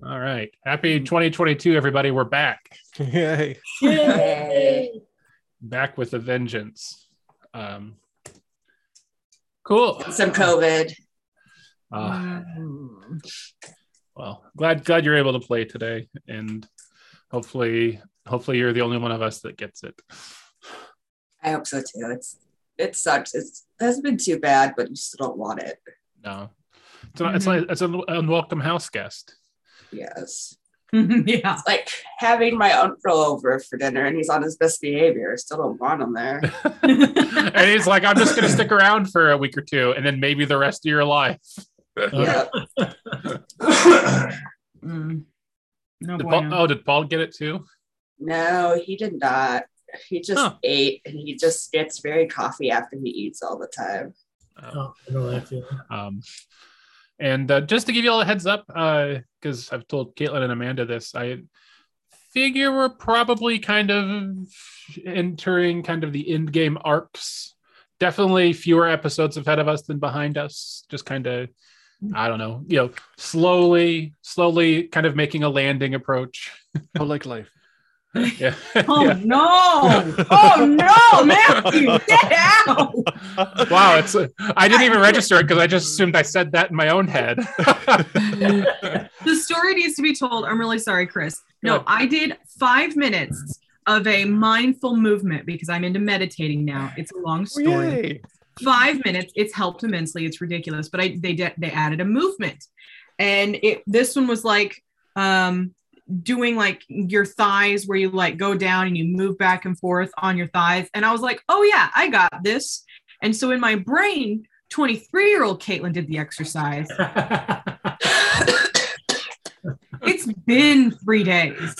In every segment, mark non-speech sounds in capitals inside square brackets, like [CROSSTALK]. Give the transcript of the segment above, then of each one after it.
All right. Happy 2022, everybody. We're back. Yay. Yay. Back with a vengeance. Um, cool. Some COVID. Uh, well, glad glad you're able to play today, and hopefully, hopefully you're the only one of us that gets it. I hope so too. It's it sucks. It's, it hasn't been too bad, but you still don't want it. No, it's not, it's like it's an unwelcome house guest. Yes. [LAUGHS] yeah. It's like having my uncle over for dinner and he's on his best behavior. I still don't want him there. [LAUGHS] and he's like, I'm just gonna stick around for a week or two, and then maybe the rest of your life. yeah. [LAUGHS] Mm. No Did. Paul, oh, did Paul get it too? No, he did not. He just Huh. ate and he just gets very coffee after he eats all the time. Oh, I know that feeling. Um, and uh, just to give you all a heads up, because I've told Caitlin and Amanda this, I figure we're probably kind of entering kind of the end game arcs. Definitely fewer episodes ahead of us than behind us. Just kind of, I don't know, you know, slowly, slowly kind of making a landing approach. Oh, like life. [LAUGHS] Yeah. [LAUGHS] Oh Yeah. no! Oh no, Matthew, get out! Wow, it's I didn't even register it because I just assumed I said that in my own head. [LAUGHS] The story needs to be told. I'm really sorry, Chris. No, I did five minutes of a mindful movement because I'm into meditating now. It's a long story. Yay. Five minutes. It's helped immensely. It's ridiculous, but I they did they added a movement, and it this one was like um doing like your thighs where you like go down and you move back and forth on your thighs. And i was like oh yeah i got this. And so in my brain 23 year old caitlin did the exercise. [LAUGHS] It's been three days.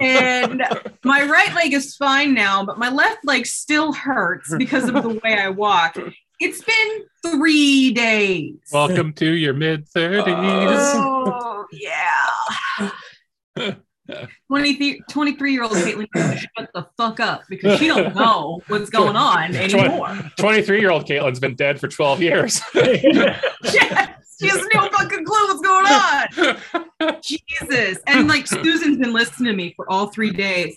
And my right leg is fine now but my left leg still hurts because of the way i walk. It's been three days. Welcome to your mid 30s. Oh, yeah. 23, 23 year old Caitlin needs to shut the fuck up because she don't know what's going on anymore. 23 year old Caitlin's been dead for 12 years. [LAUGHS] Yes, she has no fucking clue what's going on. Jesus. And like Susan's been listening to me for all three days.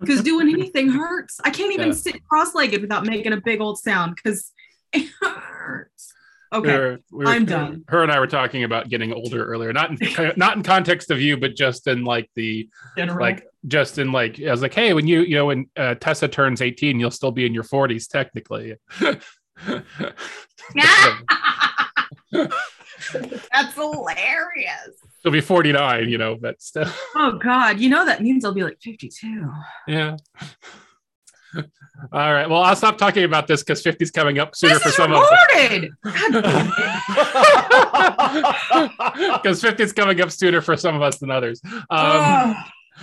Because doing anything hurts. I can't even Yeah. sit cross legged without making a big old sound because it hurts. We Okay. were- we were- I'm done. Her and I were talking about getting older earlier, not in not in context of you, but just in like the like just in like I was like, hey, when you you know when uh, Tessa turns 18, you'll still be in your 40s technically. [LAUGHS] That's hilarious. She'll be 49, you know, but still, Oh God, you know that means I'll be like 52. yeah. All right. Well, I'll stop talking about this because 50 is coming up sooner This for is some of us. recorded. God damn it. [LAUGHS] Because 50 is coming up sooner for some of us than others. Um,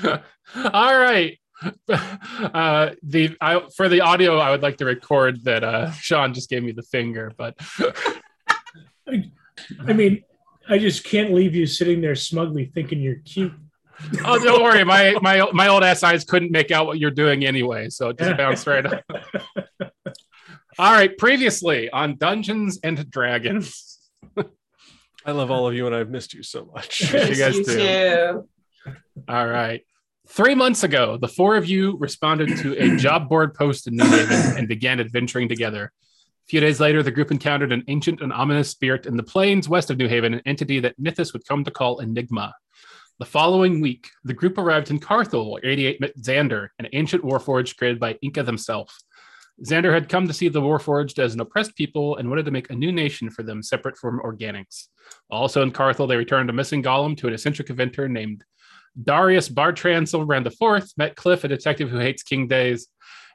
Ugh. [LAUGHS] all right. [LAUGHS] Uh, the I, for the audio, I would like to record that uh, Sean just gave me the finger, but I mean, I just can't leave you sitting there smugly thinking you're cute. Oh, don't worry, my my my old ass eyes couldn't make out what you're doing anyway, so it just bounced right up. [LAUGHS] All right, previously on Dungeons and Dragons. [LAUGHS] I love all of you and I've missed you so much. [LAUGHS] You guys you do. too. All right. Three months ago, the four of you responded to a job board post in New Haven and began adventuring together. A few days later, the group encountered an ancient and ominous spirit in the plains west of New Haven, an entity that Nithis would come to call Enigma. The following week, the group arrived in Carthel, where 88 met Xander, an ancient warforged created by Inca themselves. Xander had come to see the Warforged as an oppressed people and wanted to make a new nation for them separate from organics. Also in Carthel, they returned a missing golem to an eccentric inventor named Darius Bartran Silverbrand IV met Cliff, a detective who hates King Days,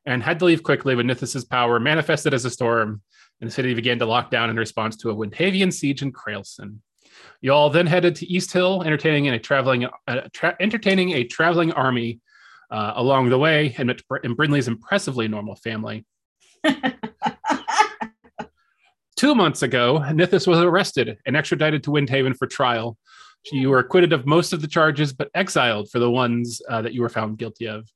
and had to leave quickly when Nithis' power manifested as a storm, and the city began to lock down in response to a Windhavian siege in Krailson. You all then headed to East Hill, entertaining a traveling, uh, tra- entertaining a traveling army uh, along the way, and met Br- and Brinley's impressively normal family. [LAUGHS] Two months ago, Nithis was arrested and extradited to Windhaven for trial. You were acquitted of most of the charges, but exiled for the ones uh, that you were found guilty of.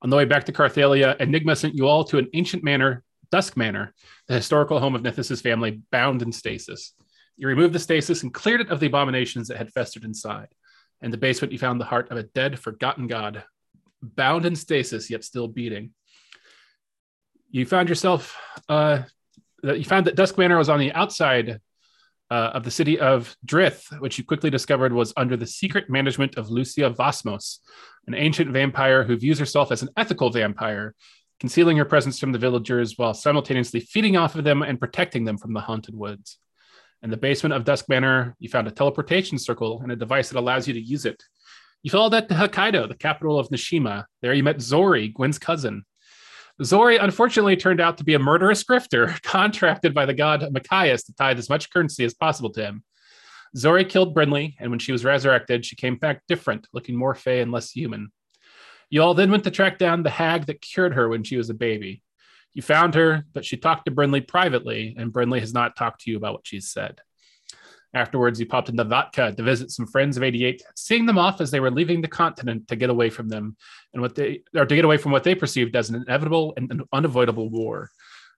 On the way back to Carthalia, Enigma sent you all to an ancient manor, Dusk Manor, the historical home of Nithis's family, bound in stasis. You removed the stasis and cleared it of the abominations that had festered inside. In the basement, you found the heart of a dead, forgotten god, bound in stasis yet still beating. You found yourself. Uh, you found that Dusk Manor was on the outside uh, of the city of Drith, which you quickly discovered was under the secret management of Lucia Vasmos, an ancient vampire who views herself as an ethical vampire, concealing her presence from the villagers while simultaneously feeding off of them and protecting them from the haunted woods. In the basement of Dusk Manor, you found a teleportation circle and a device that allows you to use it. You followed that to Hokkaido, the capital of Nishima. There you met Zori, Gwen's cousin. Zori unfortunately turned out to be a murderous grifter [LAUGHS] contracted by the god Machias to tithe as much currency as possible to him. Zori killed Brinley, and when she was resurrected, she came back different, looking more fey and less human. You all then went to track down the hag that cured her when she was a baby. You found her, but she talked to Brinley privately, and Brinley has not talked to you about what she's said. Afterwards, you popped into Vatka to visit some friends of 88, seeing them off as they were leaving the continent to get away from them and what they or to get away from what they perceived as an inevitable and an unavoidable war.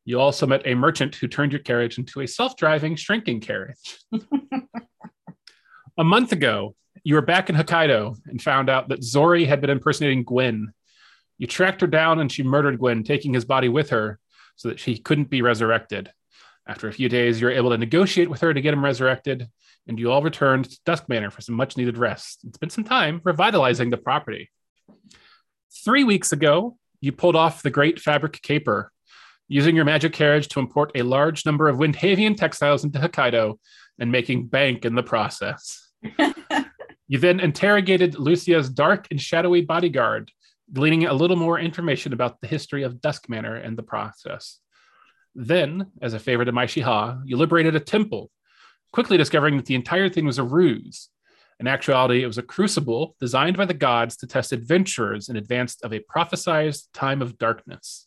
You also met a merchant who turned your carriage into a self-driving shrinking carriage. [LAUGHS] a month ago, you were back in Hokkaido and found out that Zori had been impersonating Gwen. You tracked her down and she murdered Gwen, taking his body with her so that she couldn't be resurrected. After a few days, you're able to negotiate with her to get him resurrected, and you all returned to Dusk Manor for some much needed rest. It's been some time revitalizing the property. Three weeks ago, you pulled off the Great Fabric Caper, using your magic carriage to import a large number of Windhavian textiles into Hokkaido and making bank in the process. [LAUGHS] you then interrogated Lucia's dark and shadowy bodyguard, gleaning a little more information about the history of Dusk Manor and the process. Then, as a favor to Mai Shiha, you liberated a temple, quickly discovering that the entire thing was a ruse. In actuality, it was a crucible designed by the gods to test adventurers in advance of a prophesized time of darkness.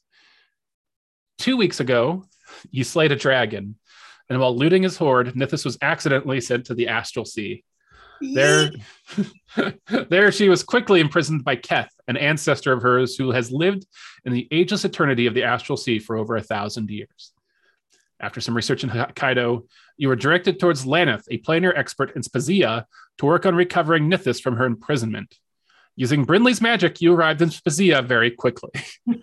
Two weeks ago, you slayed a dragon, and while looting his hoard, Nithis was accidentally sent to the astral sea. There, [LAUGHS] there she was quickly imprisoned by Keth, an ancestor of hers who has lived in the ageless eternity of the astral sea for over a thousand years. After some research in Hokkaido, you were directed towards Laneth, a planar expert in Spezia, to work on recovering Nithis from her imprisonment. Using Brinley's magic, you arrived in Spezia very quickly. [LAUGHS]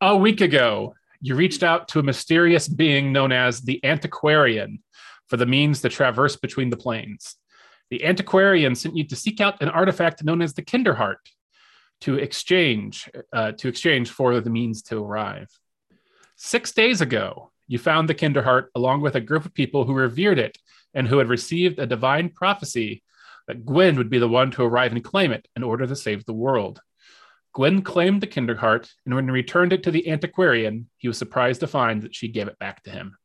a week ago, you reached out to a mysterious being known as the Antiquarian, for the means to traverse between the planes. The antiquarian sent you to seek out an artifact known as the Kinderheart to exchange uh, to exchange for the means to arrive. Six days ago, you found the Kinderheart along with a group of people who revered it and who had received a divine prophecy that Gwen would be the one to arrive and claim it in order to save the world. Gwen claimed the Kinderheart, and when he returned it to the antiquarian, he was surprised to find that she gave it back to him.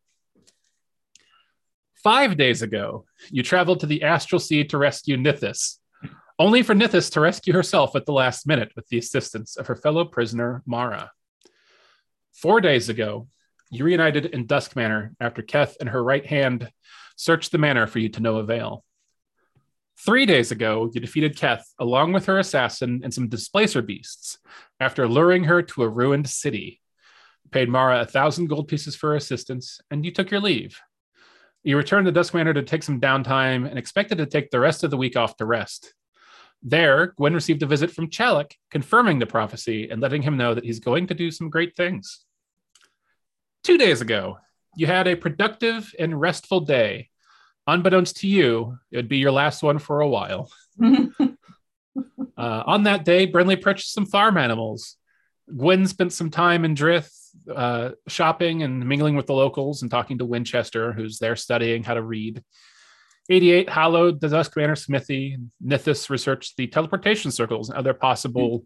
Five days ago, you traveled to the Astral Sea to rescue Nithis, only for Nithis to rescue herself at the last minute with the assistance of her fellow prisoner, Mara. Four days ago, you reunited in Dusk Manor after Keth and her right hand searched the manor for you to no avail. Three days ago, you defeated Keth along with her assassin and some displacer beasts after luring her to a ruined city. You paid Mara a thousand gold pieces for her assistance, and you took your leave. You returned to Dusk Manor to take some downtime and expected to take the rest of the week off to rest. There, Gwen received a visit from Chalik, confirming the prophecy and letting him know that he's going to do some great things. Two days ago, you had a productive and restful day. Unbeknownst to you, it would be your last one for a while. [LAUGHS] uh, on that day, Brinley purchased some farm animals. Gwen spent some time in Drith uh, shopping and mingling with the locals and talking to Winchester, who's there studying how to read. 88 hallowed the Dusk Manor Smithy. Nithis researched the teleportation circles and other possible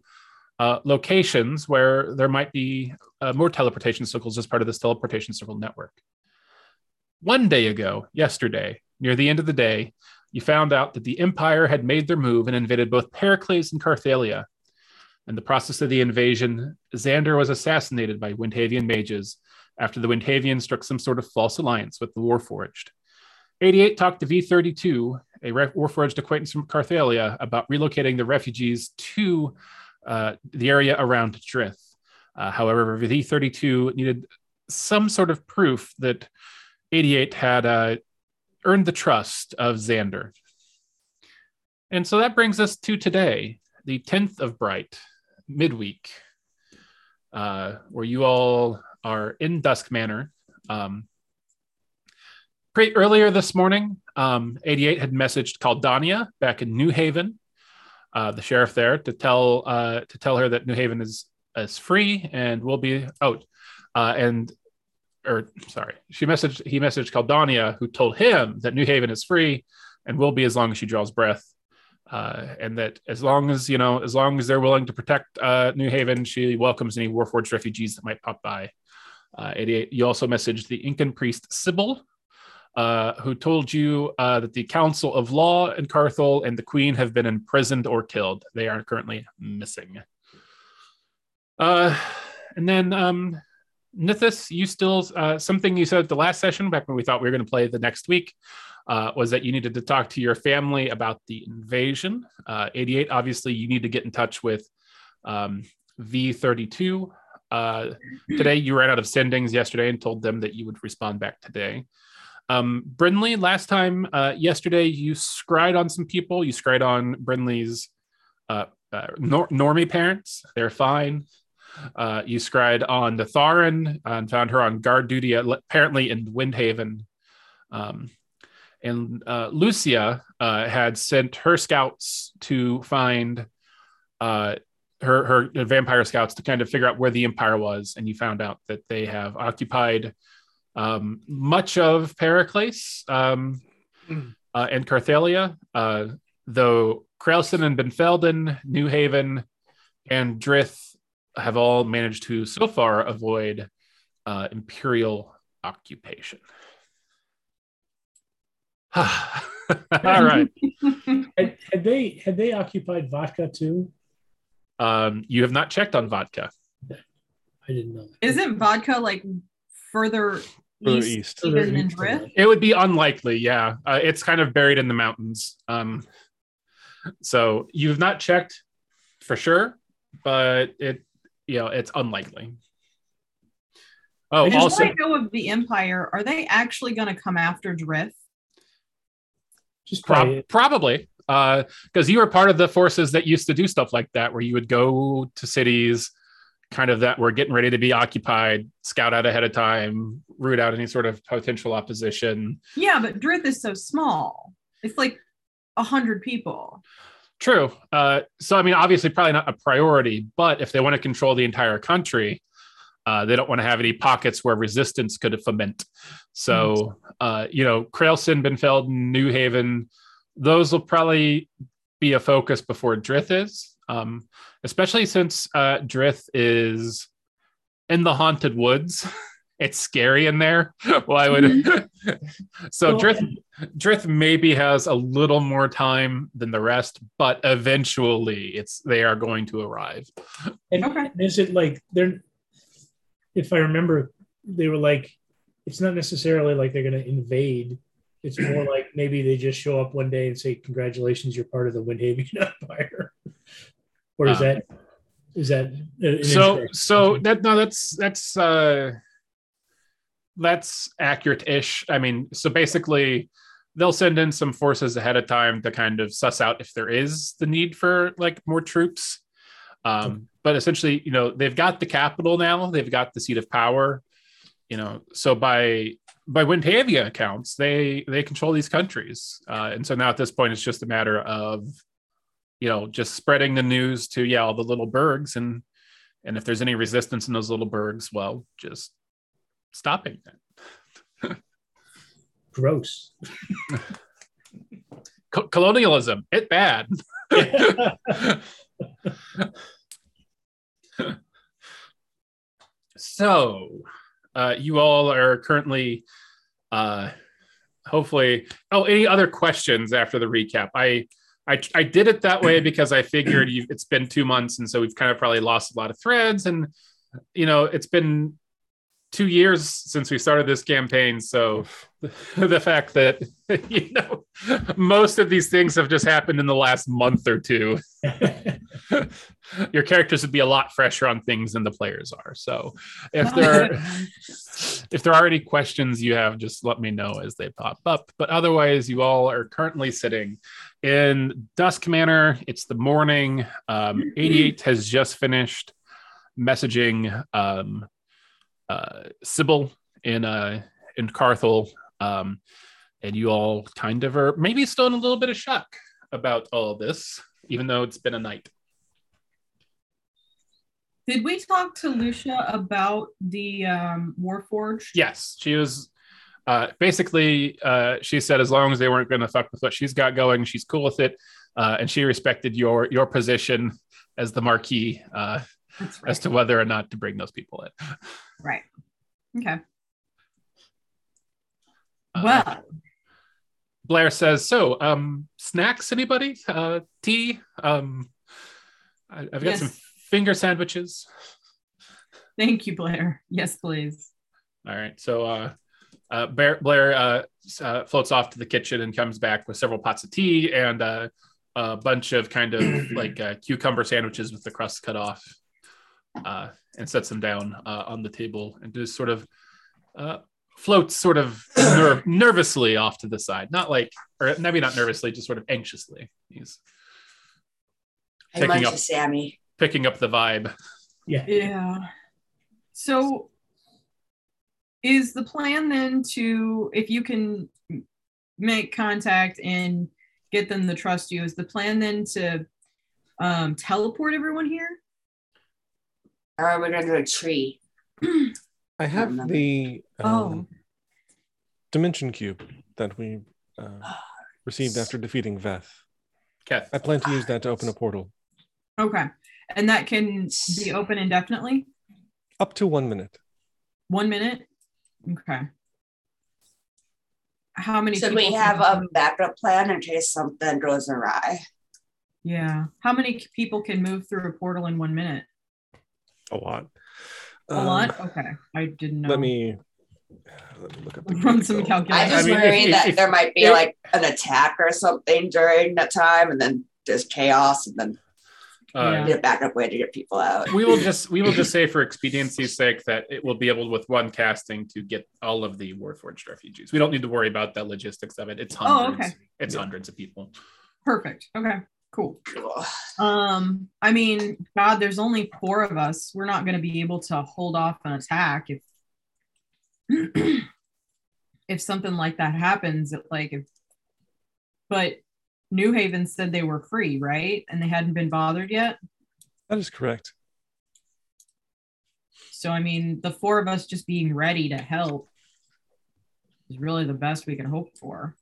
uh, locations where there might be uh, more teleportation circles as part of this teleportation circle network. One day ago, yesterday, near the end of the day, you found out that the Empire had made their move and invaded both Pericles and Carthalia, in the process of the invasion, Xander was assassinated by Windhavian mages after the Windhavians struck some sort of false alliance with the Warforged. 88 talked to V32, a Warforged acquaintance from Carthalia, about relocating the refugees to uh, the area around Drith. Uh, however, V32 needed some sort of proof that 88 had uh, earned the trust of Xander. And so that brings us to today, the 10th of Bright, midweek, uh, where you all are in Dusk Manor. Um, pretty earlier this morning, um, 88 had messaged Caldania back in New Haven, uh, the sheriff there, to tell uh, to tell her that New Haven is is free and will be out. Uh, and or sorry, she messaged he messaged Caldania, who told him that New Haven is free and will be as long as she draws breath. Uh, and that as long as you know, as long as they're willing to protect uh, New Haven, she welcomes any Warforged refugees that might pop by. Uh, 88. You also messaged the Incan priest Sybil, uh, who told you uh, that the Council of Law in Carthel and the Queen have been imprisoned or killed. They are currently missing. Uh, and then um, Nithis, you still uh, something you said at the last session back when we thought we were going to play the next week uh, was that you needed to talk to your family about the invasion. Uh, 88, obviously, you need to get in touch with um, V32. Uh, today, you ran out of sendings yesterday and told them that you would respond back today. Um, Brinley, last time uh, yesterday, you scried on some people. You scried on Brinley's uh, uh, nor- normie parents. They're fine. Uh, you scried on the Tharin and found her on guard duty, at, apparently in Windhaven. Um, and uh, Lucia uh, had sent her scouts to find uh, her her vampire scouts to kind of figure out where the empire was, and you found out that they have occupied um, much of Pericles um, uh, and Carthalia, uh, though Krelson and Benfelden, New Haven, and Drith have all managed to so far avoid uh, imperial occupation. [SIGHS] all right. [LAUGHS] Had, had they had they occupied Vatka too? Um, you have not checked on Vatka. I didn't know. that. Isn't Vatka like further Further east, east. Further even than east Drith? It would be unlikely. Yeah, uh, it's kind of buried in the mountains. Um, so you've not checked for sure, but it you know it's unlikely. Oh, I just also, Before I go of the Empire, are they actually going to come after Drith? Just Prob- probably uh, probably because you were part of the forces that used to do stuff like that, where you would go to cities, kind of that were getting ready to be occupied, scout out ahead of time, root out any sort of potential opposition. Yeah, but Drith is so small. It's like a hundred people. True. Uh, so, I mean, obviously, probably not a priority, but if they want to control the entire country, uh, they don't want to have any pockets where resistance could foment. So, uh, you know, Krailson, Benfeld, New Haven, those will probably be a focus before Drith is, um, especially since uh, Drith is in the haunted woods. [LAUGHS] it's scary in there. [LAUGHS] Why would [LAUGHS] so Well, Drith Drith maybe has a little more time than the rest, but eventually it's they are going to arrive. And Okay. is it like they're? If I remember, they were like, it's not necessarily like they're going to invade. It's more [CLEARS THROAT] like maybe they just show up one day and say, "Congratulations, you're part of the Windhaven [LAUGHS] Empire." Or is Uh, that is that so so that no that's that's uh that's accurate-ish. I mean so basically they'll send in some forces ahead of time to kind of suss out if there is the need for like more troops. Um but essentially you know they've got the capital now. They've got the seat of power you know. So by by windhavia accounts they they control these countries. Uh, and so now at this point it's just a matter of you know just spreading the news to yeah all the little burgs and and if there's any resistance in those little burgs well just stopping it [LAUGHS] gross? Co- colonialism it bad. [LAUGHS] So uh, you all are currently uh, hopefully oh any other questions after the recap? I i, I did it that way because i figured it's been two months and so we've kind of probably lost a lot of threads and you know it's been two years since we started this campaign, so [LAUGHS] the fact that [LAUGHS] you know most of these things have just happened in the last month or two, [LAUGHS] your characters would be a lot fresher on things than the players are. So if there are if there are any questions you have, just let me know as they pop up. But otherwise, you all are currently sitting in Dusk Manor. It's the morning. Um, 88 has just finished messaging um, uh, Sybil in uh, in Carthel, um, and you all kind of are maybe still in a little bit of shock about all of this, even though it's been a night. Did we talk to Lucia about the um, Warforged? Yes, she was. Uh, basically, uh, she said as long as they weren't going to fuck with what she's got going, she's cool with it, uh, and she respected your your position as the marquis uh, right. as to whether or not to bring those people in. right. Okay. Uh, Well, Blair says, "So, um, snacks? Anybody? Uh, tea? Um, I, I've got Yes. some finger sandwiches. thank you, Blair. Yes, please. All right. So, uh, uh, Blair, Blair uh, uh, floats off to the kitchen and comes back with several pots of tea and uh, a bunch of kind of [CLEARS THROAT] like uh, cucumber sandwiches with the crust cut off, uh, and sets them down uh, on the table and just sort of uh, floats sort of [CLEARS THROAT] ner- nervously off to the side. Not like, or maybe not nervously, just sort of anxiously. He's Hey, Taking munch up- Sammy. picking up the vibe. yeah. Yeah. So is the plan then to if you can make contact and get them to trust you, is the plan then to um, teleport everyone here? Or are we under a tree? [CLEARS THROAT] I have remember. the um, Oh. dimension cube that we uh, received after defeating Veth. Keth. I plan to use that to open a portal. Okay. And that can be open indefinitely? Up to one minute. One minute? Okay. How many Should people we have a backup plan in case something goes awry? Yeah. How many people can move through a portal in one minute? A lot. A Um, lot? Okay. I didn't know. Let me let me look up the [LAUGHS] run some cube. I calculations. just mean, worry if- that if- there might be if- like an attack or something during that time, and then there's chaos, and then Uh, Yeah. need a backup way to get people out. we will just we will [LAUGHS] just say for expediency's sake that it will be able with one casting to get all of the warforged refugees we don't need to worry about the logistics of it it's Oh, hundreds okay. it's Yeah. hundreds of people Perfect. Okay. Cool. Cool. Um, I mean, God, there's only four of us. We're not going to be able to hold off an attack if [CLEARS THROAT] if something like that happens. It, like, if, but New Haven said they were free, right? And they hadn't been bothered yet. That is correct. So, I mean, the four of us just being ready to help is really the best we can hope for.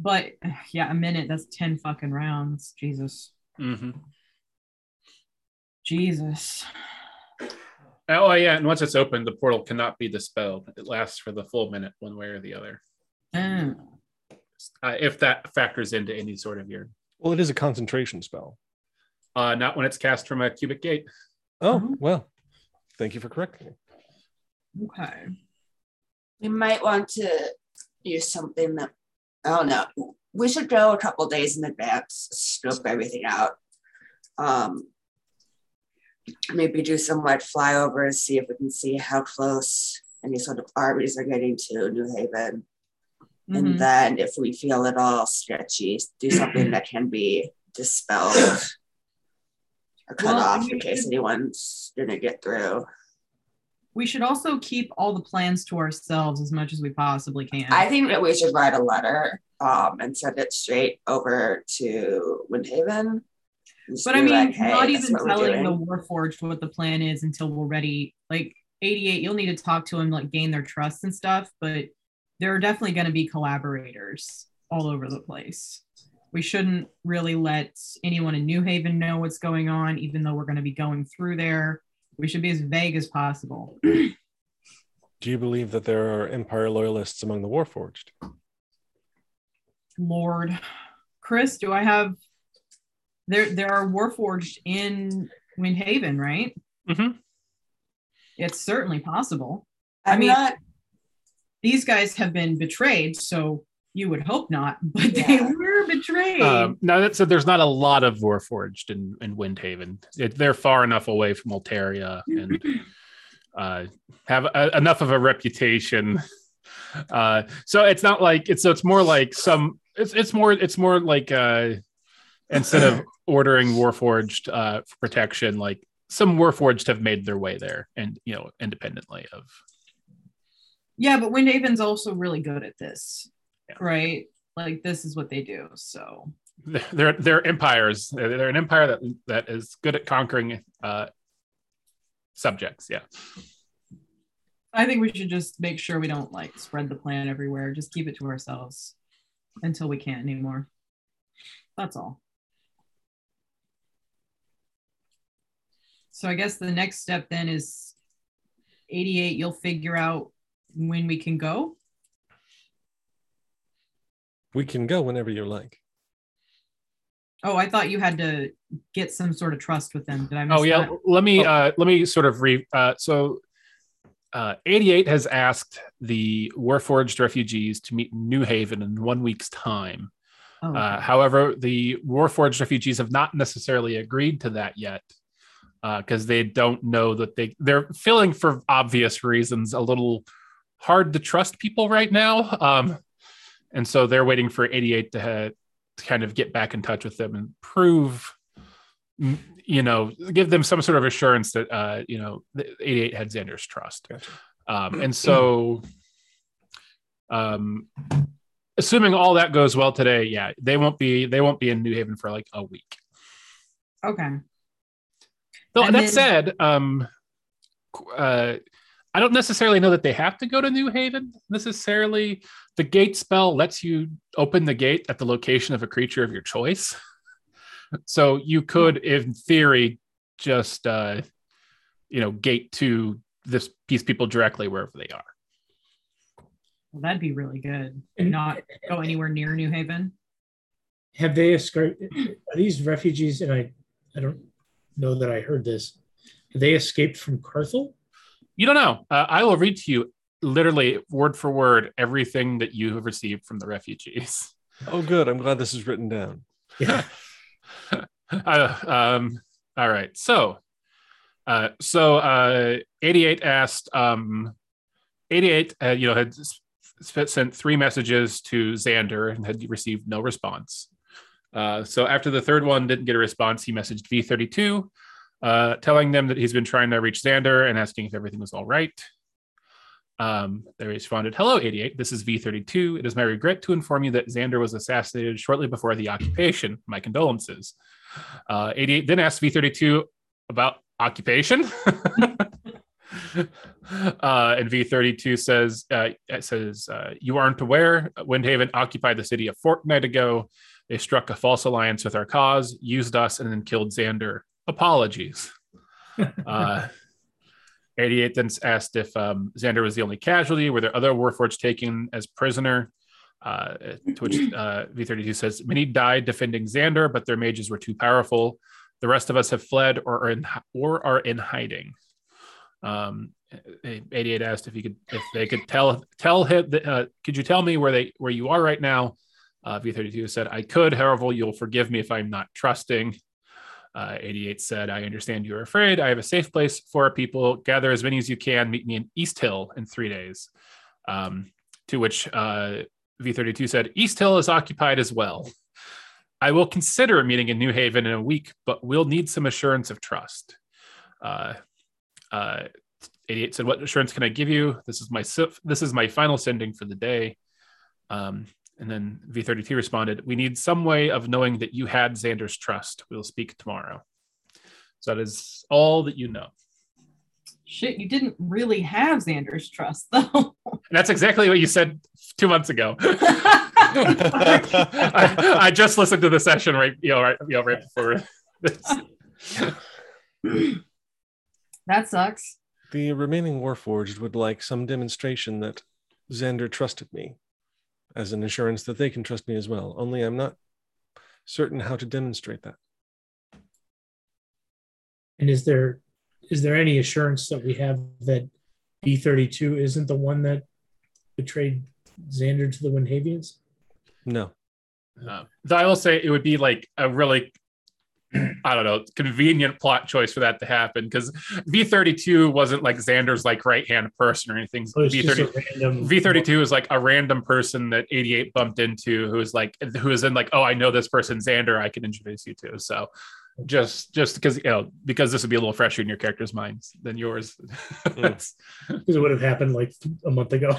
But [SIGHS] yeah, a minute, that's 10 fucking rounds. Jesus. Mhm. Jesus. oh yeah and once it's open the portal cannot be dispelled it lasts for the full minute one way or the other Mm. uh, if that factors into any sort of your Well, it is a concentration spell. uh, not when it's cast from a cubic gate Oh, Mhm. well. Thank you for correcting me. Okay. We might want to use something that I don't know. We should go a couple days in advance, scope everything out. Um, maybe do some like flyovers, see if we can see how close any sort of armies are getting to New Haven. Mhm. And then if we feel it all sketchy, do something that can be dispelled or cut Well, off in case anyone's gonna get through. We should also keep all the plans to ourselves as much as we possibly can. I think that we should write a letter um, and send it straight over to Windhaven. Just but I mean, like, hey, not even telling the. Warforged what the plan is until we're ready. Like 88, you'll need to talk to them, like gain their trust and stuff. But there are definitely going to be collaborators all over the place. We shouldn't really let anyone in New Haven know what's going on, even though we're going to be going through there. We should be as vague as possible. [CLEARS THROAT] Do you believe that there are Empire loyalists among the Warforged? Lord, Chris, do I have? There, there are Warforged in Windhaven, right? Mhm. It's certainly possible. I I'm mean- not. These guys have been betrayed, so you would hope not, [LAUGHS] but they were betrayed. Um, now that said, there's not a lot of Warforged in, in Windhaven. It, they're far enough away from Altaria and [CLEARS THROAT] uh, have a, enough of a reputation. [LAUGHS] Uh, so it's not like it's so it's more like some it's it's more it's more like uh, instead of [CLEARS THROAT] ordering Warforged uh, for protection, like some Warforged have made their way there and you know independently of yeah, but Windhaven's also really good at this, Yeah. right? Like this is what they do. So they're they're empires. They're, they're an empire that that is good at conquering uh, subjects. Yeah. I think we should just make sure we don't like spread the plan everywhere. Just keep it to ourselves until we can't anymore. That's all. So I guess the next step then is 88. You'll figure out when we can go. We can go whenever you like. Oh, I thought you had to get some sort of trust with them. Did I miss Oh yeah, that? let me Oh. uh let me sort of re uh so uh 88 has asked the Warforged refugees to meet in New Haven in one week's time. Oh, Uh, okay. however, the Warforged refugees have not necessarily agreed to that yet because they don't know that they they're feeling for obvious reasons a little hard to trust people right now. Um, and so they're waiting for 88 to, ha- to kind of get back in touch with them and prove, you know, give them some sort of assurance that uh, you know 88 had Xander's trust. Gotcha. Um, and so, um, assuming all that goes well today, yeah, they won't be they won't be in New Haven for like a week. okay. Though And that then- said, um, uh, I don't necessarily know that they have to go to New Haven necessarily. The gate spell lets you open the gate at the location of a creature of your choice. [LAUGHS] So you could, in theory, just uh, you know gate to this these people directly wherever they are. Well, that'd be really good. And- Not go anywhere near New Haven. Have they escaped? Are these refugees? And I, I don't know that I heard this. Have they escaped from Carthel? You don't know. Uh, I will read to you literally word for word everything that you have received from the refugees. [LAUGHS] Oh, good. I'm glad this is written down. Yeah. [LAUGHS] uh, um, all right. So, uh, so uh, 88 asked, um, 88, uh, you know, had s- s- sent three messages to Xander and had received no response. Uh, so after the third one didn't get a response, he messaged V32, uh, telling them that he's been trying to reach Xander and asking if everything was all right. Um, they responded, Hello, 88. This is V32. It is my regret to inform you that Xander was assassinated shortly before the occupation. My condolences. Uh, 88 then asked V32 about occupation. [LAUGHS] uh, and V32 says, uh, it says, uh, You aren't aware. Windhaven occupied the city a fortnight ago. They struck a false alliance with our cause, used us, and then killed Xander. Apologies. [LAUGHS] uh, 88 then asked if um, Xander was the only casualty. Were there other Warforged taken as prisoner? Uh, to which [CLEARS THROAT] uh, V32 says, Many died defending Xander, but their mages were too powerful. The rest of us have fled or are in, or are in hiding. Um, 88 asked if you could, if they could tell tell him, that, uh, could you tell me where they where you are right now? Uh, V32 said, I could. However, you'll forgive me if I'm not trusting. Uh, 88 said, I understand you're afraid. I have a safe place for people. Gather as many as you can. Meet me in East Hill in three days. Um, to which uh, V32 said, East Hill is occupied as well. I will consider meeting in New Haven in a week, but we'll need some assurance of trust. Uh, uh, 88 said, What assurance can I give you? This is my this is my final sending for the day. Um, and then V32 responded, We need some way of knowing that you had Xander's trust. We'll speak tomorrow. So that is all that you know. Shit, you didn't really have Xander's trust [LAUGHS] though. That's exactly what you said two months ago. [LAUGHS] I, I just listened to the session right, you know, right, you know, right before this. [CLEARS THROAT] that sucks. The remaining Warforged would like some demonstration that Xander trusted me, as an assurance that they can trust me as well. Only I'm not certain how to demonstrate that. And is there is there any assurance that we have that V thirty two isn't the one that betrayed Xander to the Windhavians? No. Uh, I will say it would be like a really, I don't know, convenient plot choice for that to happen because V thirty two wasn't like Xander's like right hand person or anything. Oh, V30, random- V32 is like a random person that eighty eight bumped into who is like who is in like oh I know this person Xander I can introduce you to so just just because you know because this would be a little fresher in your character's minds than yours. [LAUGHS] because it would have happened like a month ago.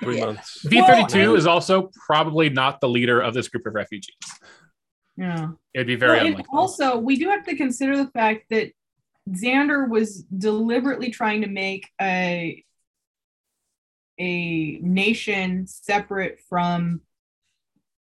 Three [LAUGHS] months. V thirty two Well, is also probably not the leader of this group of refugees. Yeah. It'd be very Well, unlikely. also, we do have to consider the fact that Xander was deliberately trying to make a a nation separate from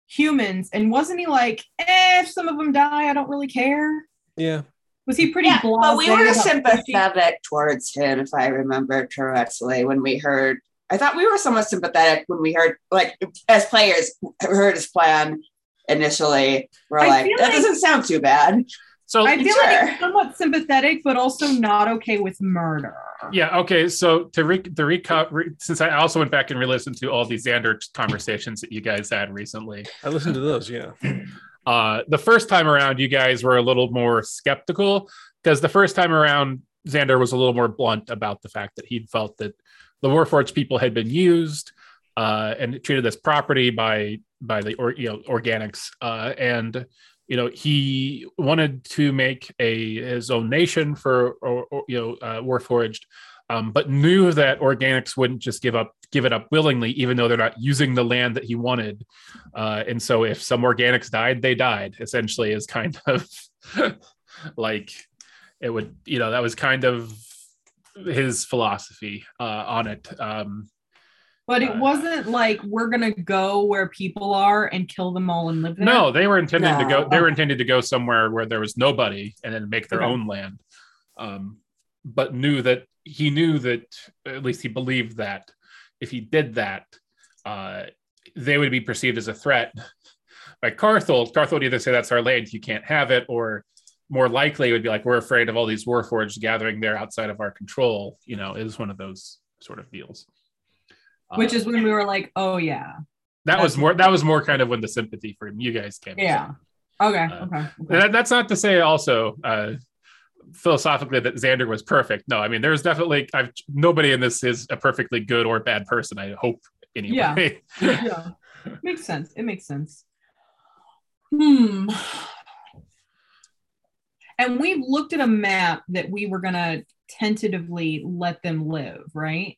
humans, and wasn't he like, eh, if some of them die, I don't really care? Yeah. Was he pretty Yeah, blasé but we were about pushing- sympathetic towards him, if I remember correctly, when we heard. I thought we were somewhat sympathetic when we heard, like, as players, heard his plan initially. We're I like, that like- doesn't sound too bad. So I feel Sure. like somewhat sympathetic, but also not okay with murder. yeah, okay. So to re- to recap, re- since I also went back and re-listened to all these Xander conversations that you guys had recently, I listened to those. Yeah. [CLEARS THROAT] uh, the first time around, you guys were a little more skeptical because the first time around, Xander was a little more blunt about the fact that he felt that the Warforged people had been used uh, and treated as property by by the or, you know organics, uh, and you know he wanted to make a his own nation for or, or, you know uh, Warforged. Um, but knew that organics wouldn't just give up give it up willingly, even though they're not using the land that he wanted. Uh, and so if some organics died, they died, essentially, is kind of [LAUGHS] like it would, you know, that was kind of his philosophy uh, on it. Um, But it wasn't like we're gonna go where people are and kill them all and live there. no, they were intending to go, they were intended to go somewhere where there was nobody and then make their Okay. own land. Um, but knew that he knew that, at least he believed that if he did that, uh, they would be perceived as a threat by Carthel. Carthel would either say that's our land, you can't have it, or more likely it would be like we're afraid of all these warforged gathering there outside of our control. You know, it was one of those sort of deals. Which is when we were like, oh yeah, that was more that was more kind of when the sympathy for you guys came. yeah. Okay, Uh, okay. okay. That, that's not to say also uh, philosophically that Xander was perfect. No, I mean there's definitely I've nobody in this is a perfectly good or bad person. I hope anyway. yeah, [LAUGHS] makes sense. It makes sense. Hmm. And we've looked at a map that we were gonna tentatively let them live, right?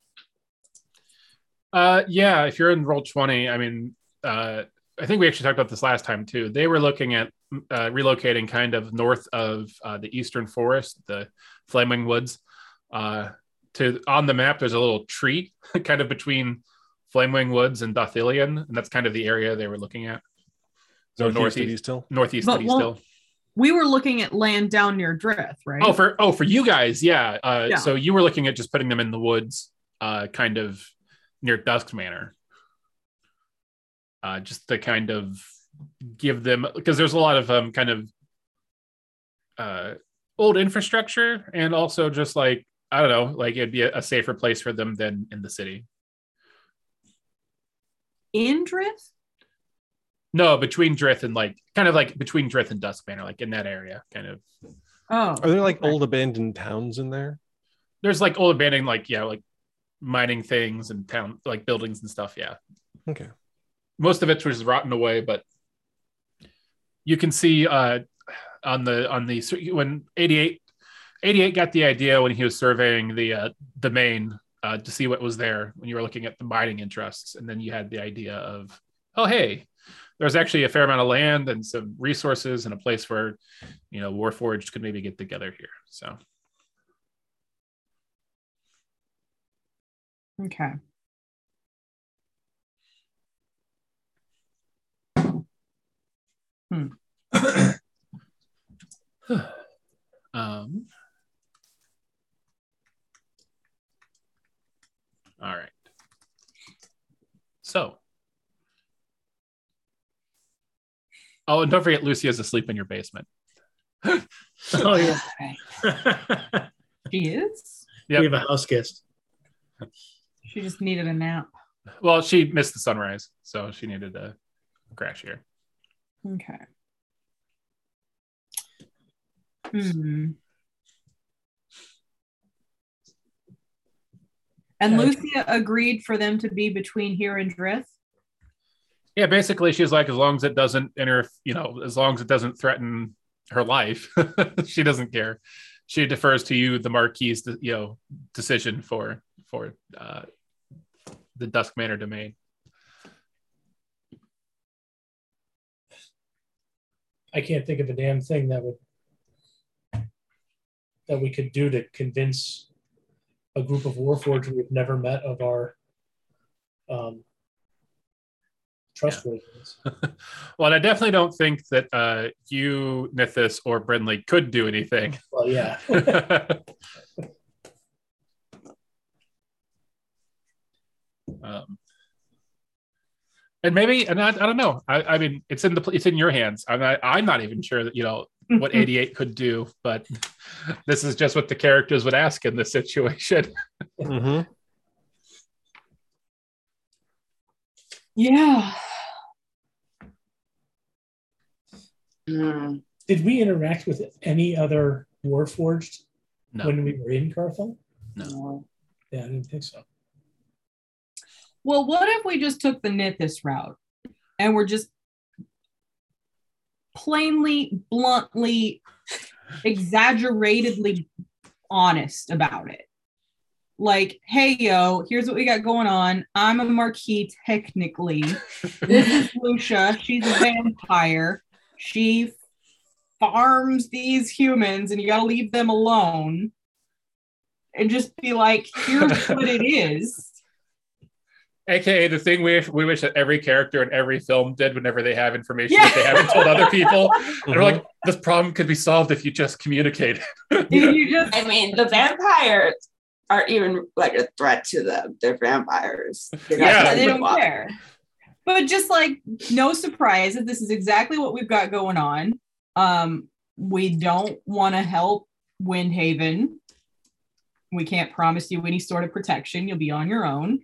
Uh, yeah, if you're in Roll20, I mean, uh, I think we actually talked about this last time too. They were looking at uh, relocating kind of north of uh, the eastern forest, the Flaming Woods. Uh, to on the map, there's a little tree [LAUGHS] kind of between Flamewing Woods and Dothilion, and that's kind of the area they were looking at. So Northeast of northeast, East Hill. northeast But of East won't- Hill. We were looking at land down near Drith, right? Oh, for oh for you guys, yeah. Uh, Yeah. So you were looking at just putting them in the woods, uh, kind of near Dusk Manor, uh, just to kind of give them because there's a lot of um kind of uh old infrastructure and also just like I don't know, like it'd be a, a safer place for them than in the city. in Drith? No, between Drith and like kind of like between Drith and Dusk Manor, like in that area, kind of. Oh, Are there like old abandoned towns in there? There's like old abandoned, like yeah, like mining things and town like buildings and stuff. Yeah. Okay. most of it was rotten away, but you can see uh, on the on the when 88, 88 got the idea when he was surveying the uh, the main uh, to see what was there when you were looking at the mining interests, and then you had the idea of oh hey, there's actually a fair amount of land and some resources and a place where you know Warforged could maybe get together here. So okay. Hmm. [COUGHS] Um, all right. So, oh, and don't forget, Lucy is asleep in your basement. [LAUGHS] Oh yeah. [LAUGHS] She is. Yep. We have a house guest. She just needed a nap. Well, she missed the sunrise, so she needed to crash here. Okay. Hmm. And. Lucia agreed for them to be between here and Drith. Yeah, basically, she's like, as long as it doesn't inter, you know, as long as it doesn't threaten her life, [LAUGHS] she doesn't care. She defers to you, the Marquis's, you know, decision for for uh, the Dusk Manor domain. I can't think of a damn thing that would that we could do to convince a group of warforged we've never met of our um, trustworthiness. [LAUGHS] well, and I definitely don't think that uh, you, Nithis, or Brinley could do anything. Well, yeah. [LAUGHS] [LAUGHS] um, and maybe, and I, I don't know. I, I mean, it's in the it's in your hands. I'm not, I'm not even sure that you know what 88 could do, but [LAUGHS] this is just what the characters would ask in this situation. [LAUGHS] Mm-hmm. Yeah. Hmm. Did we interact with any other warforged No, when we were in Carthel? No. Yeah, I didn't think so. Well, what if we just took the Nithis route and we're just plainly, bluntly, exaggeratedly honest about it? Like, hey, yo, here's what we got going on. I'm a marquis, technically. [LAUGHS] This is Lucia. She's a vampire. She farms these humans, and you got to leave them alone. And just be like, here's what it is. AKA the thing we we wish that every character in every film did whenever they have information Yeah. that they haven't told other people. And Mm-hmm. we're like, this problem could be solved if you just communicate. You [LAUGHS] just I mean, the vampires aren't even like a threat to them. They're vampires. They're Yeah. they don't off- care. But just like no surprise that this is exactly what we've got going on. Um, we don't want to help Windhaven. We can't promise you any sort of protection. You'll be on your own,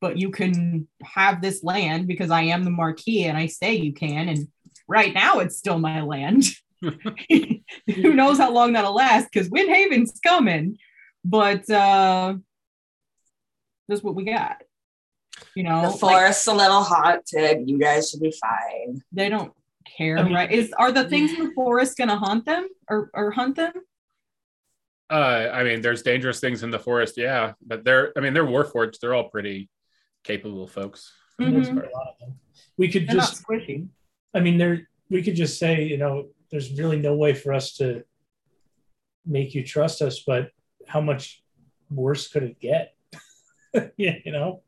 but you can have this land because I am the Marquis and I say you can. And right now, it's still my land. [LAUGHS] Who knows how long that'll last? Because Windhaven's coming. But uh, that's what we got. You know, The like, a little haunted. You guys should be fine. they don't care, I mean- right? Is are the things in the forest gonna haunt them or or hunt them? Uh, I mean, there's dangerous things in the forest, yeah, but they're, I mean, they're warforged. They're all pretty capable folks. for the most Mhm. part. A lot of them. We could They're just not. I mean, there we could just say, you know, there's really no way for us to make you trust us, but how much worse could it get? [LAUGHS] yeah, you know,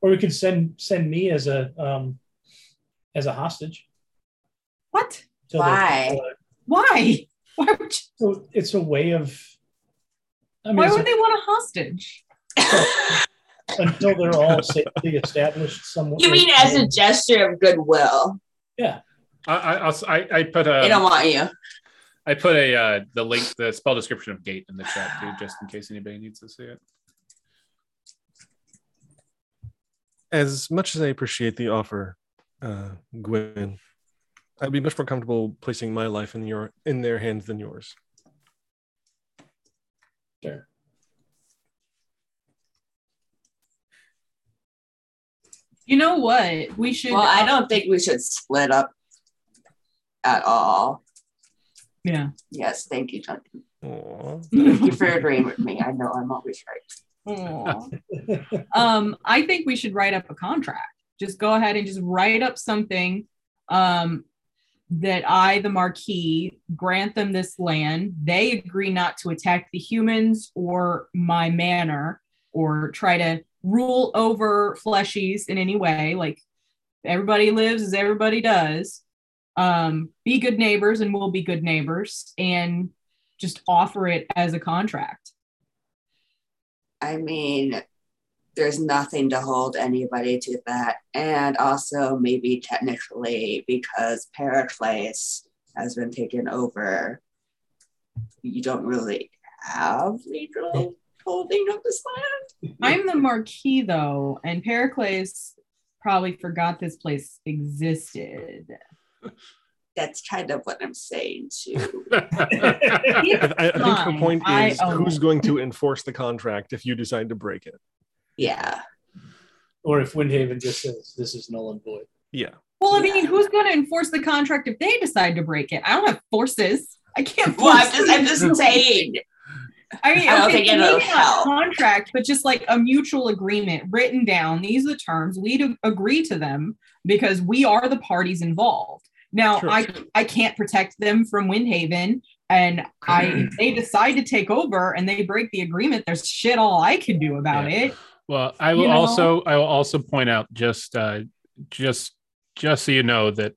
or we could send send me as a um as a hostage. What? till they're- Why? Why? [LAUGHS] Why would you, So it's a way of. I mean, why it's would they want a hostage? [LAUGHS] until they're all safely established somewhere. you mean as a gesture of goodwill? yeah? I, I, I'll- I, I put a, they don't want you. I put a uh, the link, the spell description of gate in the chat too, just in case anybody needs to see it. As much as I appreciate the offer, uh, Gwen, I'd be much more comfortable placing my life in your in their hands than yours. Sure. You know what? We should. Well, I uh, don't think we should split up at all. Yeah. Yes, thank you, Jonathan. Aw. Thank you for agreeing with me. I know I'm always right. [LAUGHS] Um, I think we should write up a contract. Just go ahead and just write up something um, that I, the Marquis, grant them this land. They agree not to attack the humans or my manor or try to rule over fleshies in any way. Like everybody lives as everybody does. Um, be good neighbors and we'll be good neighbors and just offer it as a contract. I mean, there's nothing to hold anybody to that. And also, maybe technically, because Pericles has been taken over, you don't really have legal holding of this land. I'm the marquis though, and Pericles probably forgot this place existed. That's kind of what I'm saying too. [LAUGHS] I, I- I think her Fine, point I is own who's going to enforce the contract if you decide to break it. yeah. Or if Windhaven just says this is null and void. Yeah. Well, I Yeah. mean, who's going to enforce the contract if they decide to break it? I don't have forces. I can't. Well, I'm just, I'm just saying. I mean, I don't okay, think it'll maybe not help. contract, but just like a mutual agreement written down. These are the terms. We do agree to them because we are the parties involved. Now, Sure. I I can't protect them from Windhaven, and I they decide to take over and they break the agreement. There's shit all I can do about Yeah. it. Well, I will You know? also I will also point out just uh just just so you know that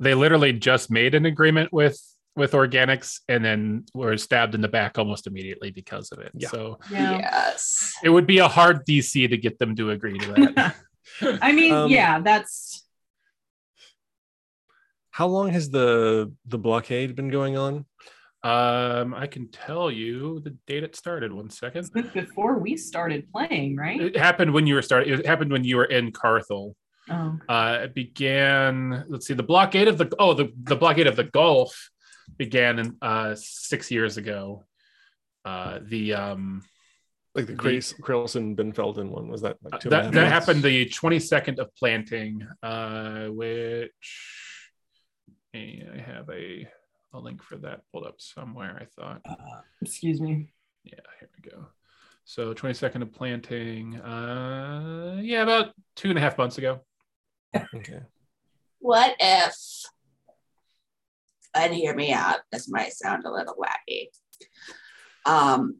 they literally just made an agreement with with organics and then were stabbed in the back almost immediately because of it. Yeah. So Yeah. Yes. it would be a hard DC to get them to agree to that. [LAUGHS] I mean, Um, yeah, that's How long has the the blockade been going on? um I can tell you the date it started. One second. before we started playing, right? It happened when you were starting. It happened when you were in Carthel. Oh, Uh, it began. Let's see. The blockade of the oh the the blockade of the Gulf began in uh six years ago. Uh, the um Like the The- Krais- Krelson Ben Felden one was that uh, like two and a that that happened the twenty second of planting. Uh, which eh, I have a a link for that pulled up somewhere. I thought. excuse me. Yeah, here we go. So 22nd of planting. Uh, yeah, about two and a half months ago. Okay. What if, and hear me out, this might sound a little wacky. Um,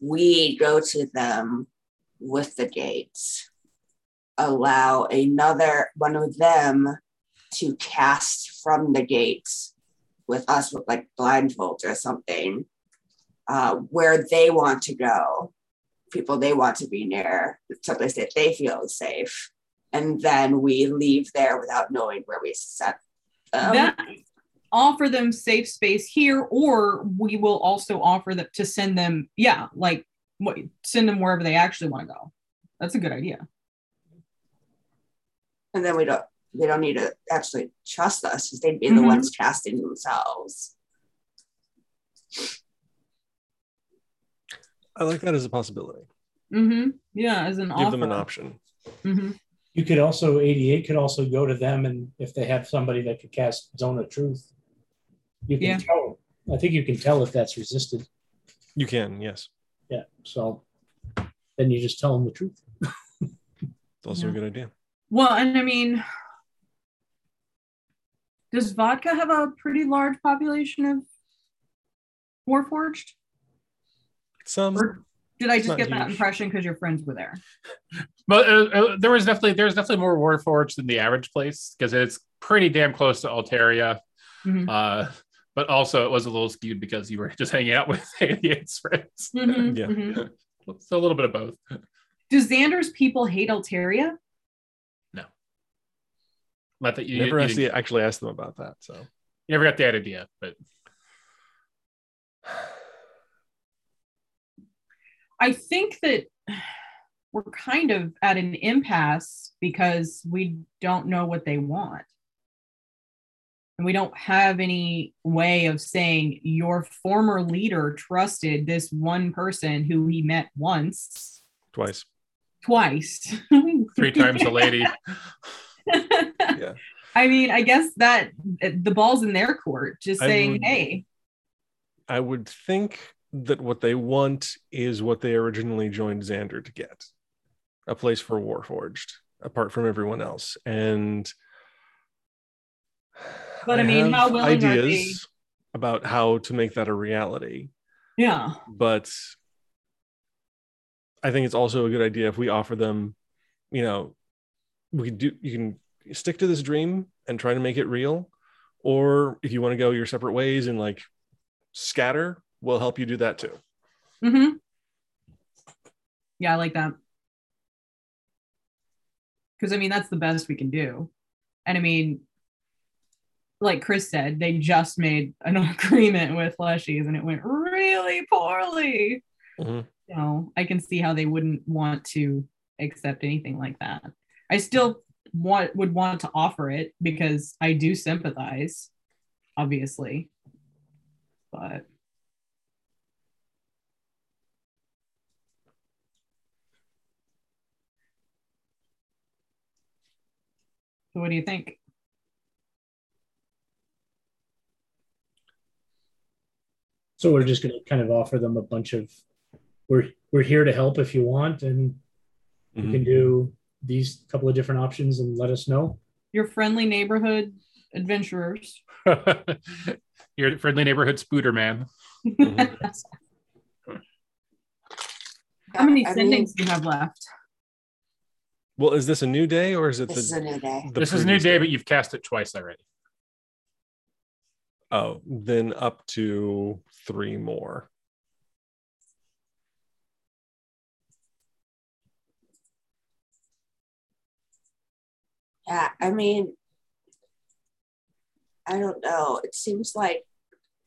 we go to them with the gates, allow another one of them to cast from the gates with us with like blindfolds or something, uh, where they want to go, people they want to be near, someplace that they feel is safe and then we leave there without knowing where we set them. that offer them safe space here, or we will also offer them to send them, yeah, like what send them wherever they actually want to go. That's a good idea. and then we don't they don't need to actually trust us because they'd be the Mhm. ones casting themselves. I like that as a possibility. Mm-hmm. Yeah, as an Give offer. them an option. hmm You could also 88 could also go to them and if they have somebody that could cast Zone of Truth, you can Yeah. tell. I think you can tell if that's resisted. You can, yes. Yeah. So then you just tell them the truth. It's also Yeah. a good idea. Well, and I mean, does Vatka have a pretty large population of Warforged? Some Or did I just not get that huge. impression because your friends were there? But uh, uh, there was definitely there's definitely more Warforged than the average place because it's pretty damn close to Altaria. Mhm. Uh, but also it was a little skewed because you were [LAUGHS] just hanging out with [LAUGHS] 88's friends. Mhm, Yeah. mhm. So a little bit of both. Do Xander's people hate Altaria? No, not that you, never you, actually actually asked them about that. So you never got that idea, but [SIGHS] I think that [SIGHS] we're kind of at an impasse because we don't know what they want. And we don't have any way of saying your former leader trusted this one person who he met once, twice. twice. [LAUGHS] three times a lady. [LAUGHS] Yeah. I mean, I guess that the ball's in their court, just I saying, would- hey, I would think that what they want is what they originally joined Xander to get a place for Warforged, apart from everyone else. And But I mean, how willing are ideas about how to make that a reality. yeah, But I think it's also a good idea if we offer them, you know, we can do you can stick to this dream and try to make it real. Or if you want to go your separate ways and like scatter, we'll help you do that too. hmm Yeah, I like that. Because I mean, that's the best we can do. And I mean, like Chris said, they just made an [LAUGHS] agreement with Leshies and it went really poorly. Mhm. So I can see how they wouldn't want to accept anything like that. I still want would want to offer it because I do sympathize, obviously. But so what do you think? So we're just going to kind of offer them a bunch of we're we're here to help if you want, and you Mhm. can do these couple of different options and let us know. Your friendly neighborhood adventurers. [LAUGHS] Your friendly neighborhood spooter man. How many I mean, sendings do you have left? Well, is this a new day or is it this is a new day. this is a new previous day, but you've cast it twice already. Oh, then up to three more. Yeah, I mean, I don't know. It seems like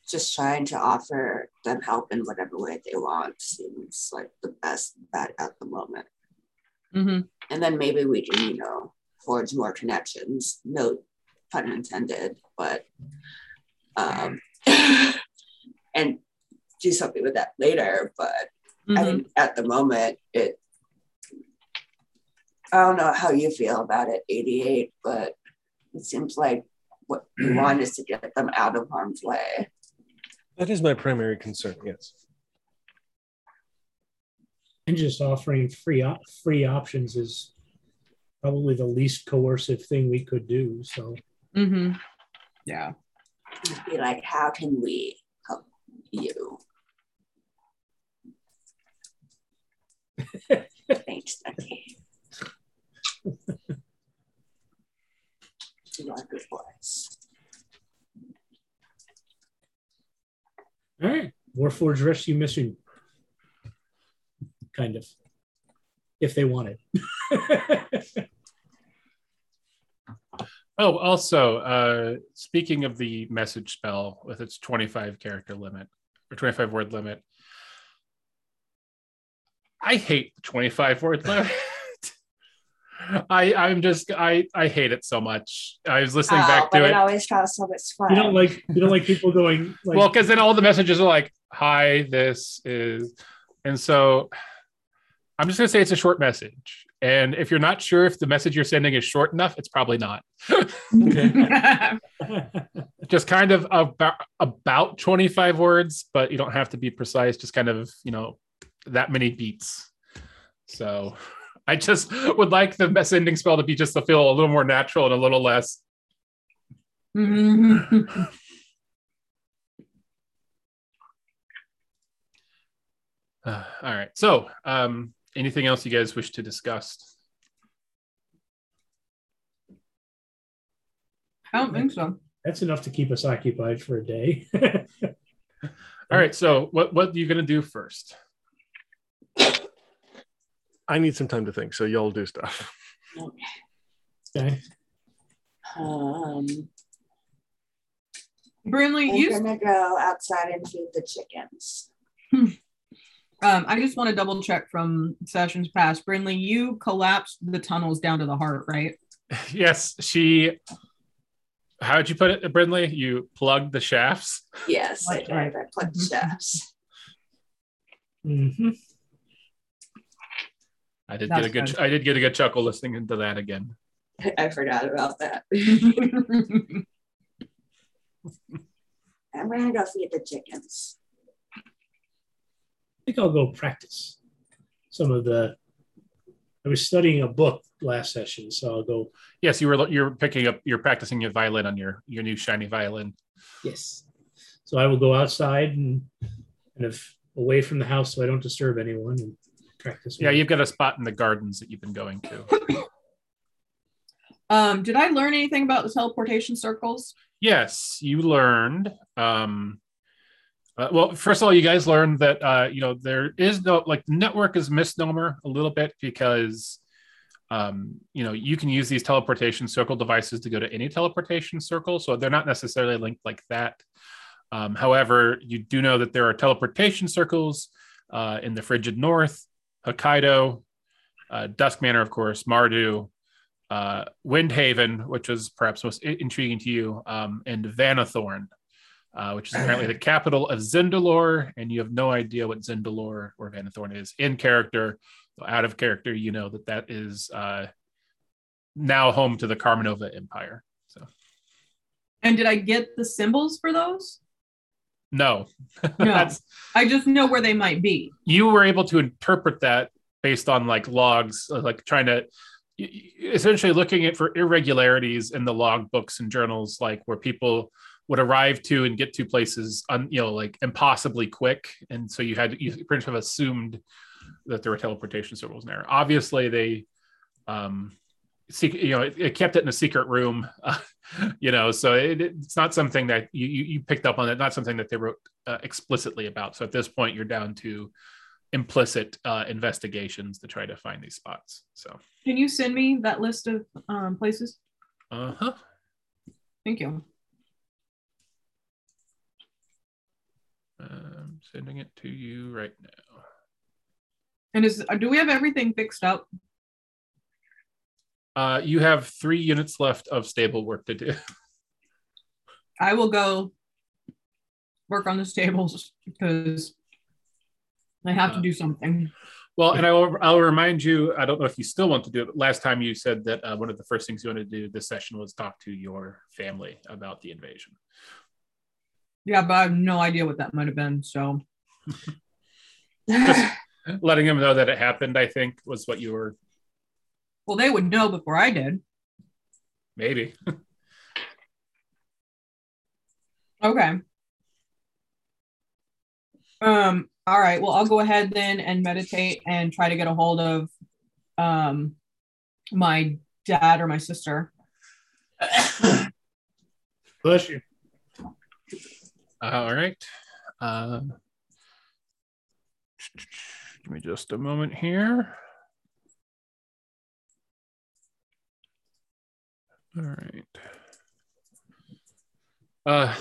just trying to offer them help in whatever way they want seems like the best bet at the moment. Mm-hmm. And then maybe we can, you know, forge more connections. No pun intended, but um [LAUGHS] and do something with that later. But I Mm-hmm. think at the moment it I don't know how you feel about it, 88, but it seems like what you [CLEARS THROAT] want is to get them out of harm's way. That is my primary concern. Yes. And just offering free op- free options is probably the least coercive thing we could do. So Mm-hmm. Yeah. Be like, how can we help you? [LAUGHS] Thanks, Becky. You are good boys. all right, Warforged Rescue Mission, kind of, if they wanted. [LAUGHS] Oh, also, uh, speaking of the message spell with its 25 character limit or 25 word limit, I hate the 25 word limit. [LAUGHS] I I'm just I I hate it so much. I was listening Oh, back to it it. always tries so much fun. you don't like you don't like people going [LAUGHS] like well, because then all the messages are like, "Hi, this is," and so I'm just gonna say it's a short message. And if you're not sure if the message you're sending is short enough, it's probably not. [LAUGHS] just kind of about about 25 words but you don't have to be precise just kind of you know that many beats. So i just would like the sending spell to be just to feel a little more natural and a little less. Uh, [LAUGHS] [SIGHS] all right. So um anything else you guys wish to discuss I don't think so. that's enough to keep us occupied for a day. all right so what what are you gonna do first I need some time to think. So y'all do stuff. okay. Um, Brinley, I'm you gonna go outside and feed the chickens. Um, I just want to double check from sessions past. Brinley, you collapsed the tunnels down to the heart, right? [LAUGHS] yes she how'd you put it brinley you plugged the shafts Yes, I Right, did. right. I put Mhm. chefs. hmm i did That's get a good good. i did get a good chuckle listening to that again [LAUGHS] I forgot about that. [LAUGHS] I'm gonna go feed the chickens. I think I'll go practice some of the. I was studying a book last session, so I'll go. Yes, you were you're picking up you're practicing your violin on your your new shiny violin. Yes. So I will go outside and kind of away from the house so I don't disturb anyone and practice. Yeah, you've got a spot in the gardens that you've been going to. [COUGHS] um, did I learn anything about the teleportation circles? yes, you learned um uh, well, first of all, you guys learned that uh, you know there is no like network is misnomer a little bit because um, you know, you can use these teleportation circle devices to go to any teleportation circle. So they're not necessarily linked like that. Um, however, you do know that there are teleportation circles uh, in the frigid north, Hokkaido, uh, Dusk Manor, of course, Mardu, uh, Windhaven, which was perhaps most intriguing to you, um, and Vanathorn, uh, which is apparently the capital of Zindalore. And you have no idea what Zindalore or Vanathorn is in character. Out of character, you know that that is uh, now home to the Carmenova Empire. So, And did I get the symbols for those? no, No. [LAUGHS] that's I just know where they might be. you were able to interpret that based on like logs, uh, like trying to essentially looking at for irregularities in the log books and journals, like where people would arrive to and get to places, un, you know, like impossibly quick, and so you had you pretty much have assumed that there were teleportation circles in there. Obviously, they, um, seek, you know, it, it kept it in a secret room, uh, [LAUGHS] you know, so it, it's not something that you, you picked up on. It not something that they wrote uh, explicitly about. So at this point, you're down to implicit uh, investigations to try to find these spots. So, Can you send me that list of um, places? uh huh. Thank you. I'm sending it to you right now. And is do we have everything fixed up? Uh, you have three units left of stable work to do. [LAUGHS] I will go work on the stables because I have to do something. Well, and I will, I'll remind you, I don't know if you still want to do it, but last time you said that uh, one of the first things you wanted to do this session was talk to your family about the invasion. Yeah, but I have no idea what that might have been. So [SIGHS] Letting them know that it happened, I think, was what you were well, they would know before I did. maybe. [LAUGHS] Okay. Um, all right. Well, I'll go ahead then and meditate and try to get a hold of um my dad or my sister. Bless you. All right. Um, give me just a moment here. All right. Uh,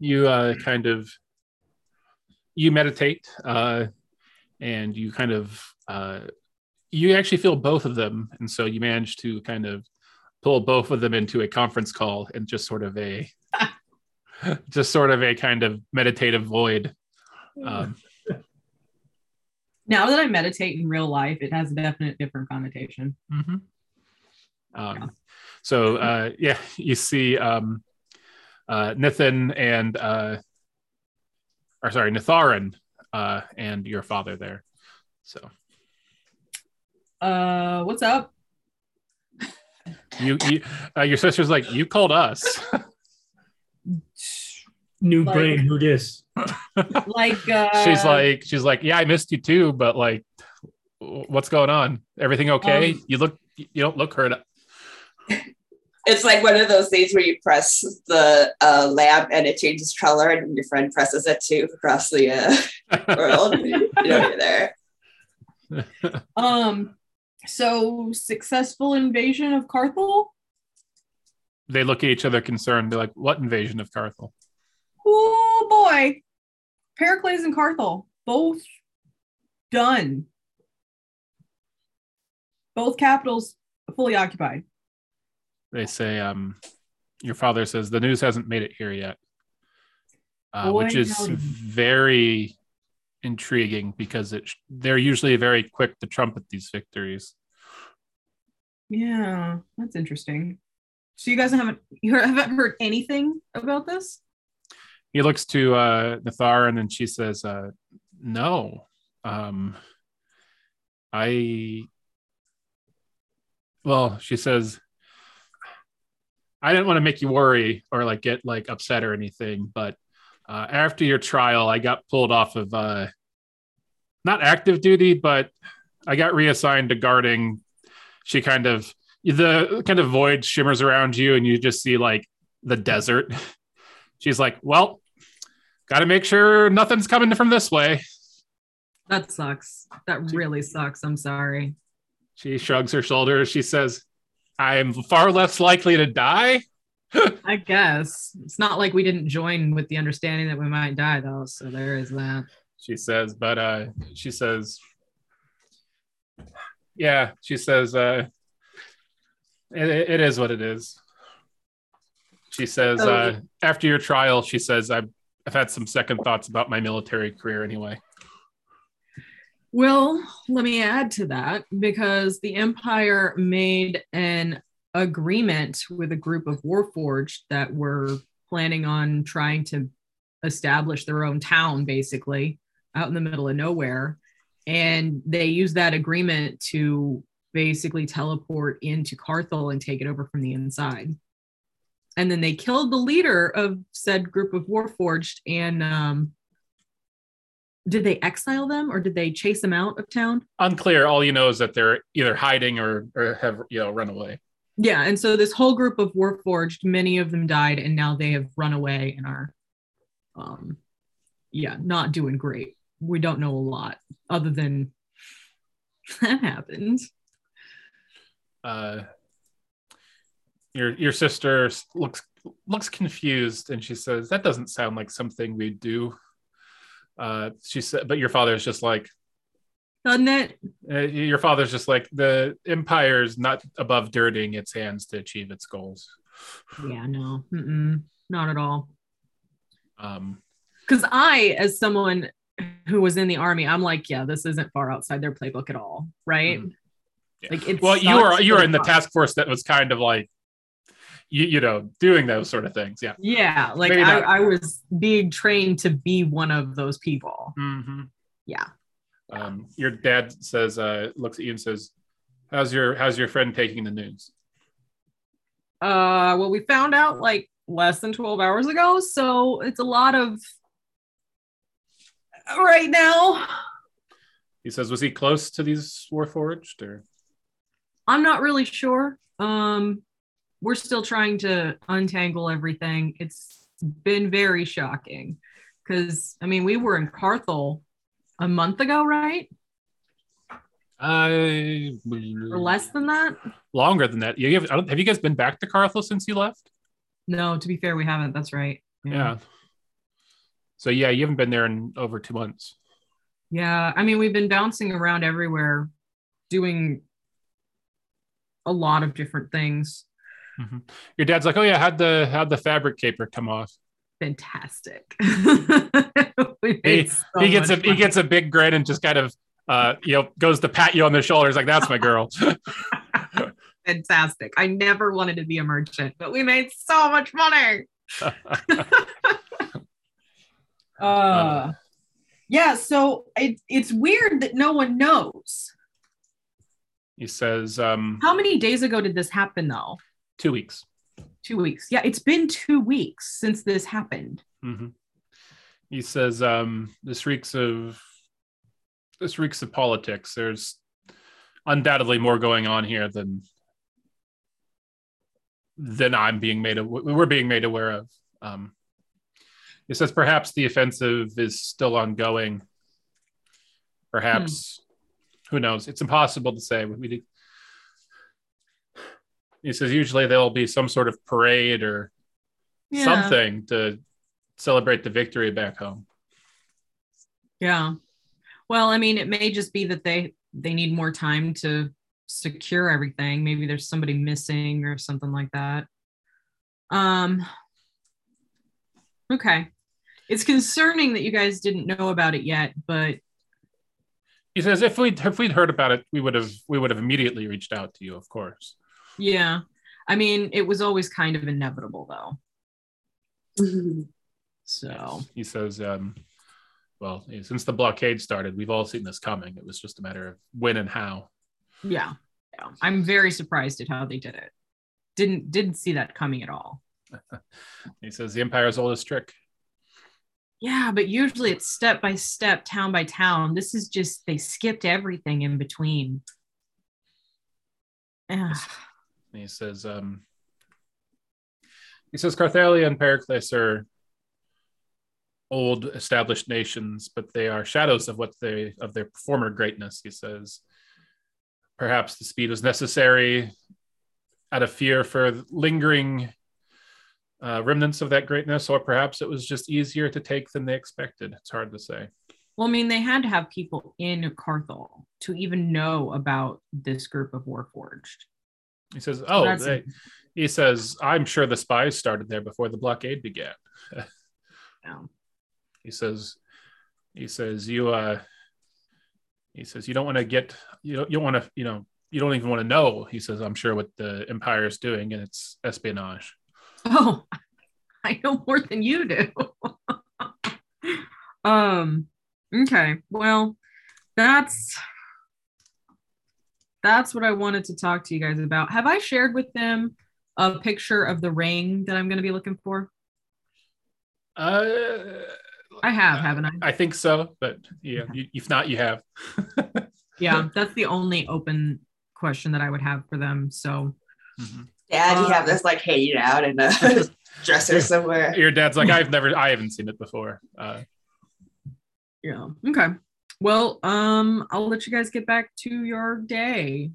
you uh, kind of you meditate, uh, and you kind of uh, you actually feel both of them, and so you manage to kind of pull both of them into a conference call and just sort of a [LAUGHS] just sort of a kind of meditative void. Um, Now that I meditate in real life, it has a definite different connotation. mhm. um, so uh, yeah, you see um, uh, Nithin and uh, or sorry, Nitharan uh, and your father there. So Uh, what's up? you, you uh, your sister's like, you called us. [LAUGHS] New Like- brain, who this [LAUGHS] Like, uh, she's like, she's like, yeah, I missed you too, but like, what's going on? Everything okay? Um, you look, you don't look hurt. It's like one of those things where you press the uh, lab and it changes color, and your friend presses it too across the uh, [LAUGHS] world. you know, you're there. [LAUGHS] um, so successful invasion of Carthel. they look at each other concerned. They're like, what invasion of Carthel? Oh boy, Pericles and Carthel both done. Both capitals fully occupied. they say um your father says the news hasn't made it here yet uh, which is howdy. very intriguing because it they're usually very quick to trumpet these victories Yeah, that's interesting. So you guys haven't you haven't heard anything about this? He looks to uh Natharan and then she says uh no um i well she says i didn't want to make you worry or like get like upset or anything but uh after your trial i got pulled off of uh not active duty but i got reassigned to guarding. She kind of the kind of void shimmers around you and you just see like the desert. [LAUGHS] She's like well gotta make sure nothing's coming from this way That sucks. That really sucks. I'm sorry. She shrugs her shoulders. She says, I'm far less likely to die. [LAUGHS] I guess it's not like we didn't join with the understanding that we might die, though. So there is that. She says, but uh, she says, yeah, she says, uh, it, it is what it is. She says, uh, after your trial, she says, I've, I've had some second thoughts about my military career anyway. Well, let me add to that because the Empire made an agreement with a group of Warforged that were planning on trying to establish their own town, basically, out in the middle of nowhere. And they used that agreement to basically teleport into Carthel and take it over from the inside. And then they killed the leader of said group of Warforged and um, did they exile them or did they chase them out of town? Unclear. All you know is that they're either hiding or, or have, you know, run away. Yeah, and so this whole group of Warforged, many of them died, and now they have run away and are, um, yeah, not doing great. We don't know a lot other than [LAUGHS] that happened. uh, your your sister looks looks confused and she says that doesn't sound like something we do uh she said but your father's just like Doesn't it? uh, your father's just like the empire's not above dirtying its hands to achieve its goals Yeah, no, mm-mm, not at all. um Because I, as someone who was in the army, I'm like, yeah, this isn't far outside their playbook at all, right? Mhm. yeah. Like, well you were you were so in the task force that was kind of like you you know doing those sort of things yeah Yeah, like I. I was being trained to be one of those people. mm-hmm. Yeah. um your dad says uh looks at you and says how's your how's your friend taking the news Uh, well, we found out like less than 12 hours ago, so it's a lot of right now. He says, "Was he close to these Warforged?" Or I'm not really sure. Um, we're still trying to untangle everything. It's been very shocking because I mean, we were in Carthel a month ago, right? I Or less than that? longer than that. You have, I don't, have you guys been back to Carthel since you left? No, to be fair, we haven't. That's right. Yeah. So yeah, you haven't been there in over two months. Yeah, I mean, we've been bouncing around everywhere, doing a lot of different things. Your dad's like, "Oh yeah, how'd the how'd the fabric caper come off?" Fantastic. [LAUGHS] He, so he gets a much he gets a big grin and just kind of uh you know goes to pat you on the shoulder. He's like, "That's my girl." [LAUGHS] fantastic. I never wanted to be a merchant, but we made so much money. [LAUGHS] Uh, yeah, so it, it's weird that no one knows. he says, um, How many days ago did this happen, though? Two weeks. Two weeks. Yeah, it's been two weeks since this happened. hmm He says, um, "This reeks of this reeks of politics. There's undoubtedly more going on here than than I'm being made. We're being made aware of." Um, he says, "Perhaps the offensive is still ongoing. Perhaps, who knows? It's impossible to say. We did." He says, "Usually there will be some sort of parade or Yeah. something to celebrate the victory back home. Yeah. Well, I mean, it may just be that they they need more time to secure everything. Maybe there's somebody missing or something like that. Um Okay. It's concerning that you guys didn't know about it yet, but He says, "If we'd if we'd heard about it, we would have we would have immediately reached out to you, of course." Yeah. I mean, it was always kind of inevitable though. So, He says, um, "Well, since the blockade started, we've all seen this coming. It was just a matter of when and how." yeah. Yeah. I'm very surprised at how they did it. Didn't didn't see that coming at all. [LAUGHS] He says, "The Empire's oldest trick." Yeah, but usually it's step by step, town by town. This is just they skipped everything in between. And he says, um, "He says Carthalia and Pericles are old established nations, but they are shadows of what they of their former greatness." He says, perhaps the speed was necessary out of fear for lingering uh, remnants of that greatness, or perhaps it was just easier to take than they expected. It's hard to say. Well, I mean, they had to have people in Carthel to even know about this group of Warforged. He says, "Oh, they, he says, I'm sure the spies started there before the blockade began." [LAUGHS] Yeah. He says, he says, you, uh, he says, you don't want to get, you don't, you don't want to, you know, you don't even want to know. He says, I'm sure what the empire is doing, and it's espionage. Oh, [LAUGHS] I know more than you do. [LAUGHS] um, okay. Well, that's that's what I wanted to talk to you guys about. Have I shared with them a picture of the ring that I'm going to be looking for? Uh, I have, haven't I? I think so, but yeah, Okay. you, if not, you have. [LAUGHS] Yeah, that's the only open question that I would have for them. So, Mhm. Dad, you have Um, this like hanging out in a [LAUGHS] dresser somewhere. Your dad's like, I've never, I haven't seen it before. Uh, yeah. Okay. Well, um, I'll let you guys get back to your day.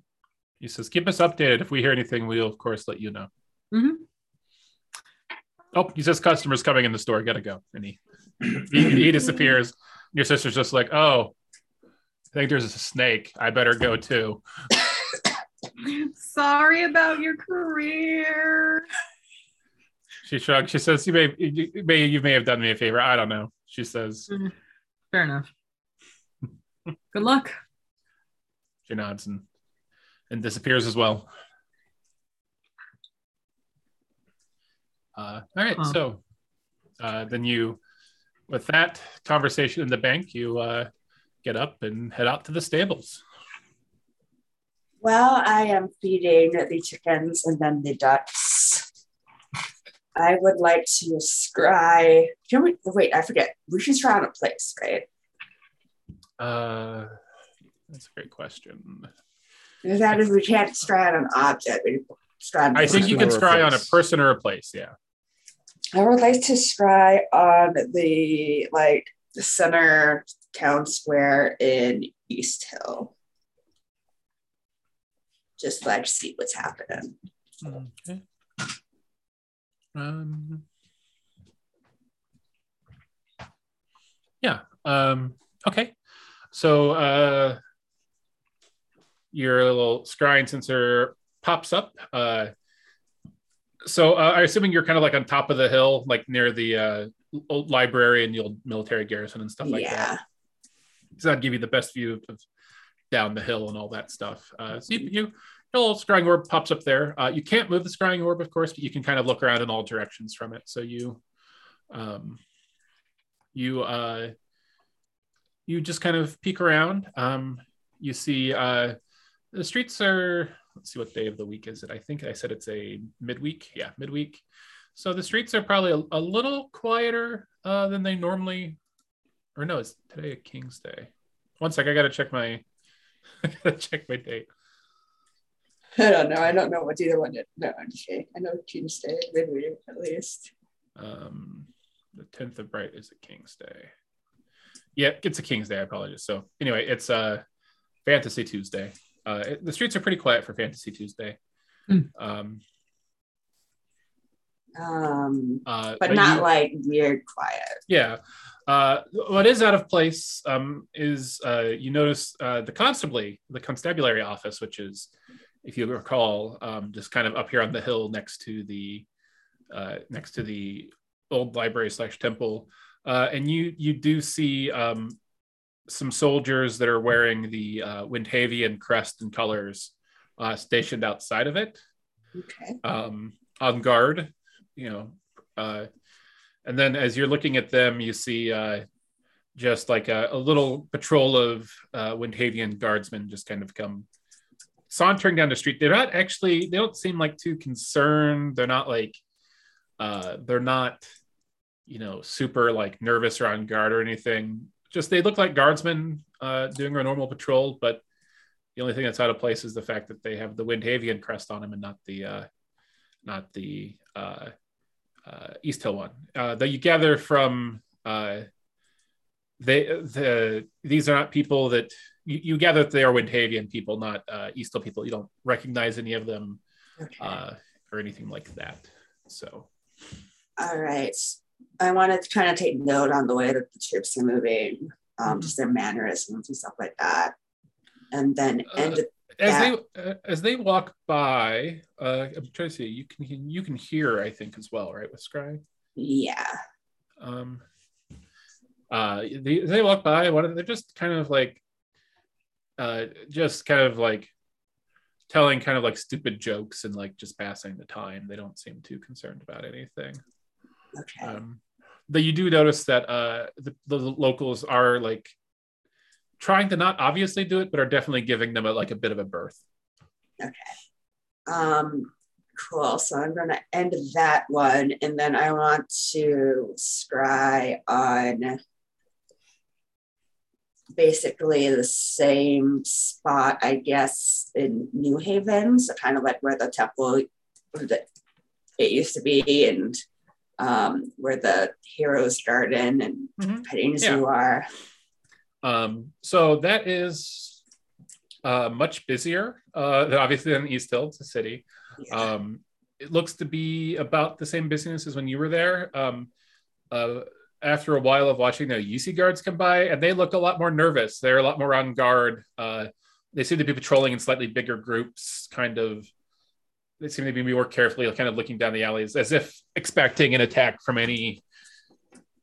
he says, keep us updated. If we hear anything, we'll of course let you know. Mhm. Oh, he says, customers coming in the store. Gotta go. And he, [CLEARS THROAT] he, he disappears. Your sister's just like, oh, I think there's a snake. I better go too. [COUGHS] Sorry about your career. She shrugs. She says, "You may, you may, you may have done me a favor. I don't know." She says. Fair enough. Good luck. She nods and and disappears as well. Uh, all right, Huh. so uh, then you, with that conversation in the bank, you uh, get up and head out to the stables. While I am feeding the chickens and then the ducks, I would like to scry. Can we, wait, I forget. We should scry on a place, right? Uh, that's a great question. Because that is, we can't scry on an object. Scry on I think you can Person or a scry on a person or a place. Yeah. I would like to scry on the like the center town square in East Hill. Just like see what's happening. Okay. Um, yeah. Um, okay. So uh, your little scrying sensor pops up. Uh, so uh, I'm assuming you're kind of like on top of the hill, like near the uh, old library and the old military garrison and stuff like that. yeah. that. So that'd give you the best view of down the hill and all that stuff. Uh, so you, you your little scrying orb pops up there. Uh, you can't move the scrying orb, of course, but you can kind of look around in all directions from it. So you, um, you, uh, you just kind of peek around. Um, you see uh, the streets are. Let's see what day of the week is it. I think I said it's a midweek. Yeah, midweek. So the streets are probably a, a little quieter uh, than they normally. Or no, it's today a King's Day. One sec, I gotta check my. [LAUGHS] I gotta check my date. [LAUGHS] I don't know. I don't know what either one is. No, I'm just kidding. I know Tuesday, midweek at least. Um, the 10th of Bright is a King's Day. Yeah, it's a King's Day. I apologize. So anyway, it's uh, Fantasy Tuesday. Uh, it- the streets are pretty quiet for Fantasy Tuesday. Hmm. Um, Um, uh, but, not you- like weird quiet. yeah. Uh, what is out of place um, is uh, you notice uh, the constably, the constabulary office, which is, if you recall, um, just kind of up here on the hill next to the uh, next to the old library slash temple, uh, and you you do see um, some soldiers that are wearing the uh, Windhavian crest and colors uh, stationed outside of it Okay. um, on guard, you know. Uh, and then as you're looking at them, you see uh, just like a, a little patrol of uh, Windhavian guardsmen just kind of come sauntering down the street. They're not actually, they don't seem like too concerned. They're not like, uh, they're not, you know, super like nervous or on guard or anything. Just they look like guardsmen uh, doing a normal patrol, but the only thing that's out of place is the fact that they have the Windhavian crest on them and not the uh, not the uh, uh, East Hill one. Uh, that you gather from uh, they the these are not people that you, you gather that they are Windhavian people, not uh, East Hill people. You don't recognize any of them Okay. uh, or anything like that. So All right. I wanted to kind of take note on the way that the troops are moving, um, just their mannerisms and stuff like that. And then Uh, end it. as they uh, as they walk by, uh, I'm trying to see. You can you can hear, I think, as well, right, with Scry. Yeah. Um, uh, they, they walk by. What they're just kind of like, uh, just kind of like telling kind of like stupid jokes and like just passing the time. They don't seem too concerned about anything. Okay. Um, though you do notice that uh, the, the locals are like trying to not obviously do it, but are definitely giving them a, like a bit of a berth. Okay. Um, cool. So I'm going to end that one, and then I want to scry on basically the same spot, I guess, in New Haven, so kind of like where the temple that it used to be, and um, where the Heroes Garden and Mhm. petting Yeah. zoo are. Um, so that is uh, much busier, uh, [LAUGHS] obviously than East Hill. It's a city. Yeah. Um, it looks to be about the same business as when you were there. Um, uh, after a while of watching the UC guards come by, and they look a lot more nervous. They're a lot more on guard. Uh, they seem to be patrolling in slightly bigger groups, kind of. They seem to be more carefully, kind of looking down the alleys, as if expecting an attack from any,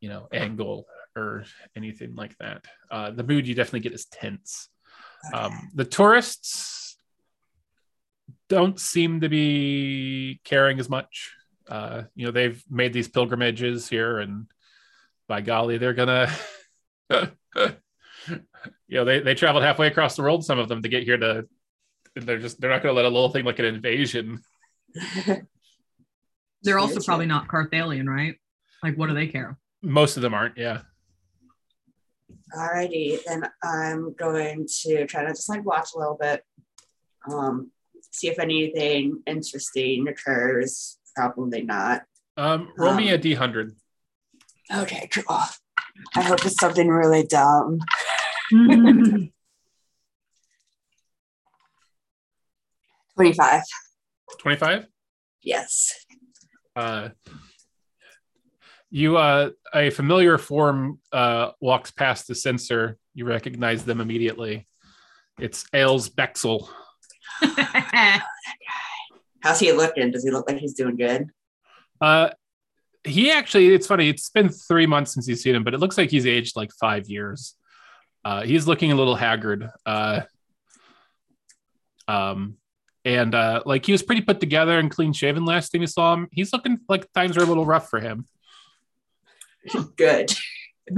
you know, angle or anything like that. Uh, the mood you definitely get is tense. Um, the tourists don't seem to be caring as much. Uh, you know, they've made these pilgrimages here, and by golly, they're gonna. [LAUGHS] you know, they they traveled halfway across the world. Some of them to get here to. They're just they're not going to let a little thing like an invasion. [LAUGHS] They're also Yes, probably not Carthalian, right? Like, what do they care? Most of them aren't. Yeah. Alrighty, then I'm going to try to just like watch a little bit, um, see if anything interesting occurs. Probably not. Um, roll me Um, a d hundred. Okay, cool. I hope it's something really dumb. [LAUGHS] [LAUGHS] Twenty-five. Twenty five. Yes. uh, you uh, a familiar form uh, walks past the sensor. You recognize them immediately. It's Ailes Bexel. [LAUGHS] How's he looking? Does he look like he's doing good? Uh, he actually, it's funny. It's been three months since you've seen him, but it looks like he's aged like five years. Uh, he's looking a little haggard. Uh, um, and uh, like he was pretty put together and clean shaven last time you saw him. He's looking like times are a little rough for him. Good. [LAUGHS]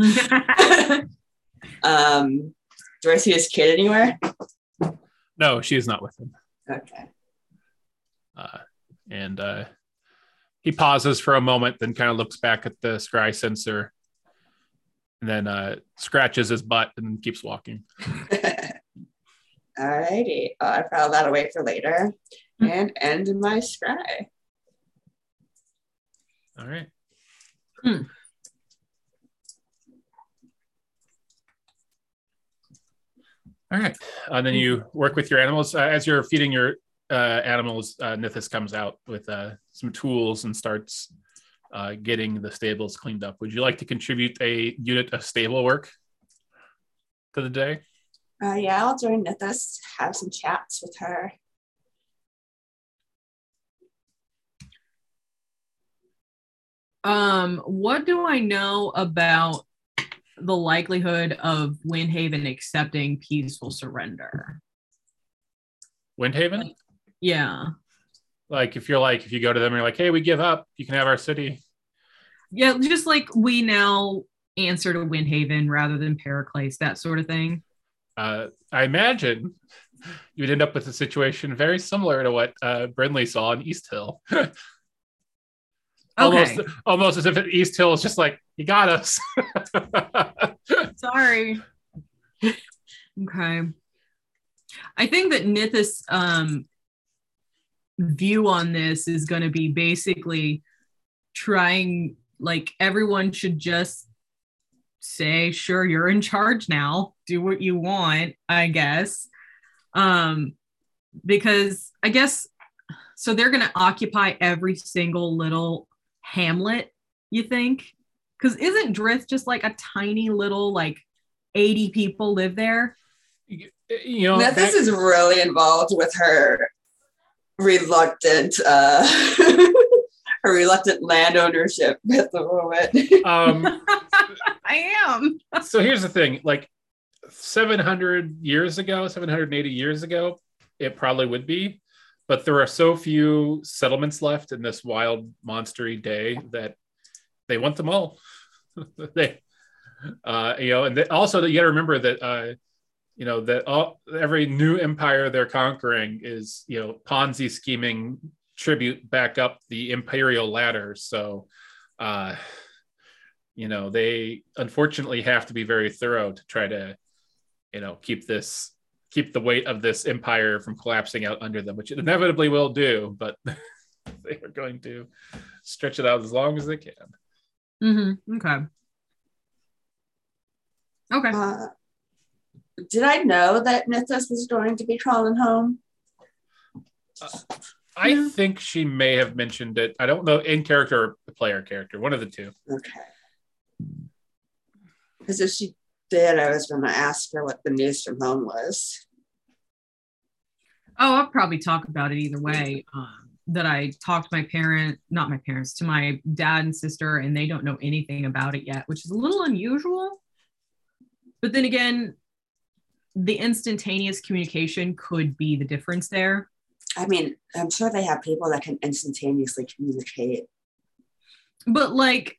um, do I see his kid anywhere? No, she is not with him. Okay. Uh, and uh, he pauses for a moment, then kind of looks back at the scry sensor, and then uh, scratches his butt and keeps walking. [LAUGHS] Alrighty. Uh, I file that away for later and end my scry. All right. Hmm. All right. And then you work with your animals. Uh, as you're feeding your uh, animals, uh, Nithis comes out with uh, some tools and starts uh, getting the stables cleaned up. Would you like to contribute a unit of stable work to the day? Uh, yeah, I'll join Nithis, have some chats with her. um, what do I know about the likelihood of Windhaven accepting peaceful surrender? Windhaven? Yeah. Like if you're like, if you go to them and you're like, hey, we give up, you can have our city. Yeah, just like we now answer to Windhaven rather than Pericles, that sort of thing. Uh, I imagine you'd end up with a situation very similar to what uh, Brinley saw in East Hill. [LAUGHS] almost, Okay. almost as if East Hill is just like, you got us. [LAUGHS] Sorry. okay. I think that Nithis um view on this is going to be basically trying like everyone should just say, sure, you're in charge now. Do what you want, I guess. Um, because I guess so they're gonna occupy every single little hamlet, you think? Because isn't Drith just like a tiny little like 80 people live there? You know, Nithis back- is really involved with her reluctant uh [LAUGHS] her reluctant land ownership [LAUGHS] at the moment. [LAUGHS] um, I am. so here's the thing like 700 years ago 780 years ago it probably would be but there are so few settlements left in this wild monstery day that they want them all [LAUGHS] they uh you know and they, also that you got to remember that uh you know that all every new empire they're conquering is you know ponzi scheming tribute back up the imperial ladder so uh you know they unfortunately have to be very thorough to try to you know keep this keep the weight of this empire from collapsing out under them which it inevitably will do but [LAUGHS] they are going to stretch it out as long as they can Mm-hmm. Okay. Okay. Uh, did I know that Nithis was going to be calling home? I Yeah. think she may have mentioned it i don't know in character or the player character one of the two Okay. Because if she did, I was going to ask her what the news from home was. Oh, I'll probably talk about it either way. Um, that I talked to my parent, not my parents, to my dad and sister, and they don't know anything about it yet, which is a little unusual. But then again, the instantaneous communication could be the difference there. I mean, I'm sure they have people that can instantaneously communicate. But like,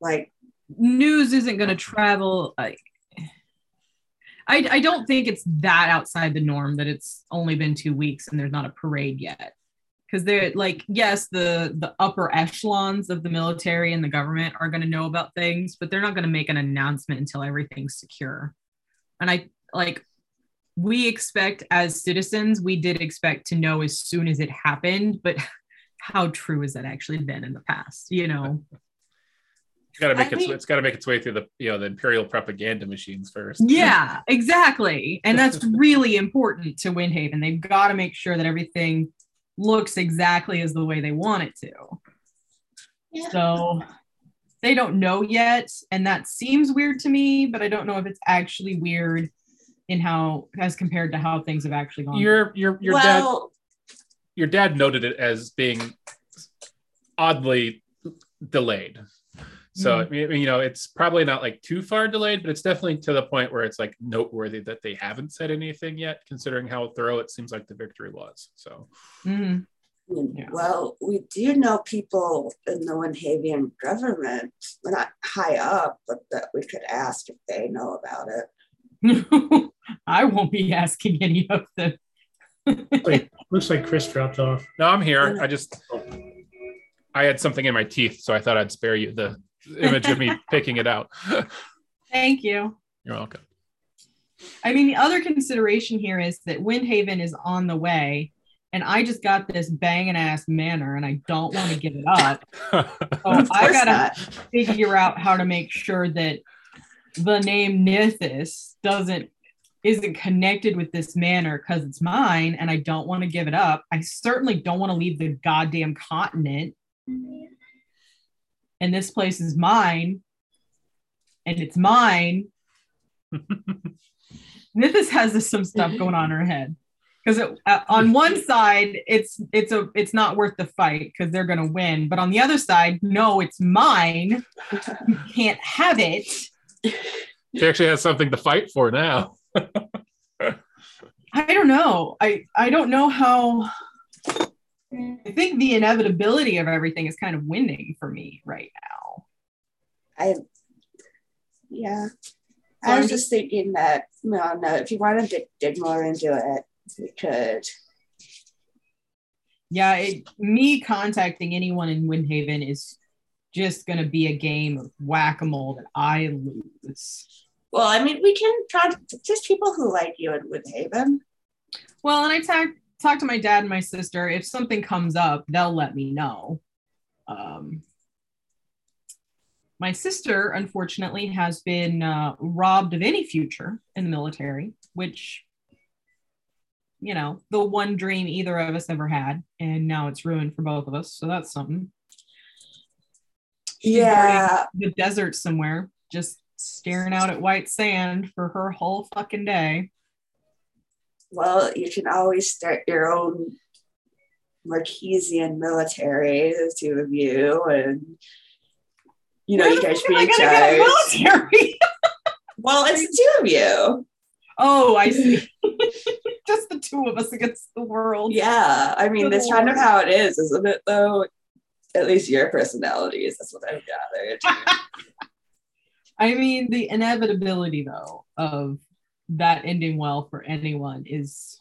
Like, news isn't going to travel. I, I, I don't think it's that outside the norm that it's only been two weeks and there's not a parade yet. Because they're like, yes, the the upper echelons of the military and the government are going to know about things, but they're not going to make an announcement until everything's secure. And I like, we expect as citizens, we did expect to know as soon as it happened, but how true has that actually been in the past? You know. it's got to make I its mean- it's got to make its way through the you know the imperial propaganda machines first [LAUGHS] Yeah, exactly. And that's really important to Windhaven. They've got to make sure that everything looks exactly as the way they want it to. Yeah. So they don't know yet. And that seems weird to me, but I don't know if it's actually weird in how, as compared to how things have actually gone. your your your dad your dad noted it as being oddly delayed. So I mean, you know, it's probably not like too far delayed, but it's definitely to the point where it's like noteworthy that they haven't said anything yet, considering how thorough it seems like the victory was. So Mhm. Yeah. well, we do know people in the Windhavian government, well, not high up, but that we could ask if they know about it. [LAUGHS] I won't be asking any of them. [LAUGHS] Wait, looks like Chris dropped off. no, I'm here. I just oh. I had something in my teeth, so I thought I'd spare you the image of me [LAUGHS] picking it out. Thank you. You're welcome. I mean, the other consideration here is that Windhaven is on the way, and I just got this banging ass manor, and I don't want to give it up. [LAUGHS] So I gotta not. figure out how to make sure that the name Nithis doesn't isn't connected with this manor because it's mine, and I don't want to give it up. I certainly don't want to leave the goddamn continent. And this place is mine, and it's mine. [LAUGHS] Nithis has this, some stuff going on in her head because uh, on one side it's it's a it's not worth the fight because they're gonna win, but on the other side, no, it's mine. You can't have it. [LAUGHS] she actually has something to fight for now. I don't know. I I don't know how. I think the inevitability of everything is kind of winning for me right now. I, yeah. I was just thinking that, well, no, if you wanted to dig more into it, we could. Yeah, it, me contacting anyone in Windhaven is just going to be a game of whack a mole that I lose. Well, I mean, we can try just people who like you in Woodhaven. Well, and I talk talked to my dad and my sister. If something comes up, they'll let me know. Um, my sister, unfortunately, has been uh, robbed of any future in the military, which, you know, the one dream either of us ever had. And now it's ruined for both of us. So that's something. She's Yeah. the desert somewhere, just staring out at white sand for her whole fucking day. Well, you can always start your own Marquesian military, the two of you, and you know, Where you guys fuck be in gonna get a charge. military? [LAUGHS] Well, it's the two of you. oh, I see. [LAUGHS] just the two of us against the world. Yeah. I mean, that's kind of how it is, isn't it, though? At least your personalities. That's what I've gathered. [LAUGHS] I mean, the inevitability, though, of that ending well for anyone is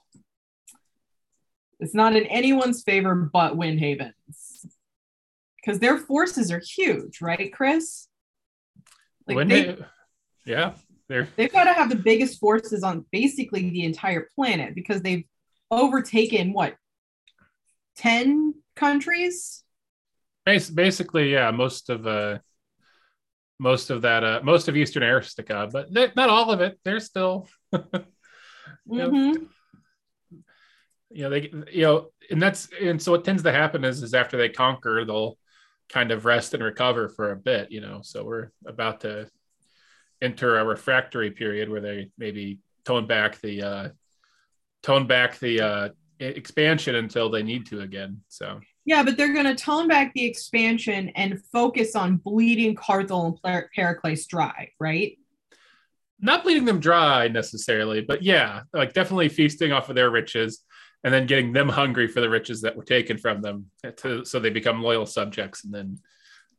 it's not in anyone's favor but Windhaven's. Because their forces are huge, right, Chris? Like they, they- yeah, they're they've got to have the biggest forces on basically the entire planet because they've overtaken what 10 countries basically yeah. Most of uh, most of that uh, most of Eastern Aristica, but not all of it. They're still [LAUGHS] Yep. Mhm. you know they you know and that's and so what tends to happen is is after they conquer they'll kind of rest and recover for a bit you know so we're about to enter a refractory period where they maybe tone back the uh tone back the uh expansion until they need to again so yeah but they're going to tone back the expansion and focus on bleeding carthel and Per- pericles dry right? Not bleeding them dry necessarily but yeah like definitely feasting off of their riches and then getting them hungry for the riches that were taken from them to, so they become loyal subjects and then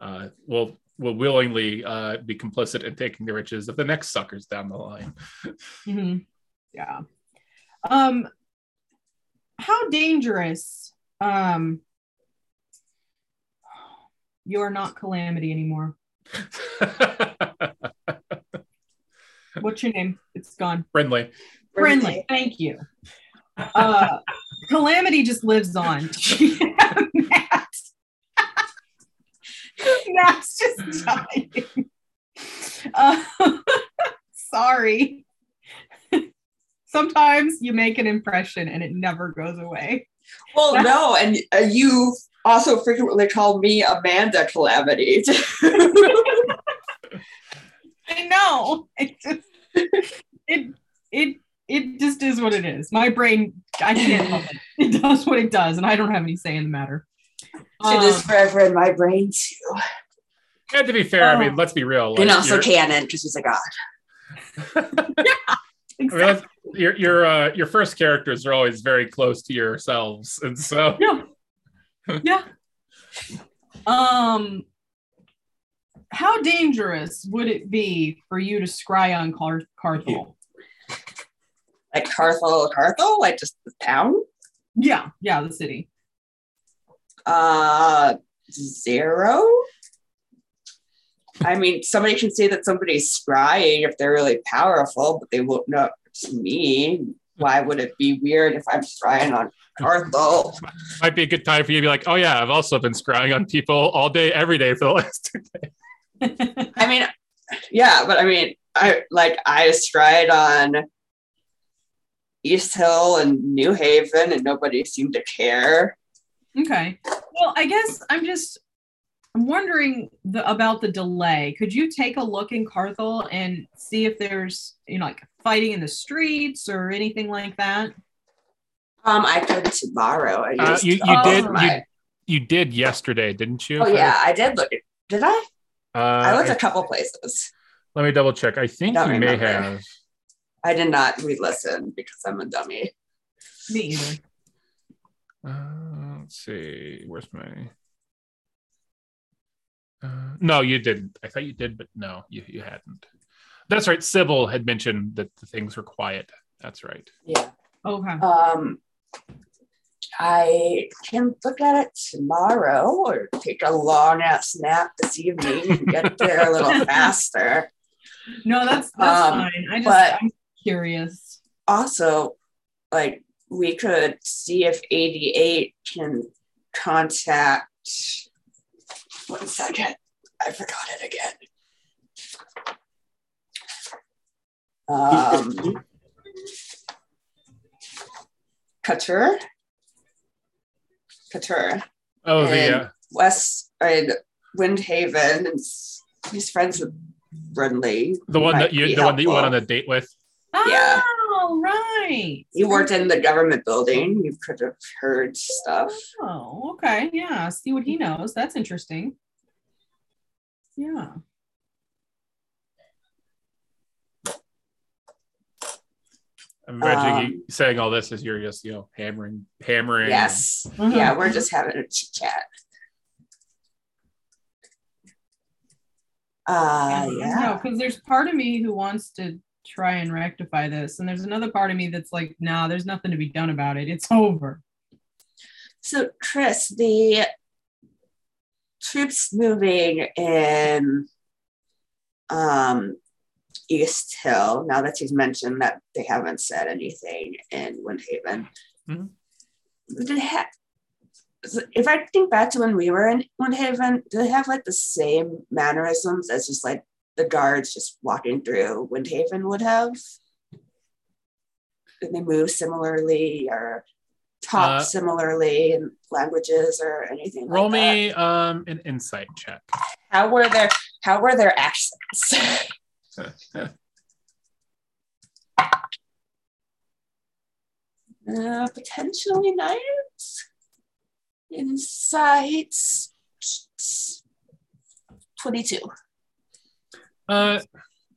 uh, will will willingly uh, be complicit in taking the riches of the next suckers down the line. [LAUGHS] Mhm. yeah. Um how dangerous um you're not calamity anymore. [LAUGHS] What's your name? It's gone. Friendly friendly thank you. Uh calamity just lives on. [LAUGHS] Matt [LAUGHS] matt's just dying. Uh, sorry. Sometimes you make an impression and it never goes away. Well, no, and uh, you also frequently call me Amanda Calamity. [LAUGHS] i know it just it it it just is what it is my brain i can't help it it does what it does and i don't have any say in the matter She Um, lives forever in my brain too. and to be fair i mean Oh. let's be real and like, also canon because he's a god. [LAUGHS] I mean, your your uh, your first characters are always very close to yourselves and so Yeah. [LAUGHS] yeah. Um, how dangerous would it be for you to scry on Car- Carthel? [LAUGHS] Like Carthel, Carthel, like just the town. Yeah, yeah, the city. Uh, zero. I mean, somebody can say that somebody's scrying if they're really powerful, but they won't know it's me. Why would it be weird if I'm scrying on Carthel? might be a good time for you to be like oh yeah i've also been scrying on people all day every day for the last two days [LAUGHS] I mean, yeah, but I mean, I like I scryed on East Hill and New Haven, and nobody seemed to care. okay. Well, I guess I'm just I'm wondering the, about the delay. Could you take a look in Carthel and see if there's you know like fighting in the streets or anything like that? Um, I could tomorrow. I Uh, you- you all did- my- you did yesterday didn't you oh yeah, I did look. At, did I? uh, I looked I- a couple places. let me double check i think Don't you may have I did not re-listen because I'm a dummy. Me either. Uh, let's see. Where's my? Uh, no, you didn't. I thought you did, but no, you you hadn't. That's right. Sybil had mentioned that the things were quiet. That's right. Yeah. Okay. Um, I can look at it tomorrow or take a long ass nap this evening and get there a little [LAUGHS] faster. No, that's, that's um, fine. I just, but I'm curious. Also, like, we could see if 88 can contact. One second. I forgot it again. Um, Couture. Couture. Oh, the And- uh, West and Windhaven. and s- He's friends with Brinley. the one that you be the one that you went on a date with. Yeah. Oh, right. You worked in the government building. You could have heard stuff. Oh, okay. Yeah. See what he knows. That's interesting. Yeah. I'm imagining Um, you saying all this as you're just you know hammering, hammering. Yes. Mhm. Yeah, we're just having a chit chat. Uh, yeah. because there's part of me who wants to try and rectify this, and there's another part of me that's like, nah, there's nothing to be done about it. It's [LAUGHS] over. So, Chris, the troops moving in um, East Hill, now that you've mentioned that they haven't said anything in Windhaven, Mhm. did it ha- if I think back to when we were in Windhaven, do they have like the same mannerisms as just like the guards just walking through Windhaven would have? Did they move similarly or talk Uh, similarly in languages or anything? Roll like that? me um an insight check. How were their How were their accents? [LAUGHS] [LAUGHS] uh, potentially nice. Insights. Twenty-two. Uh,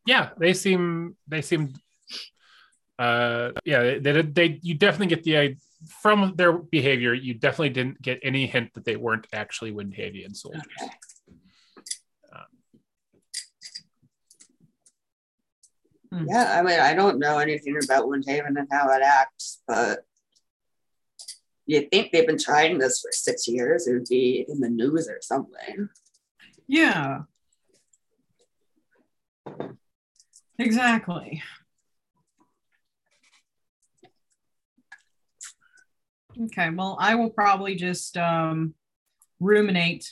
yeah, they seem they seem. Uh, yeah, they, they, they you definitely get the idea from their behavior. You definitely didn't get any hint that they weren't actually Windhavian soldiers. Okay. Yeah, I mean, I don't know anything about Windhaven and how it acts, but you'd think they've been trying this for six years. It would be in the news or something. Yeah. Exactly. Okay, well, I will probably just um, ruminate,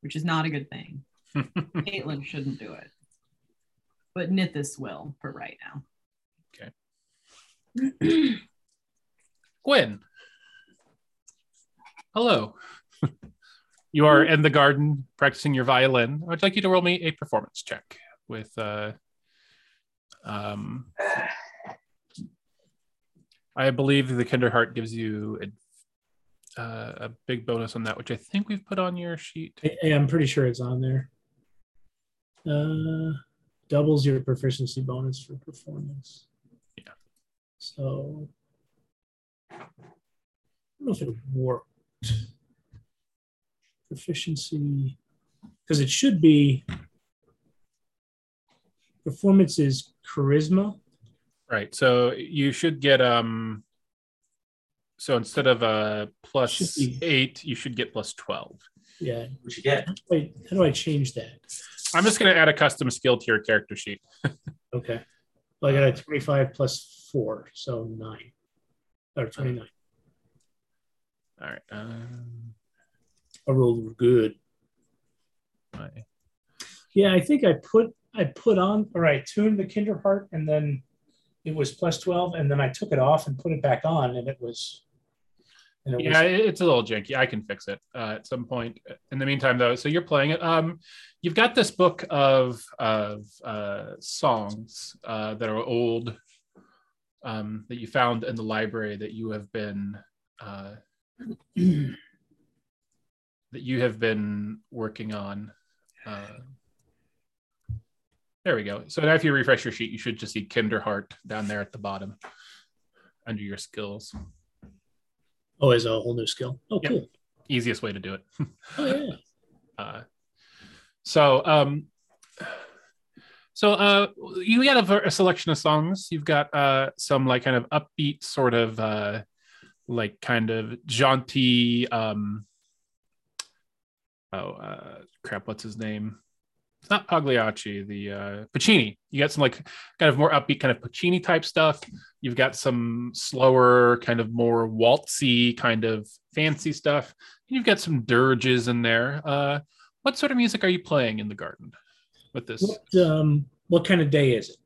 which is not a good thing. [LAUGHS] Caitlin shouldn't do it, but Nithis will for right now. Okay. [CLEARS THROAT] Gwen. Hello. [LAUGHS] you are in the garden practicing your violin. I'd like you to roll me a performance check with uh um I believe the Kinderheart gives you a, uh, a big bonus on that, which I think we've put on your sheet. I, I'm pretty sure it's on there. Uh, doubles your proficiency bonus for performance. Yeah. So I don't know if it worked. Proficiency, because it should be performance is charisma. Right. So you should get um so instead of a plus Should be- eight, you should get plus twelve. Yeah. What you get? Wait, how do I change that? I'm just gonna add a custom skill to your character sheet. [LAUGHS] Okay. Well, I got a 25 plus four, so nine. Or 29. All right. Um, I rolled good. my- Yeah, I think I put I put on all right, tuned the Kinderheart, and then it was plus 12, and then I took it off and put it back on, and it was it yeah, was it's a little janky. I can fix it uh, at some point. In the meantime, though, so you're playing it. Um, you've got this book of of uh, songs uh, that are old um, that you found in the library that you have been uh, [CLEARS THROAT] that you have been working on. Uh, there we go. So now, if you refresh your sheet, you should just see Kinderheart down there at the bottom under your skills. Oh, as a whole new skill. Oh, Yep. cool. Easiest way to do it. [LAUGHS] Oh yeah. Uh, so, um, so uh, you got a, a selection of songs. You've got uh, some like kind of upbeat, sort of uh, like kind of jaunty. Um, oh uh, crap! What's his name? It's not Pagliacci. The uh, Puccini. You got some like kind of more upbeat, kind of Puccini type stuff. You've got some slower, kind of more waltzy, kind of fancy stuff. You've got some dirges in there. Uh, what sort of music are you playing in the garden with this? What um what kind of day is it?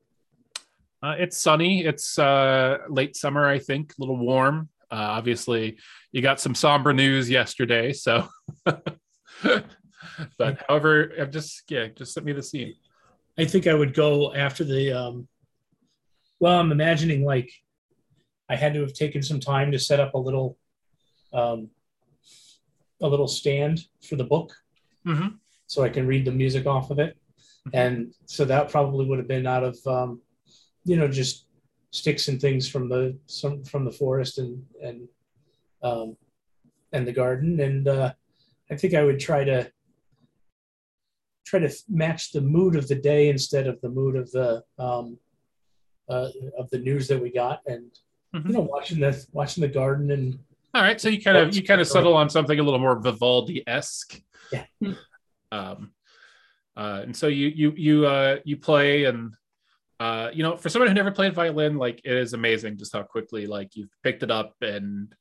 Uh, it's sunny. It's uh, late summer, I think, a little warm. Uh, obviously, you got some somber news yesterday, so. [LAUGHS] [LAUGHS] but however, I've just yeah, just sent me the scene. I think I would go after the. Um, well, I'm imagining like I had to have taken some time to set up a little, um, a little stand for the book, Mhm. so I can read the music off of it, and so that probably would have been out of, um, you know, just sticks and things from the some from the forest and and um, and the garden, and uh, I think I would try to try to match the mood of the day instead of the mood of the um, uh, of the news that we got, and Mhm. you know, watching the watching the garden and All right, so you kind of you kind of settle on something a little more Vivaldi esque. Yeah. [LAUGHS] Um, uh, and so you you you uh, you play and uh, you know for someone who never played violin, like it is amazing just how quickly like you've picked it up and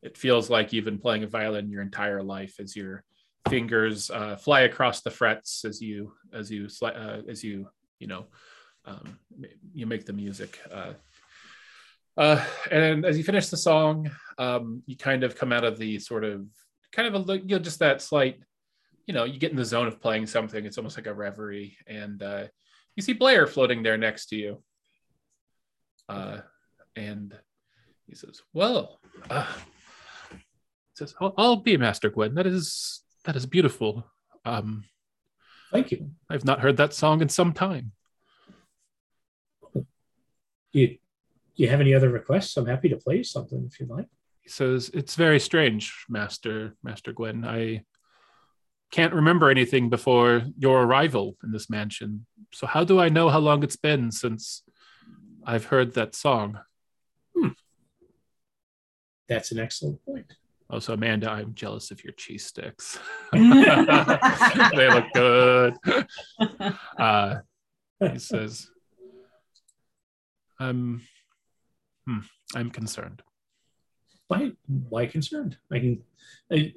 it feels like you've been playing a violin your entire life as your fingers uh, fly across the frets as you as you uh, as you you know um, you make the music. Uh, uh, and as you finish the song, um, you kind of come out of the sort of kind of a look, you know, just that slight, you know, you get in the zone of playing something. It's almost like a reverie, and uh, you see Blair floating there next to you. Uh, and he says, "Well, uh, he says I'll, I'll be Master Gwen. That is that is beautiful. Um, thank you. I've not heard that song in some time. Do you, do you have any other requests? I'm happy to play you something if you'd like. He says, It's very strange, Master Master Gwen. I can't remember anything before your arrival in this mansion. So how do I know how long it's been since I've heard that song? That's an excellent point. Also, Amanda, I'm jealous of your cheese sticks. [LAUGHS] they look good. Uh, he says, "I'm, hmm, I'm concerned." Why, why concerned? I can, I,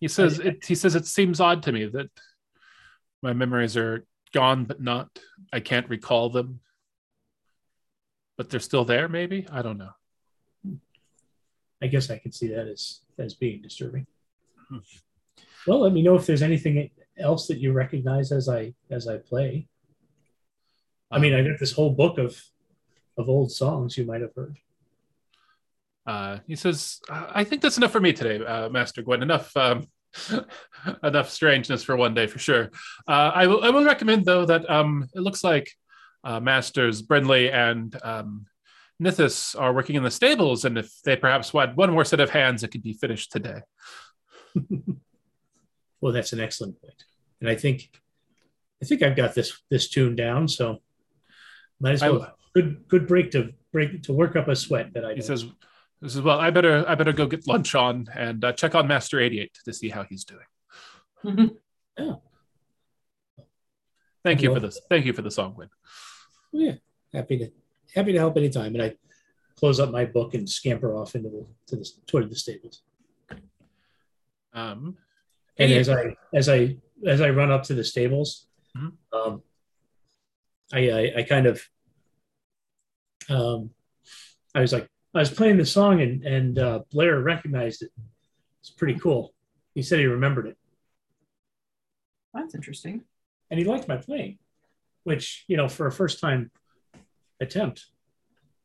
He says, it, "He says it seems odd to me that my memories are gone, but not. I can't recall them, but they're still there. Maybe I don't know." I guess I can see that as as being disturbing. Hmm. Well, let me know if there's anything else that you recognize as I as I play. I mean, I got this whole book of of old songs you might have heard. Uh, he says, "I think that's enough for me today, uh, Master Gwen. Enough, um, [LAUGHS] enough strangeness for one day, for sure. Uh, I will. I will recommend though that um, it looks like uh, Masters Brinley and um, Nithis are working in the stables, and if they perhaps had one more set of hands, it could be finished today." [LAUGHS] Well, that's an excellent point, and I think I think I've got this this tune down. So might as I- well good good break to break to work up a sweat that I He don't. says, "This is well. I better. I better go get lunch on and uh, check on Master Eighty Eight to see how he's doing." [LAUGHS] Oh. Thank you for Well- this. Thank you for the song, Gwen. yeah, happy to happy to help anytime. And I close up my book and scamper off into the to the toward the stables. Um, And Hey. as I as I as I run up to the stables, Mhm. um, I, I I kind of um, I was like I was playing the song and and uh, Blair recognized it. It's pretty cool. He said he remembered it That's interesting. and he liked my playing, which you know for a first time attempt,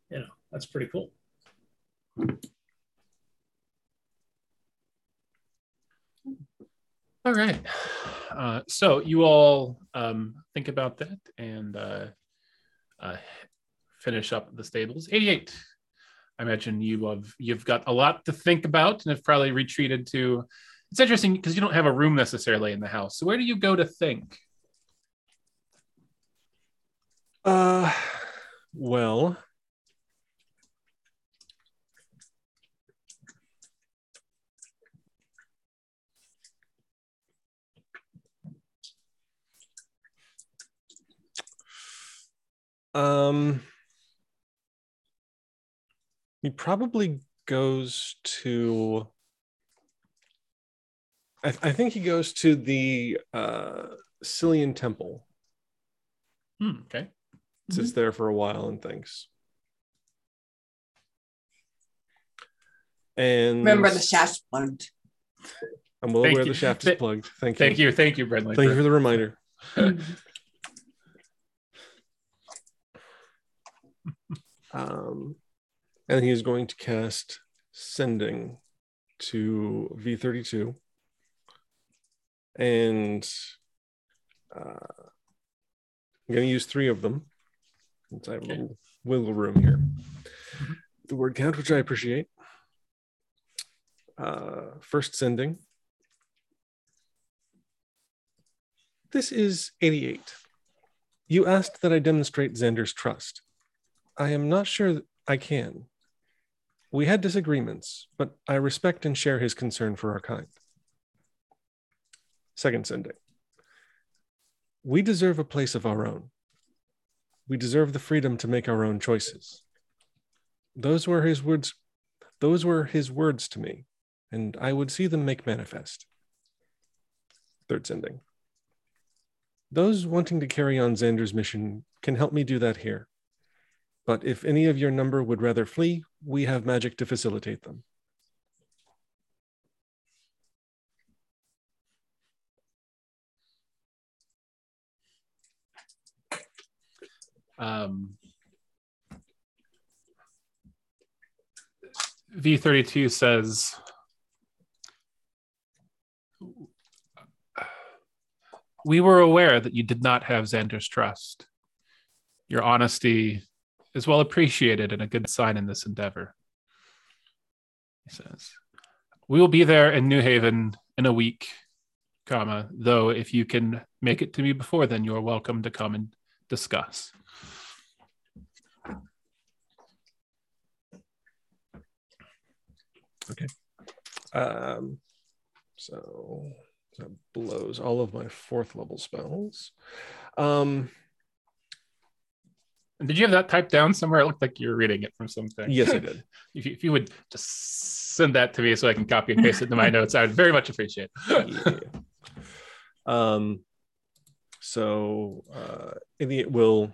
you know that's pretty cool. All right. Uh, so you all um, think about that and uh, uh, finish up the stables. 88. I imagine you have you've got a lot to think about and have probably retreated to. It's interesting because you don't have a room necessarily in the house. So where do you go to think? Uh, well, um, he probably goes to. I, I think he goes to the uh, Scillian Temple. Hmm, okay. Sits there for a while and thinks. And Remember the shaft's plugged. I'm well Thank aware you. the shaft is plugged. Thank you. Thank you, thank you, Brendan. Thank you for the reminder. [LAUGHS] Um, and he is going to cast Sending to V32. And uh, I'm going to use three of them since I have a Okay. little wiggle room here. Mhm. The word count, which I appreciate. Uh, first sending. This is 88. You asked that I demonstrate Xander's trust. I am not sure I can. We had disagreements, but I respect and share his concern for our kind. Second sending. We deserve a place of our own. We deserve the freedom to make our own choices. Those were his words. Those were his words to me, and I would see them make manifest. Third sending. Those wanting to carry on Xander's mission can help me do that here. But if any of your number would rather flee, we have magic to facilitate them. Um, V32 says, We were aware that you did not have Xander's trust. Your honesty is well appreciated and a good sign in this endeavor. He says, We will be there in New Haven in a week, comma, though if you can make it to me before then, you are welcome to come and discuss. Um, so that blows all of my fourth level spells. Um, And did you have that typed down somewhere? It looked like you were reading it from something. yes, I [LAUGHS] did. if, you, if you would just send that to me so I can copy and paste it into my [LAUGHS] notes, I would very much appreciate it. yeah. Um, so uh, Idiot will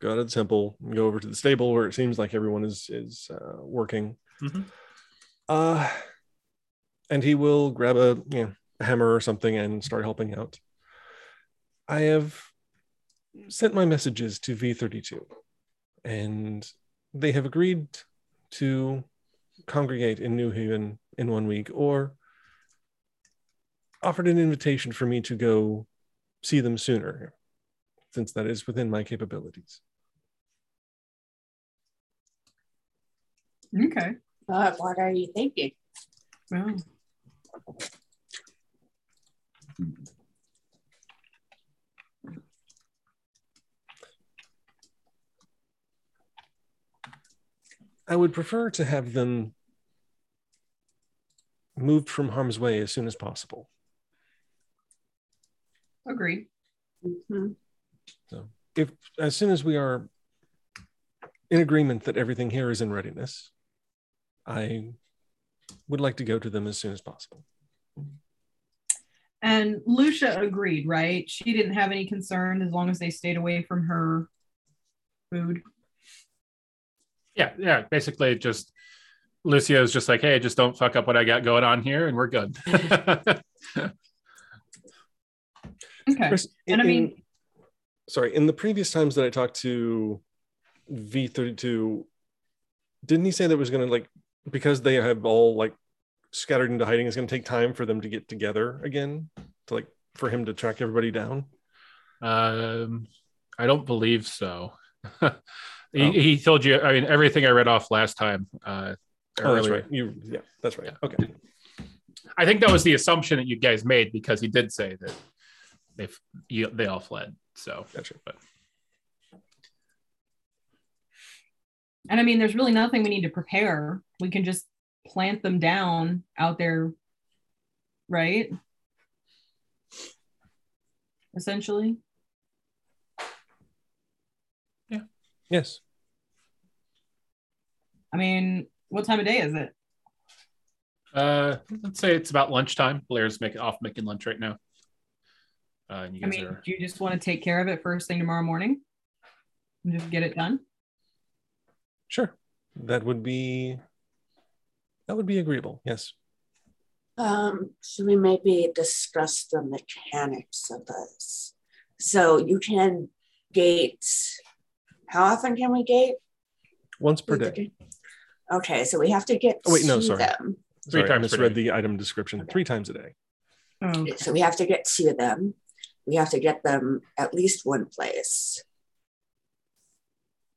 go out of the temple and go over to the stable where it seems like everyone is is uh, working. Mhm. Uh, and he will grab a you know a hammer or something and start helping out. I have sent my messages to V32, and they have agreed to congregate in New Haven in one week or offered an invitation for me to go see them sooner, since that is within my capabilities. Okay. Uh, what are you thinking? Well, I would prefer to have them moved from harm's way as soon as possible. agree. Mhm. If as soon as we are in agreement that everything here is in readiness, I would like to go to them as soon as possible. And Lucia agreed, right? She didn't have any concern as long as they stayed away from her food. Yeah, yeah. Basically, just Lucio's just like, hey, just don't fuck up what I got going on here, and we're good. [LAUGHS] [LAUGHS] Okay. Chris, And I mean- sorry, in the previous times that I talked to V32, didn't he say that was going to like because they have all like scattered into hiding, it's going to take time for them to get together again to like for him to track everybody down? um, I don't believe so. [LAUGHS] he, Oh. he told you. I mean, everything I read off last time. Uh, Oh, that's right. You, yeah, that's right. Yeah. Okay. I think that was the assumption that you guys made because he did say that they you, they all fled. So, Gotcha. but And I mean, there's really nothing we need to prepare. We can just plant them down out there, right? Essentially. Yeah. Yes. I mean, what time of day is it? uh, let's say it's about lunchtime. Blair's making off making lunch right now. Uh, and you I mean, are do you just want to take care of it first thing tomorrow morning? And Just get it done. Sure. That would be that would be agreeable. Yes. Um, should we maybe discuss the mechanics of this? So you can gate. How often can we gate? Once per day. Okay, so we have to get Oh, wait, no, to sorry. them. Three Sorry, I times per misread day. the item description. Okay. Three times a day. Oh, So we have to get to them. We have to get them at least one place.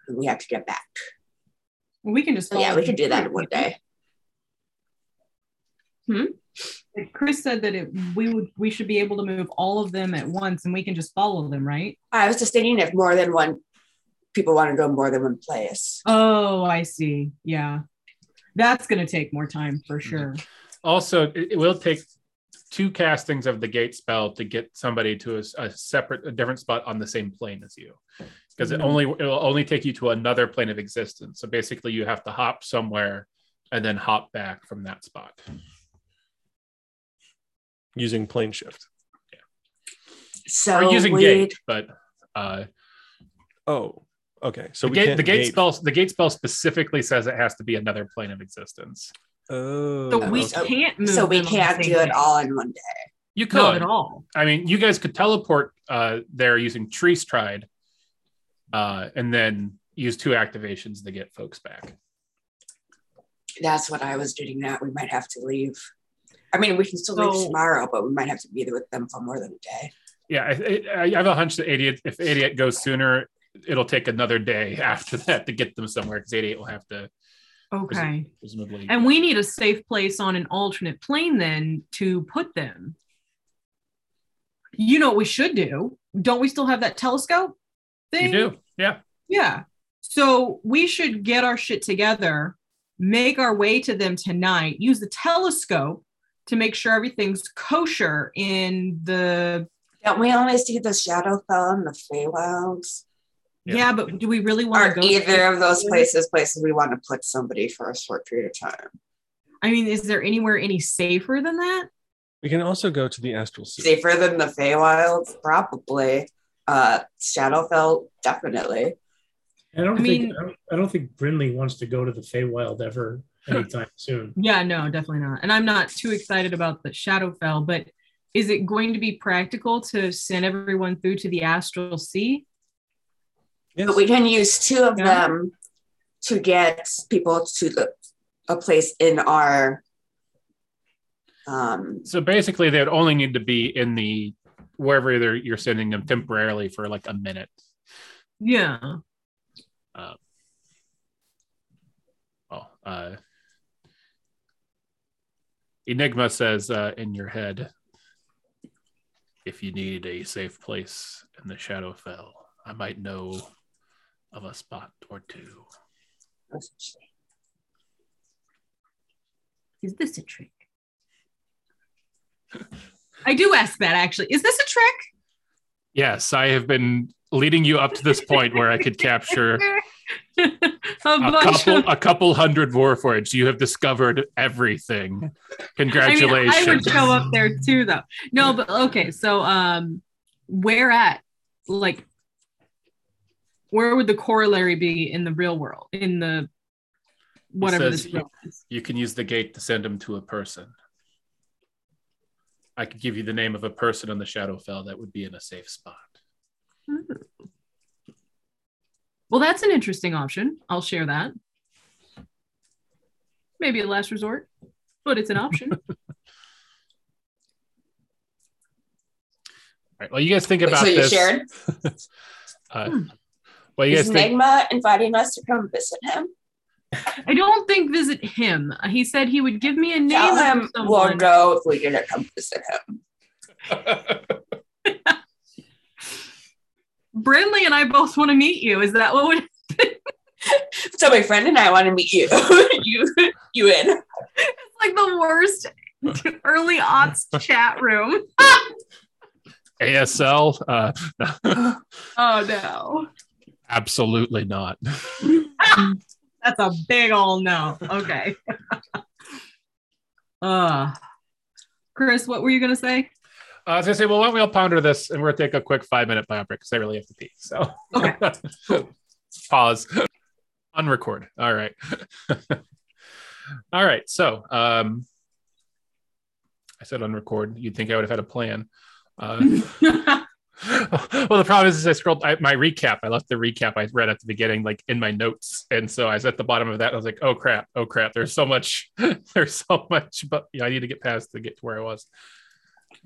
And we have to get back. Well, we can just. So yeah, we could do that one day. Hmm. Chris said that it, we would we should be able to move all of them at once, and we can just follow them, right? I was just thinking if more than one people want to go more than one place. Oh, I see. Yeah, that's gonna take more time for Mm-hmm. sure. Also, it, it will take two castings of the gate spell to get somebody to a separate, a different spot on the same plane as you, because it Mhm. only it will only take you to another plane of existence. So basically, you have to hop somewhere and then hop back from that spot. Using plane shift. Yeah. So or using we gate, but uh, Oh, okay. So the we gate, can't the gate, gate- spell the gate spell specifically says it has to be another plane of existence. Oh, So we so- can't move. so we them on the can't do it all in one day. You Not could. at all. I mean, you guys could teleport uh, there using tree stride, uh, and then use two activations to get folks back. That's what I was doing. That We might have to leave. I mean, we can still leave tomorrow, but we might have to be there with them for more than a day. Yeah, I, I I have a hunch that 88, if 88 goes sooner, it'll take another day [LAUGHS] after that to get them somewhere because 88 will have to Okay. presumably. And we need a safe place on an alternate plane then to put them. You know what we should do? Don't we still have that telescope thing? you do, yeah. Yeah. So we should get our shit together, make our way to them tonight, use the telescope to make sure everything's kosher in the Don't we only see the shadow Shadowfell and the Feywilds? Yeah. yeah, but do we really want to go either of those places places we want to put somebody for a short period of time? I mean, is there anywhere any safer than that? We can also go to the astral sea. Safer than the Feywilds? Probably. Uh, Shadowfell, definitely. I don't I think mean- I don't, I don't think Brinley wants to go to the Feywild ever anytime soon. Yeah, no, definitely not. And I'm not too excited about the Shadowfell, but is it going to be practical to send everyone through to the Astral Sea? Yes. But we can use two of Yeah. them to get people to the a place in our um So basically, they would only need to be in the wherever they're, you're sending them temporarily for like a minute. Yeah. Oh, uh, Enigma says uh, in your head, if you need a safe place in the Shadowfell, I might know of a spot or two. Is this a trick? [LAUGHS] I do ask that actually. Is this a trick? Yes, I have been leading you up to this point where I could capture [LAUGHS] a a couple, of- a couple hundred warforged. You have discovered everything. I mean, Congratulations. I would show up there too, though. No, but okay. So, um, where at? Like, where would the corollary be in the real world? In the whatever says this real is. You can use the gate to send them to a person. I could give you the name of a person on the Shadowfell that would be in a safe spot. Well, that's an interesting option. I'll share that. Maybe a last resort, but it's an option. [LAUGHS] All right. Well, you guys think Wait, about so you this. shared? [LAUGHS] Uh, Hmm. well, you Is guys think. Enigma inviting us to come visit him? I don't think visit him. He said he would give me a name. Tell him we'll someone. go if we get to come visit him. [LAUGHS] Brinley and I both want to meet you. Is that what would? So my friend and I want to meet you. [LAUGHS] you you in? like the worst early aughts [LAUGHS] chat room. ASL? Uh, Oh no. absolutely not. That's a big old no. Okay. [LAUGHS] uh Chris, what were you gonna say? Uh, I was gonna say, well, why don't we all ponder this, and we're gonna take a quick five minute bio break because I really have to pee. So, Okay. [LAUGHS] Pause. Unrecord. All right. [LAUGHS] All right. So, um, I said unrecord. You'd think I would have had a plan. Uh, [LAUGHS] well, the problem is, is I scrolled I, my recap. I left the recap I read at the beginning, like in my notes, and so I was at the bottom of that. I was like, "Oh crap! Oh crap! There's so much. [LAUGHS] there's so much, but yeah, I need to get past to get to where I was."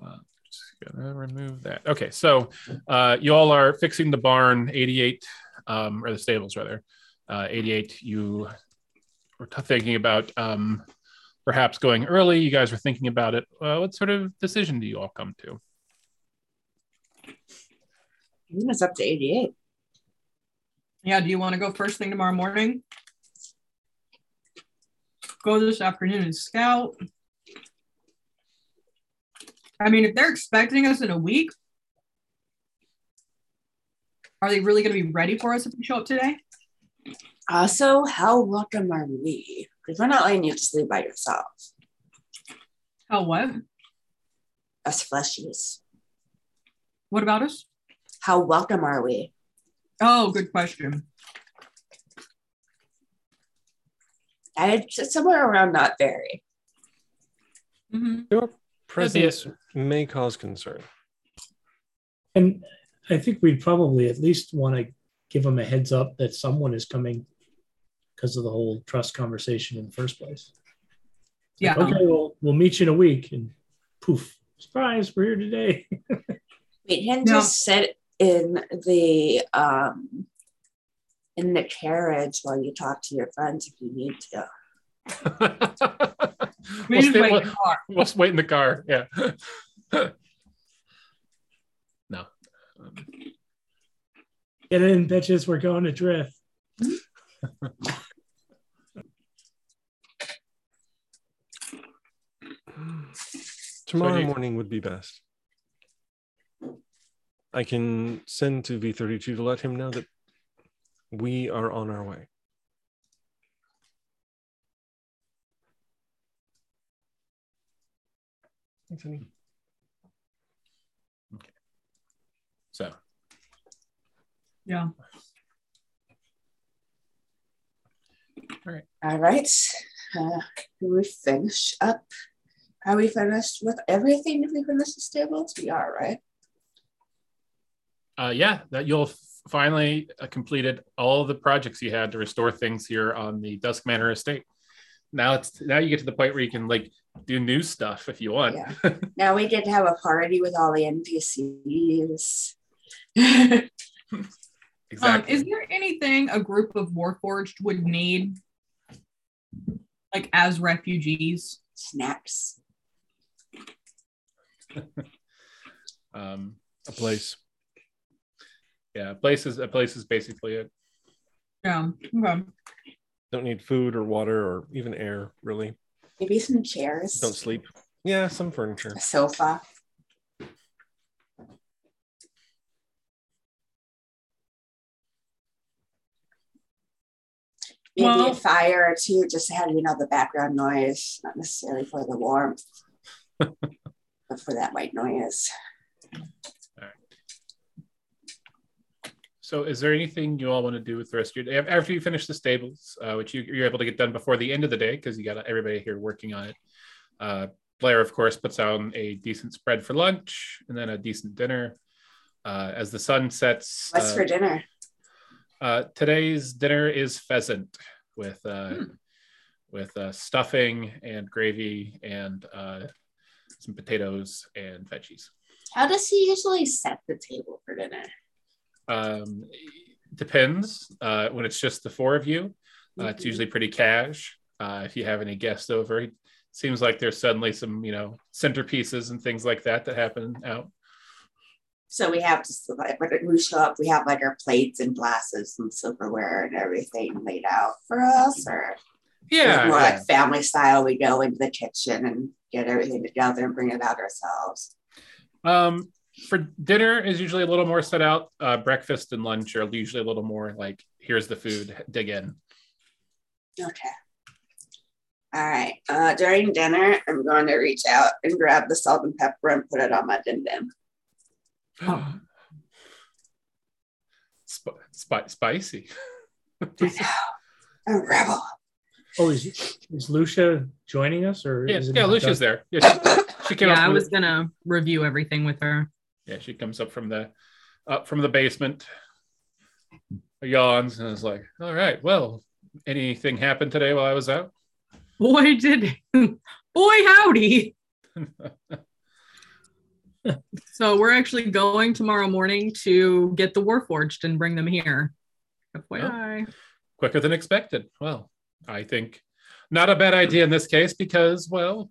Uh, just gonna remove that. Okay, so uh, you all are fixing the barn, 88, um, or the stables rather. Uh, 88. You were t- thinking about um, perhaps going early. You guys were thinking about it. What sort of decision do you all come to? I think it's up to 88. yeah, do you want to go first thing tomorrow morning? Go this afternoon and scout. I mean, if they're expecting us in a week, are they really going to be ready for us if we show up today? Also, how welcome are we? Because we're not letting you just leave by yourself. How what? Us fleshies. What about us? How welcome are we? Oh, good question. I'd just somewhere around not very. Mhm. Your presence Yes. may cause concern. And I think we'd probably at least want to give them a heads up that someone is coming because of the whole trust conversation in the first place. Yeah. Okay, well, we'll meet you in a week, and poof, surprise, we're here today. [LAUGHS] We can No. just sit in the um in the carriage while you talk to your friends if you need to. [LAUGHS] We we'll, stay- wait in we'll- the car. we'll wait in the car. Yeah. [LAUGHS] no. Um, Get in, bitches, we're going to drift. [LAUGHS] Tomorrow do you- morning would be best. I can send to V32 to let him know that we are on our way. Thanks, honey. Okay. So Yeah. All right. Uh, can we finish up? Are we finished with everything? If we finish the stables, we are, right? Uh, yeah, that you'll f- finally uh, completed all the projects you had to restore things here on the Dusk Manor estate. Now it's now you get to the point where you can like do new stuff if you want. Yeah. [LAUGHS] Now we did have a party with all the NPCs. Exactly. Um, is there anything a group of Warforged would need, like as refugees? Snacks. [LAUGHS] um, A place. Yeah, a place is a place is basically it. Yeah. Okay. Don't need food or water or even air, really. Maybe some chairs. Don't sleep. Yeah, some furniture. A sofa. Maybe Well- a fire or two, just to have you know the background noise, not necessarily for the warmth, [LAUGHS] but for that white noise. So, is there anything you all want to do with the rest of your day after you finish the stables, uh, which you, you're able to get done before the end of the day because you got everybody here working on it? Uh, Blair, of course, puts on a decent spread for lunch and then a decent dinner. Uh, as the sun sets, What's uh, for dinner? uh, today's dinner is pheasant with uh, with uh, stuffing and gravy and uh, some potatoes and veggies. How does he usually set the table for dinner? Um, depends. Uh, when it's just the four of you, uh, it's usually pretty cash. Uh, if you have any guests over, it seems like there's suddenly some, you know, centerpieces and things like that that happen out. So we have just like when we show up, we have like our plates and glasses and silverware and everything laid out for us, or Yeah, more yeah. like family style. We go into the kitchen and get everything together and bring it out ourselves. Um, for dinner is usually a little more set out. Uh, breakfast and lunch are usually a little more like, here's the food, dig in. Okay. All right. Uh, during dinner, I'm going to reach out and grab the salt and pepper and put it on my dim dim. Oh. Sp- spi- spicy. A rebel. Oh, is is Lucia joining us or Yeah, is yeah, Lucia's done? there. Yeah, she, she came Yeah, up I was the, gonna review everything with her. Yeah, she comes up from the up from the basement, yawns, and is like, "All right, well, anything happened today while I was out?" Boy, did [LAUGHS] boy howdy. [LAUGHS] so we're actually going tomorrow morning to get the Warforged and bring them here. FYI. Quicker than expected. Well, I think not a bad idea in this case because, well,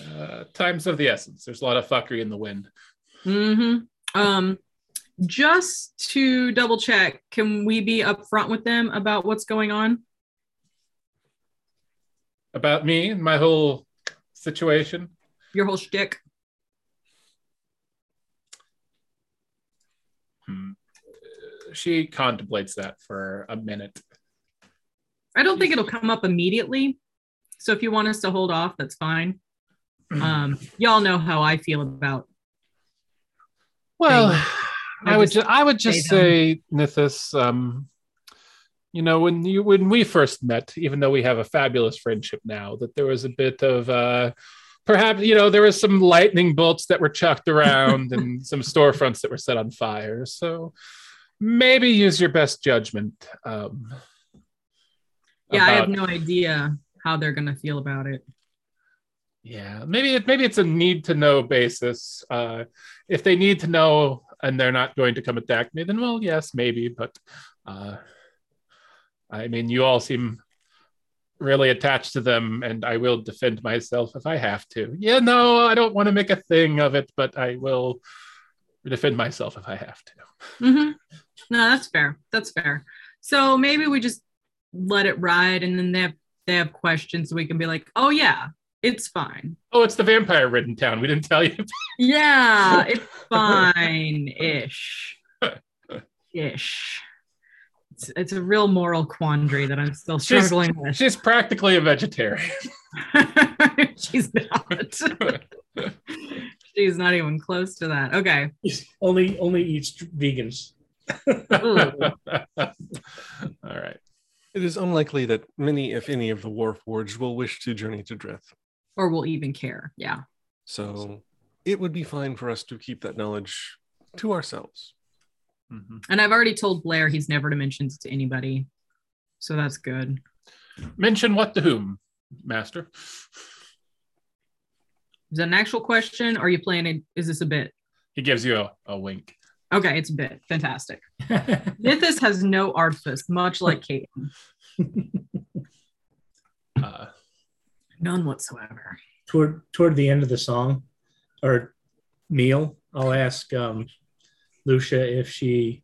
uh, times of the essence. There's a lot of fuckery in the wind. Hmm Um, just to double check, can we be upfront with them about what's going on? About me and my whole situation. Your whole shtick. Hmm. She contemplates that for a minute. I don't think it'll come up immediately. So if you want us to hold off, that's fine. [CLEARS THROAT] Um, y'all know how I feel about Well. I I would just just I would just say Nithis, um, you know, when you when we first met, even though we have a fabulous friendship now, that there was a bit of uh perhaps you know there was some lightning bolts that were chucked around and [LAUGHS] some storefronts that were set on fire. So maybe use your best judgment. Um, yeah, I have no idea how they're gonna feel about it. Yeah, maybe it, maybe it's a need to know basis. Uh, if they need to know and they're not going to come attack me, then well, yes, maybe. But uh, I mean, you all seem really attached to them, and I will defend myself if I have to. Yeah, no, I don't want to make a thing of it, but I will defend myself if I have to. hmm No, that's fair. That's fair. So maybe we just let it ride, and then they have they have questions, so we can be like, "Oh yeah, it's fine. Oh, it's the vampire-ridden town. We didn't tell you. Yeah, it's [LAUGHS] fine ish, ish." It's, it's a real moral quandary that I'm still She's- struggling with. She's practically a vegetarian. [LAUGHS] She's not. [LAUGHS] She's not even close to that. Okay. only only eats vegans. all right. It is unlikely that many, if any, of the Warforged will wish to journey to Drith. Or will even care. Yeah. So it would be fine for us to keep that knowledge to ourselves. Mhm. And I've already told Blair he's never to mention it to anybody. So that's good. Mention what to whom, Master? Is that an actual question? Or are you planning? Is this a bit? He gives you a, a wink. Okay, it's a bit. Fantastic. [LAUGHS] Nithis has no artifice, much like Kate. Uh, None whatsoever. toward toward the end of the song or meal, I'll ask um, Lucia if she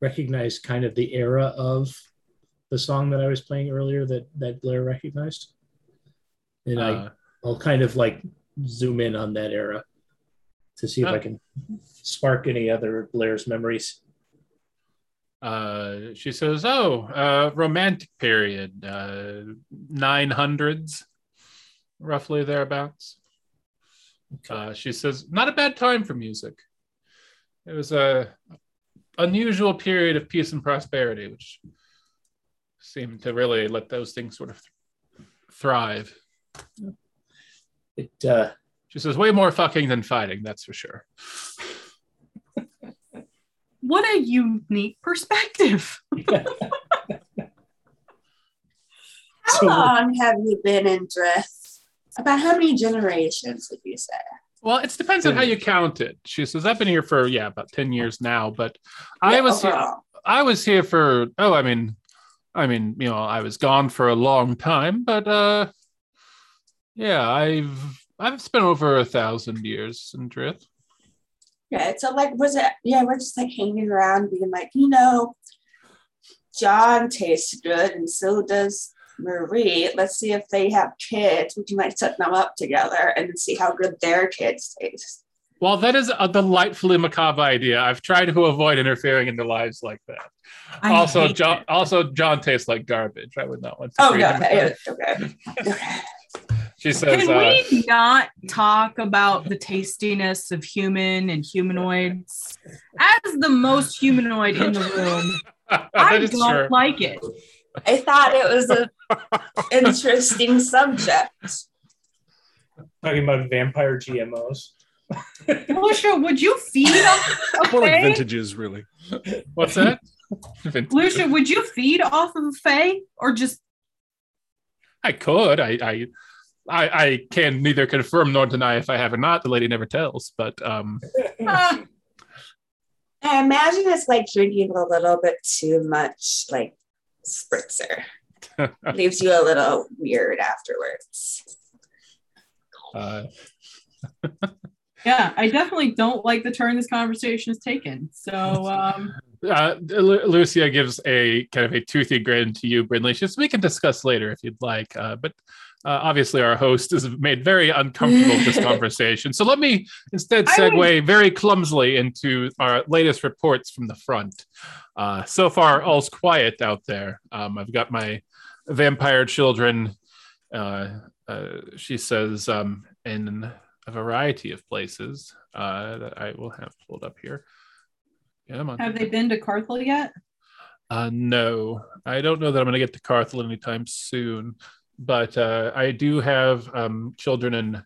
recognized kind of the era of the song that I was playing earlier that that Blair recognized, and I uh, I'll kind of like zoom in on that era to see if I Oh. can spark any other Blair's memories. uh, she says, "Oh, uh, romantic period, uh, nine hundreds, roughly thereabouts." Uh, she says, "Not a bad time for music. It was a unusual period of peace and prosperity, which seemed to really let those things sort of thrive." It uh, She says, "Way more fucking than fighting, that's for sure." [LAUGHS] What a unique perspective. [LAUGHS] How So- long have you been in Drith? About how many generations would you say? Well, it depends on how you count it. She says, "I've been here for yeah, about ten years now, but I Yeah, was here. I was here for oh, I mean, I mean, you know, I was gone for a long time, but uh, yeah, I've I've spent over a thousand years in Drith. Yeah, so like, was it? Yeah, we're just like hanging around, being like, you know, John tastes good, and so does Marie. Let's see if they have kids. We might set them up together and see how good their kids taste. Well, that is a delightfully macabre idea. I've tried to avoid interfering in their lives like that. I also, John it. also John tastes like garbage. I would not want to. Oh treat no, okay, okay, okay. [LAUGHS] She says, Can uh, we not talk about the tastiness of human and humanoids? As the most humanoid in the room, [LAUGHS] I don't true. like it. I thought it was an interesting subject. Talking about vampire GMOs. Lucia, would you feed off [LAUGHS] a More like vintages, really. What's that? Vintage. Lucia, would you feed off of a fae or just I could. I, I, I, I can neither confirm nor deny if I have or not. The lady never tells. But um, Ah, I imagine it's like drinking a little bit too much, like spritzer. [LAUGHS] Leaves you a little weird afterwards. uh, [LAUGHS] yeah, I definitely don't like the turn this conversation has taken. So um [LAUGHS] uh, Lu- Lucia gives a kind of a toothy grin to you, Brinley. She says, "We can discuss later if you'd like." Uh, but uh, obviously, our host is made very uncomfortable with this [LAUGHS] conversation. So let me instead segue very clumsily into our latest reports from the front. Uh, so far, all's quiet out there. Um, I've got my vampire children. Uh, uh, she says um, in a variety of places uh, that I will have pulled up here. Yeah, on. have they been to Carthel yet? Uh, no, I don't know that I'm going to get to Carthel anytime soon, but uh, I do have um, children in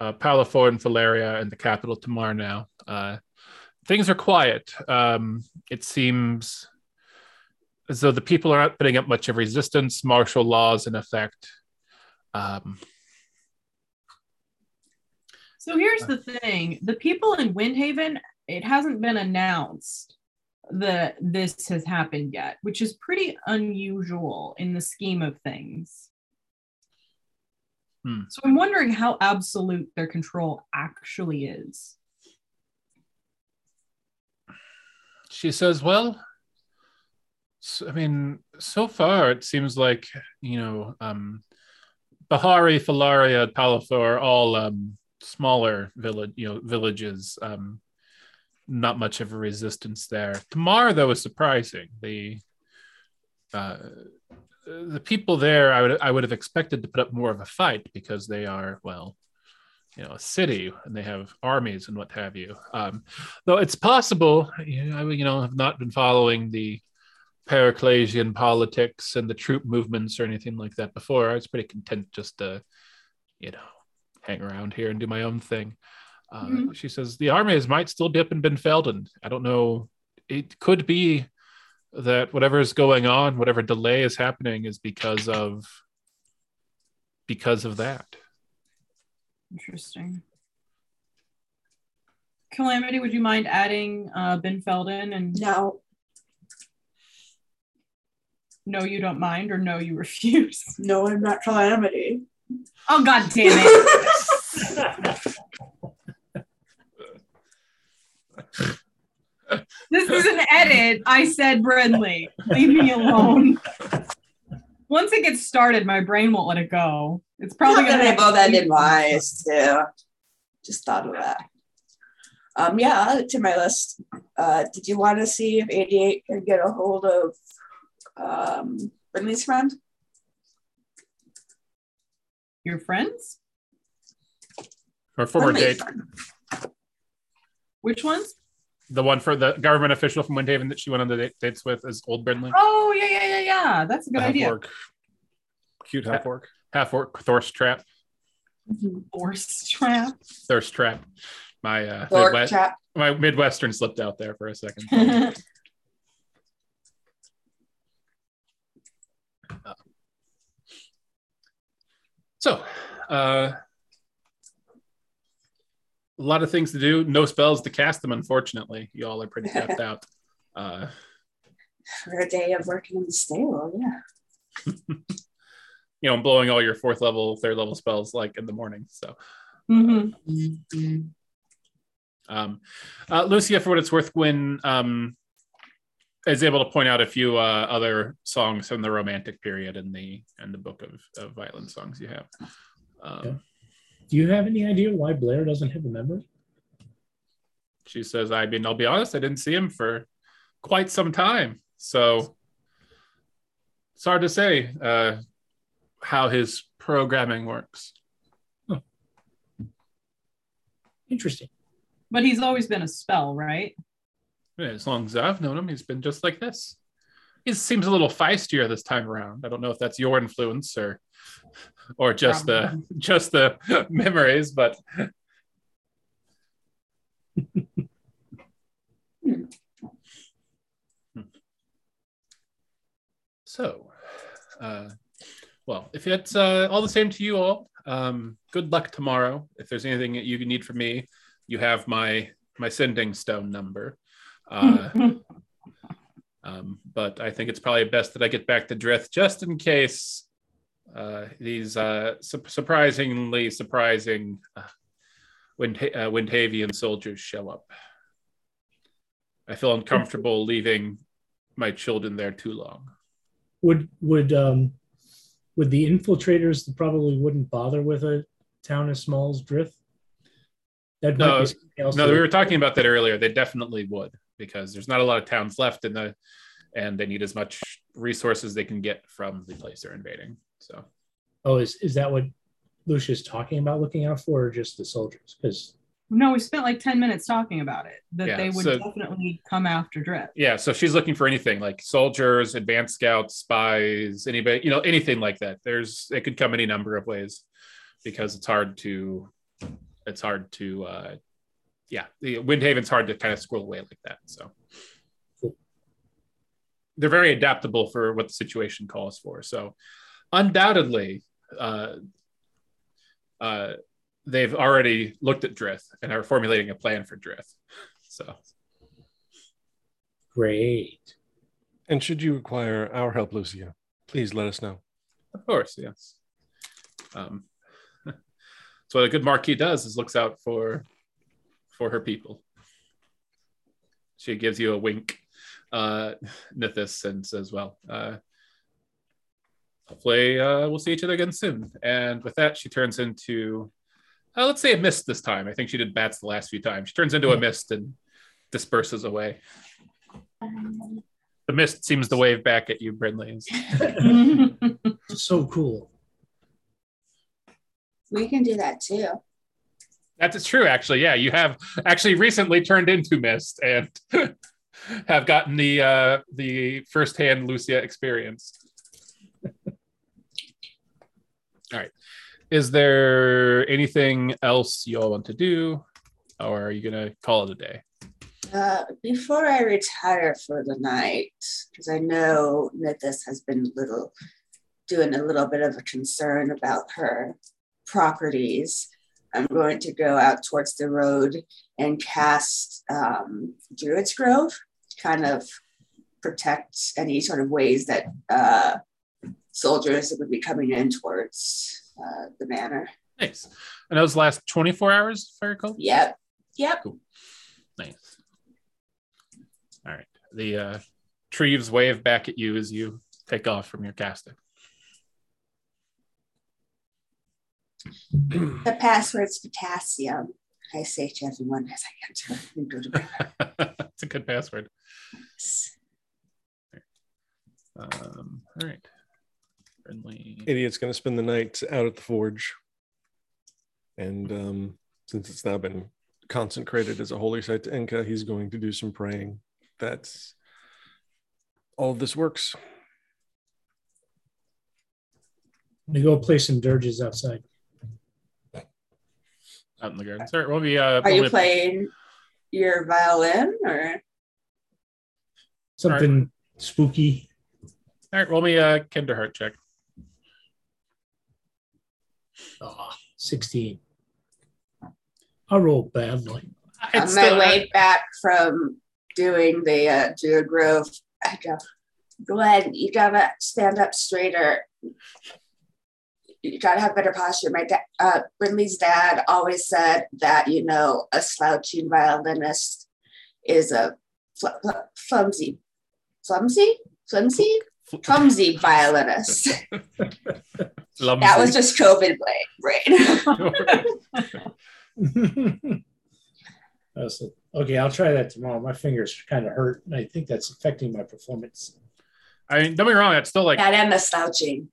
uh, Palafor and Valeria and the capital tomorrow now. Uh, things are quiet. Um, it seems as though the people are not putting up much of resistance. Martial laws in effect. Um, So here's the thing: the people in Windhaven, it hasn't been announced that this has happened yet, which is pretty unusual in the scheme of things. Hmm. So I'm wondering how absolute their control actually is. she says, "Well, I mean, so far it seems like you know, um, Bahari, Falaria, Palathor, all um, smaller village, you know, villages. Um, not much of a resistance there. Tamar, though, is surprising. The uh, the people there, I would I would have expected to put up more of a fight because they are well." You know, a city, and they have armies and what have you. Um, though it's possible you know, I you know have not been following the Periclesian politics and the troop movements or anything like that before. I was pretty content just to you know hang around here and do my own thing. Uh, Mhm. She says the armies might still be up in Benfelden. I don't know. It could be that whatever is going on, whatever delay is happening, is because of because of that. Interesting. Calamity, would you mind adding uh, Ben Felden and No, no, you don't mind, or no, you [LAUGHS] refuse? no, I'm not calamity. Oh God damn it! [LAUGHS] this is an edit. I said Brinley. Leave me alone. Once it gets started, my brain won't let it go. It's probably Probably gonna gonna have both to- ended wise too. Just thought of that. Um, yeah, I'll add it to my list. Uh, did you want to see if 88 can get a hold of um Brinley's friend? Your friends. Her former Brinley's date, friend. Which ones? The one for the government official from Windhaven that she went on the dates with, is Old Brinley. Oh yeah, yeah, yeah, yeah. That's a good half idea. orc. Cute half orc. half orc thirst trap Force trap. thirst trap my uh Midwest, trap. my midwestern slipped out there for a second [LAUGHS] so uh a lot of things to do no spells to cast them unfortunately y'all are pretty [LAUGHS] tapped out uh For a day of working in the stable, yeah. [LAUGHS] you know blowing all your fourth level third level spells like in the morning so hmm Um, uh, Lucia, for what it's worth, Gwyn um, is able to point out a few uh, other songs from the Romantic period in the in the book of, of violent songs you have. Um, Yeah. Do you have any idea why Blair doesn't have a member? She says, "I mean, I'll be honest, I didn't see him for quite some time, so it's hard to say uh, how his programming works." Interesting. But he's always been a spell, right? Yeah, as long as I've known him, he's been just like this. he seems a little feistier this time around. I don't know if that's your influence or or just the [LAUGHS] just the [LAUGHS] memories, but so uh well if it's uh all the same to you all um good luck tomorrow. If there's anything that you need from me you have my my sending stone number. Uh [LAUGHS] um but i think it's probably best that i get back to drith just in case uh these uh su- surprisingly surprising uh, Wind, uh, soldiers show up. I feel uncomfortable leaving my children there too long. Would would um would the infiltrators probably wouldn't bother with a town as small as Drith? That No, might be something else No, we were talking about that earlier. They definitely would because there's not a lot of towns left in the, and they need as much resources they can get from the place they're invading. So Oh, is is that what Lucia's talking about looking out for, or just the soldiers? Because No, we spent like 10 minutes talking about it. That Yeah, they would so- definitely come after Drith. yeah, so she's looking for anything like soldiers, advanced scouts, spies, anybody, you know, anything like that. There's it could come any number of ways because it's hard to, it's hard to, uh, yeah, the Windhaven's hard to kind of squirrel away like that. So Cool. they're very adaptable for what the situation calls for. So undoubtedly, uh, uh, they've already looked at Drith and are formulating a plan for Drith. So great. And should you require our help, Lucia, please let us know. Of course, yes. Um, [LAUGHS] that's what a good marquis does: is looks out for for her people. She gives you a wink, uh, Nithis, and says, "Well, uh, hopefully uh, we'll see each other again soon." And with that, she turns into, uh, let's say, a mist this time. I think she did bats the last few times. She turns into a mist and disperses away. The mist seems to wave back at you, Brinley. [LAUGHS] So cool. We can do that too. That's true, actually. Yeah, you have actually recently turned into Mist and [LAUGHS] have gotten the uh, the firsthand Lucia experience. All right. Is there anything else you all want to do, or are you gonna call it a day? Uh, before I retire for the night, because I know that this has been little doing a little bit of a concern about her properties. I'm going to go out towards the road and cast um, Druid's Grove, kind of protect any sort of ways that uh, soldiers that would be coming in towards uh, the manor. Nice. And those last 24 hours, if I recall? Yep, yep. Nice. All right. The uh, trees wave back at you as you take off from your casting. The password's potassium. I say to everyone as I enter and go to bed. It's a good password. Um, all right. Friendly. Idiot's going to spend the night out at the forge. And um, since it's now been consecrated as a holy site to Enka, he's going to do some praying. That's all of this works. I'm gonna go play some dirges outside. out in the garden. Sorry, we'll be. Uh, Are you we'll playing your violin or Something spooky. All right, roll me a Kinderheart check. Oh, 16. I roll badly. on my still- way back from doing the uh, Druid Grove? I go, Glenn, you gotta stand up straighter. You gotta have better posture. My dad, uh, Brinley's dad, always said that you know a slouching violinist is a fl- fl- clumsy, clumsy, clumsy, [LAUGHS] clumsy violinist. that was just COVID brain. right? [LAUGHS] okay, I'll try that tomorrow. My fingers kind of hurt, and I think that's affecting my performance. I mean, don't get me wrong. That's still like that and the [LAUGHS] slouching.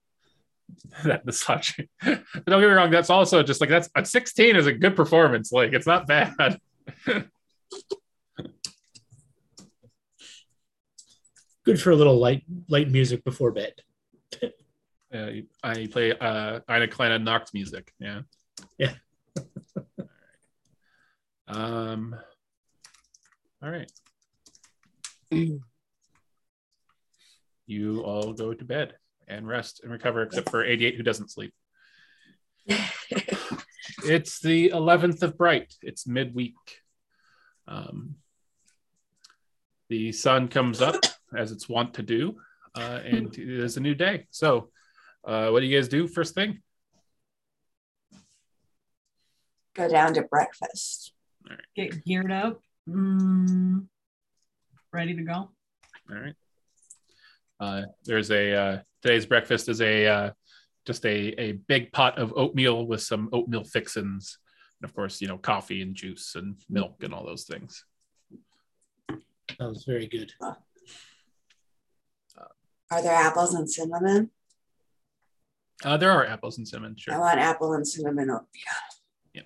that misogyny. But don't get me wrong. That's also just like that's at 16 is a good performance. Like it's not bad. Good Good for a little light light music before bed. [LAUGHS] Uh, I play uh, Eine kleine Nachtmusik. Yeah. Yeah. [LAUGHS] um. All right. [CLEARS THROAT] You all go to bed and rest and recover, except for 88 who doesn't sleep. [LAUGHS] It's the 11th of Bright. It's midweek. Um, the sun comes up as it's wont to do, uh, and it is a new day. So, uh, what do you guys do first thing? Go down to breakfast. Get geared up. Mm, ready to go. All right. Uh, there's a uh, today's breakfast is a uh, just a a big pot of oatmeal with some oatmeal fixins, and of course, you know, coffee and juice and milk and all those things. That was very good. Are there apples and cinnamon? Uh, there are apples and cinnamon, Sure. I want apple and cinnamon oatmeal. Yeah.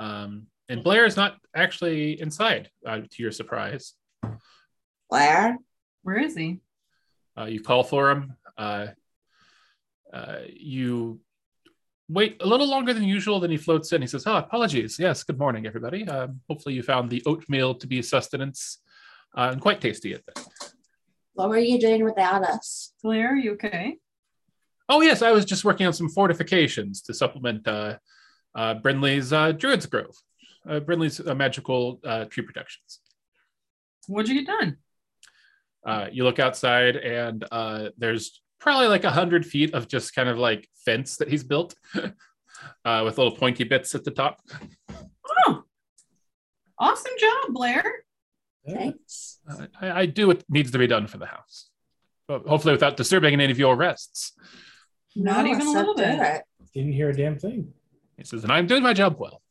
Um, and Blair is not actually inside, uh, to your surprise. Blair? Where is he? Uh, you call for him. Uh, uh, you wait a little longer than usual. Then he floats in. He says, "Oh, apologies. Yes, good morning, everybody. Um, hopefully, you found the oatmeal to be sustenance uh, and quite tasty at that." What were you doing without us? Blair, you okay? Oh yes, I was just working on some fortifications to supplement uh, uh, Brinley's uh, Druid's Grove, uh, Brinley's uh, magical uh, tree protections. What'd you get done? Uh, you look outside, and uh, there's probably like a hundred feet of just kind of like fence that he's built [LAUGHS] uh, with little pointy bits at the top. Oh, awesome job, Blair. Thanks. I, I do what needs to be done for the house, but hopefully without disturbing any of your rests. Not No, even a little bit. good. Didn't hear a damn thing. He says, and I'm doing my job well.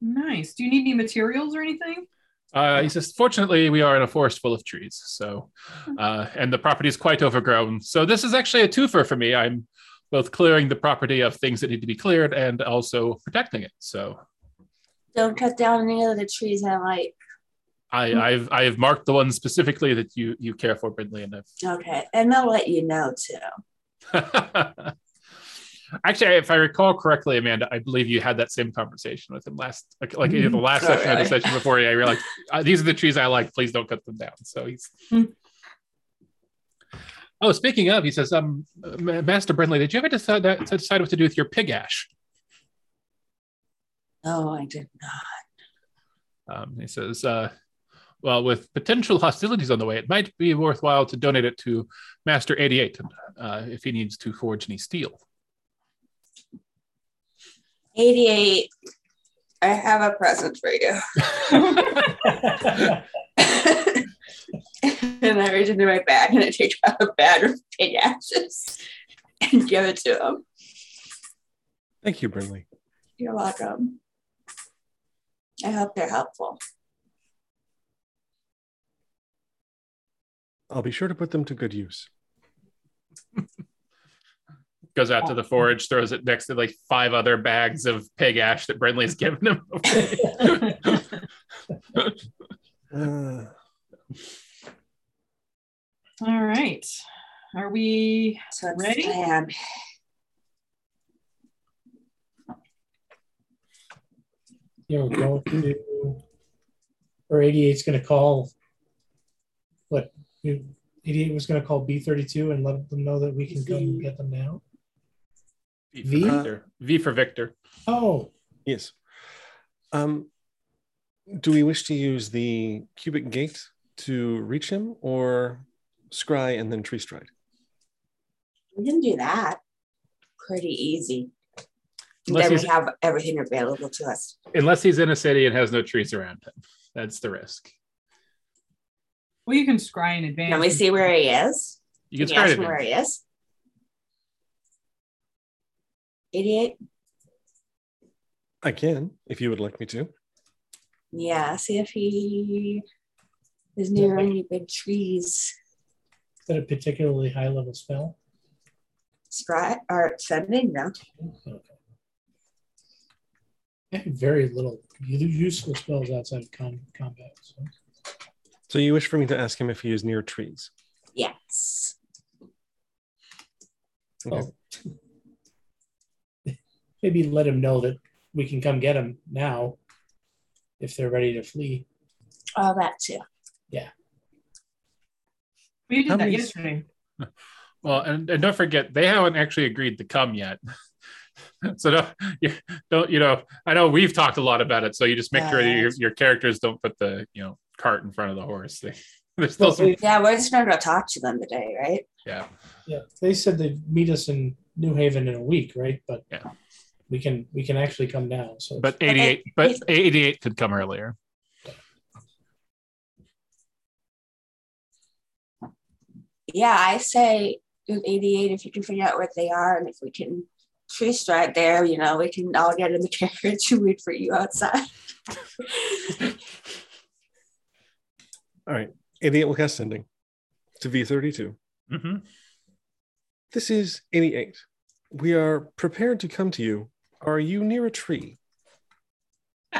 Nice. Do you need any materials or anything? Uh, he says, fortunately, we are in a forest full of trees, so uh, and the property is quite overgrown. So this is actually a twofer for me. I'm both clearing the property of things that need to be cleared and also protecting it. So Don't cut down any of the trees I like. I, I've I've marked the ones specifically that you you care for, Brinley, and I've... Okay. And they'll let you know too. [LAUGHS] Actually, if I recall correctly, Amanda, I believe you had that same conversation with him last, like, like either the last Oh, session or the session before. I realized uh, these are the trees I like. Please don't cut them down. So he's. Hmm. Oh, speaking of, he says, um, Master Brinley, did you ever decide that, decide what to do with your pig ash? No, I did not. Um, he says, uh, well, with potential hostilities on the way, it might be worthwhile to donate it to Master 88 uh, if he needs to forge any steel. 88. I have a present for you. [LAUGHS] and I reach into my bag and I take out a bag of pig ashes and give it to him. Thank you, Brinley. You're welcome. I hope they're helpful. I'll be sure to put them to good use. [LAUGHS] goes out to the forge, throws it next to like five other bags of pig ash that Brinley's [LAUGHS] given him. Uh, [LAUGHS] All right. Are we So it's Ready? the plan. You know, go to or 88's going to call what 88 was going to call B32 and let them know that we can come and get them now. v V? for Victor. V for Victor. Oh, yes. Um, do we wish to use the cubic gate to reach him, or scry and then tree stride? We can do that pretty easy. Unless then we have everything available to us. Unless he's in a city and has no trees around him. That's the risk. well you can scry in advance. Can we see where he is? You can Can you ask him where he is? 88? I can, if you would like me to. Yeah, see if he is near any big trees. is that a particularly high level spell? Scry or sending them. Okay. I have very little useful spells outside of com- combat. So. So you wish for me to ask him if he is near trees? Yes. Okay. Well, oh. [LAUGHS] maybe let him know that we can come get him now if they're ready to flee. Oh, that too. Yeah. We did How that many- yesterday. [LAUGHS] Well, and, and don't forget, they haven't actually agreed to come yet. [LAUGHS] [LAUGHS] so don't you don't you know? I know we've talked a lot about it, so you just make sure your, your characters don't put the you know cart in front of the horse. They, [LAUGHS] there's still Well, some, Yeah, we're just gonna go talk to them today, right? yeah. yeah, they said they'd meet us in New Haven in a week, right? But Yeah. we can we can actually come now. So But 88, but 88 could come earlier. Yeah, I say in 88, if you can figure out where they are and if we can tree stride there, you know, we can all get in the carriage and [LAUGHS] wait for you outside. [LAUGHS] All right. 88 will cast sending to V32. hmm This is 88. We are prepared to come to you. Are you near a tree? [LAUGHS]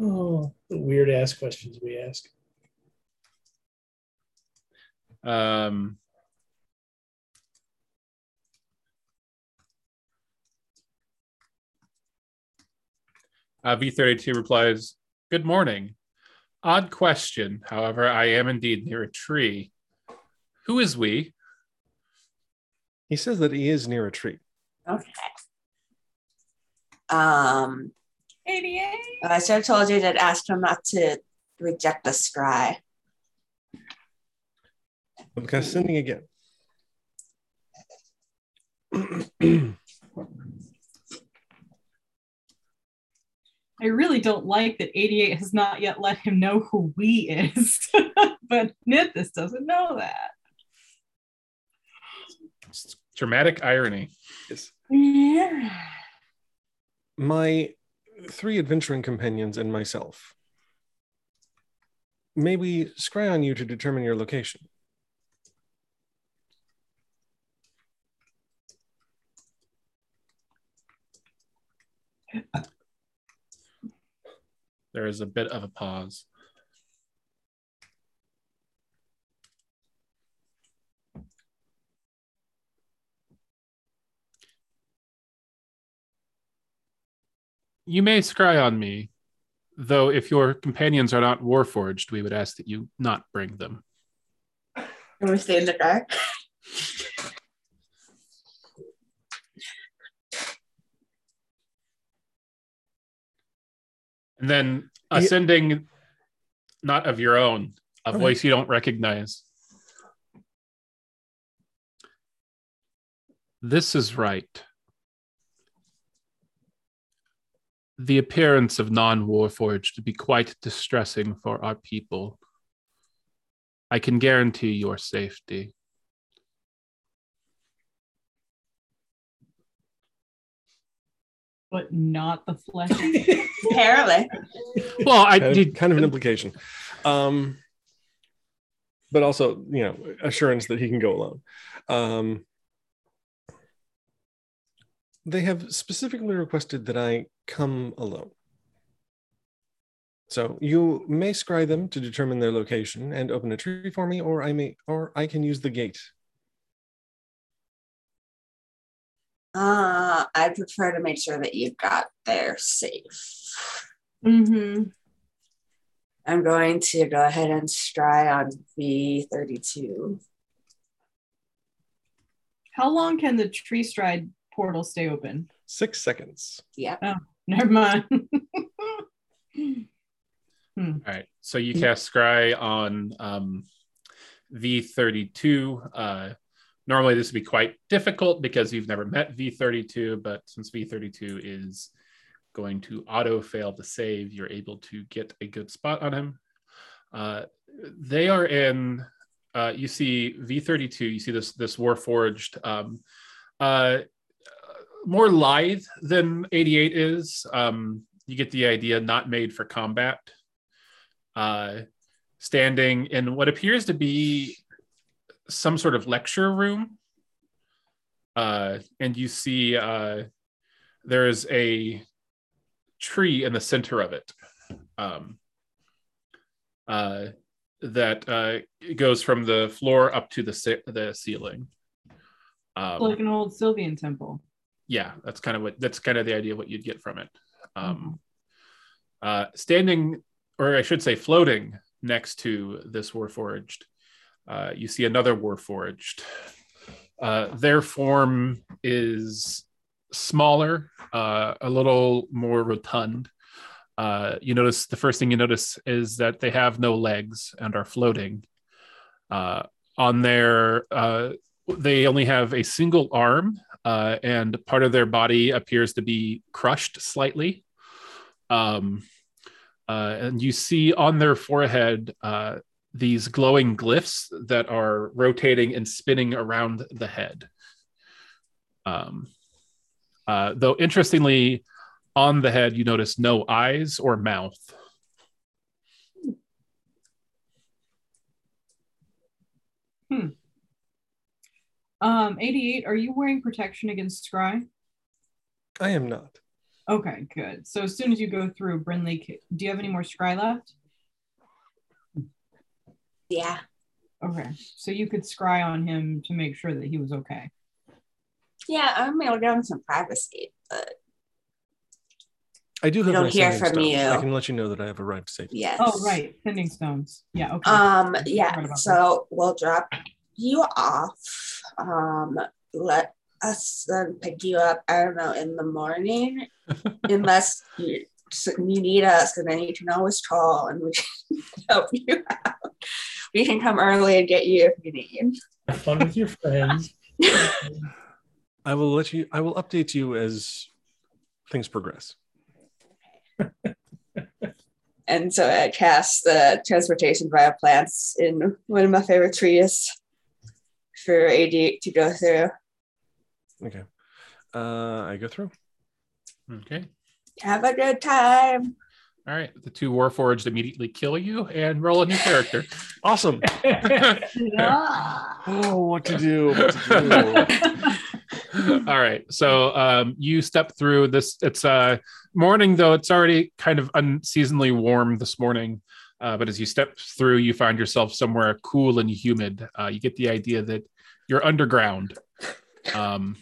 oh, the weird ass questions we ask. Um, uh, V32 replies, Good morning. Odd question. However, I am indeed near a tree. Who is we? He says that he is near a tree. Okay. Um, 88. I should have told you to ask him not to reject the scry. We'll cast sending again. [CLEARS THROAT] I really don't like that 88 has not yet let him know who we is. [LAUGHS] but Nithis doesn't know that. It's dramatic irony. yes. Yeah. My three adventuring companions and myself. May we scry on you to determine your location? There is a bit of a pause. You may scry on me, though if your companions are not warforged, we would ask that you not bring them. Can we stay in the car? And then Yeah. ascending, not of your own, a Okay. voice you don't recognize. This is right. The appearance of non Warforged to be quite distressing for our people. I can guarantee your safety. But not the flesh. [LAUGHS] Apparently. Well, I kind, of, did kind of an implication. Um, but also, you know, assurance that he can go alone. Um, they have specifically requested that I come alone. So you may scry them to determine their location and open a tree for me, or I may, or I can use the gate. Uh, I prefer to make sure that you got there safe. mm-hmm. I'm going to go ahead and scry on V32. How long can the tree stride portal stay open? Six seconds. Yep. [LAUGHS] Never mind. [LAUGHS] All right. So you cast Scry on um, V32. Uh, normally, this would be quite difficult because you've never met V32, but since V32 is going to auto fail the save, you're able to get a good spot on him. Uh, they are in. Uh, you see V32. You see this this Warforged. Um, uh, more lithe than 88 is. Um, you get the idea. Not made for combat uh, standing in what appears to be some sort of lecture room. Uh, and you see uh, there is a tree in the center of it. Um, uh, that uh, goes from the floor up to the ce- the ceiling. Um, like an old Sylvian temple. yeah, that's kind of what that's kind of the idea of what you'd get from it. Um, uh, standing, or I should say, floating next to this Warforged, uh, you see another Warforged. Uh, their form is smaller, uh, a little more rotund. Uh, you notice the first thing you notice is that they have no legs and are floating. Uh, on their, they only have a single arm, and part of their body appears to be crushed slightly. Um, and you see on their forehead these glowing glyphs that are rotating and spinning around the head. Um, uh, though interestingly, on the head you notice no eyes or mouth. Hmm. Um, 88, are you wearing protection against scry? I am not. Okay, good. So as soon as you go through, Brinley, do you have any more scry left? Yeah. Okay, so you could scry on him to make sure that he was okay. Yeah, I'm able to get him some privacy, but I do have don't my hear from stones. you. I can let you know that I have arrived safely. yes. Oh, right, sending stones. Yeah, okay. Um, yeah, about so we'll drop you off. Um, let us then pick you up, I don't know, in the morning, [LAUGHS] unless you, so you need us, because I need to know his tall and we can [LAUGHS] help you out. We can come early and get you if you need. Have fun with your friends. [LAUGHS] I will let you. I will update you as things progress. [LAUGHS] And so I cast the transportation via plants in one of my favorite trees for AD to go through. Okay. Uh, I go through. Okay. Have a good time. All right. The two Warforged immediately kill you and roll a new character. [LAUGHS] Awesome. Yeah. [LAUGHS] Oh, what to do? What to do? [LAUGHS] All right. So um, you step through this. It's uh, morning, though. It's already kind of unseasonably warm this morning. Uh, but as you step through, you find yourself somewhere cool and humid. Uh, you get the idea that you're underground. Um,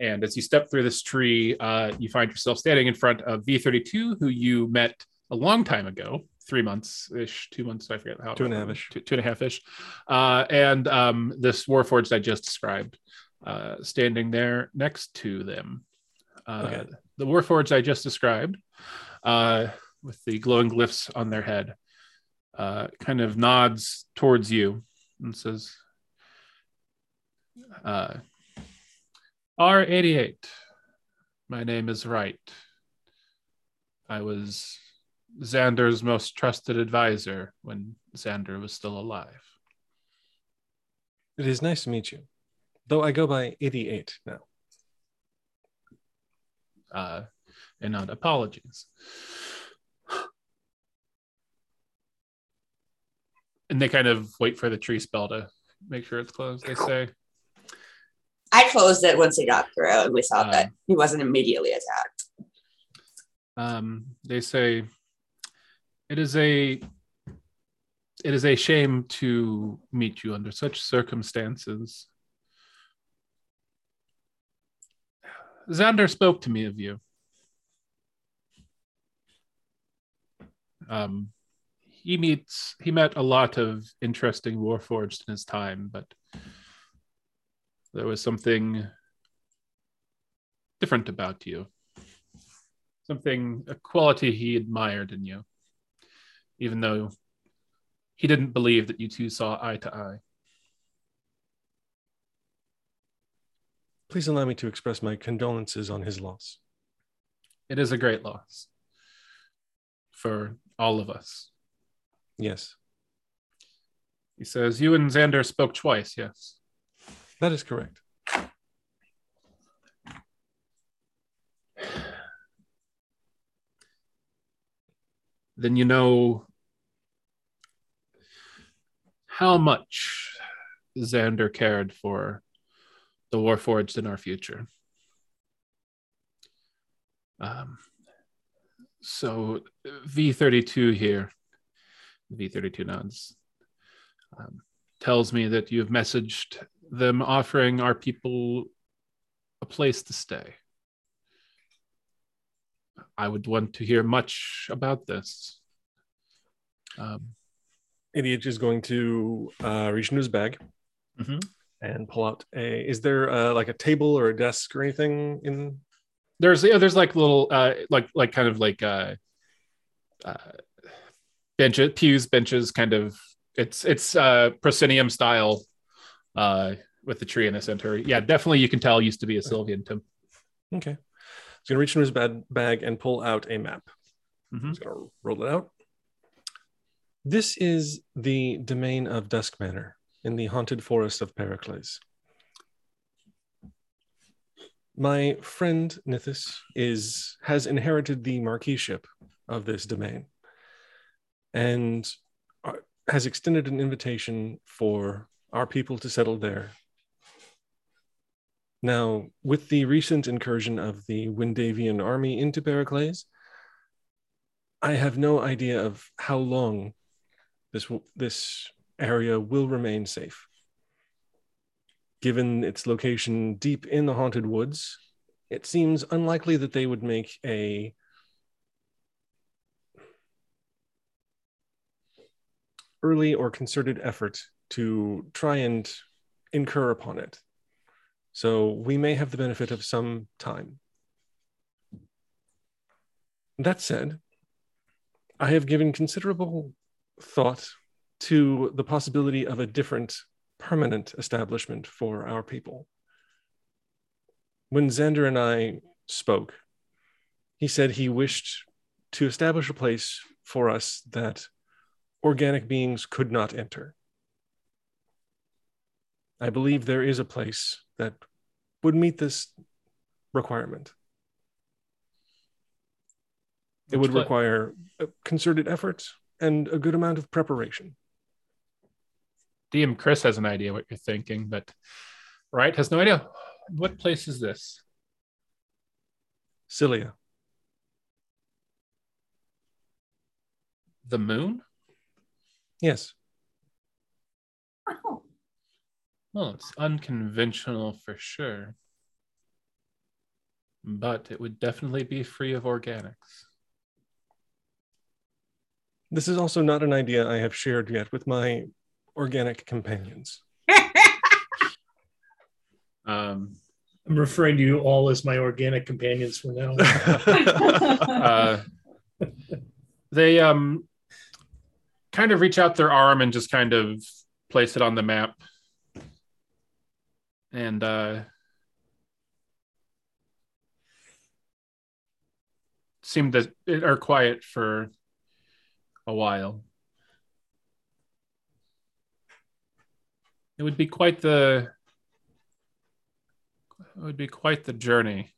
and as you step through this tree, uh, you find yourself standing in front of V32, who you met a long time ago, three months ish, two months, I forget how. Two and a half-ish. Two, two and a half ish. Uh, and um, this Warforged I just described, uh, standing there next to them. Uh, Okay. The Warforged I just described, uh, with the glowing glyphs on their head, uh, kind of nods towards you and says, uh, R88, my name is Wright. I was Xander's most trusted advisor when Xander was still alive. It is nice to meet you. Though I go by 88 now. Uh, and not apologies. And they kind of wait for the tree spell to make sure it's closed. They say, I closed it once he got through and we saw that Um, he wasn't immediately attacked. um, they say, it is a it is a shame to meet you under such circumstances. Xander spoke to me of you. Um, he meets he met a lot of interesting warforged in his time, but there was something different about you. Something a quality he admired in you, even though he didn't believe that you two saw eye to eye. Please allow me to express my condolences on his loss. It is a great loss for all of us. Yes, He says, You and Xander spoke twice, yes. That is correct. Then you know how much Xander cared for the Warforged in our future. Um, so V32 here, V32 nods. Um, tells me that you have messaged them offering our people a place to stay. I would want to hear much about this. Um, Idiot is going to uh, reach into his bag Mhm. and pull out a. Is there uh, like a table or a desk or anything in? there's yeah, there's like little uh, like like kind of like uh, uh, benches, pews, benches, kind of. It's it's uh, proscenium style, uh, with the tree in the center. Yeah, definitely you can tell used to be a Sylvian tomb. Okay. He's going to reach into his bag, bag and pull out a map. Mm-hmm. He's going to roll it out. This is the domain of Dusk Manor in the haunted forest of Pericles. My friend Nithis is has inherited the marquiship of this domain and uh, has extended an invitation for our people to settle there now, with the recent incursion of the Windhavian army into Pericles, I have no idea of how long this this area will remain safe. Given its location deep in the haunted woods, it seems unlikely that they would make a early or concerted effort to try and incur upon it. So we may have the benefit of some time. That said, I have given considerable thought to the possibility of a different permanent establishment for our people. When Xander and I spoke, he said he wished to establish a place for us that organic beings could not enter. I believe there is a place that would meet this requirement. It would Which require a concerted effort and a good amount of preparation. DM Chris has an idea what you're thinking, but Wright has no idea. What place is this? Scillia, The moon? yes, Oh, Well, it's unconventional for sure. But it would definitely be free of organics. this is also not an idea I have shared yet with my organic companions. [LAUGHS] Um, I'm referring to you all as my organic companions from now. [LAUGHS] uh, they um, kind of reach out their arm and just kind of place it on the map. And uh, seem to are quiet for a while. It would be quite the it would be quite the journey.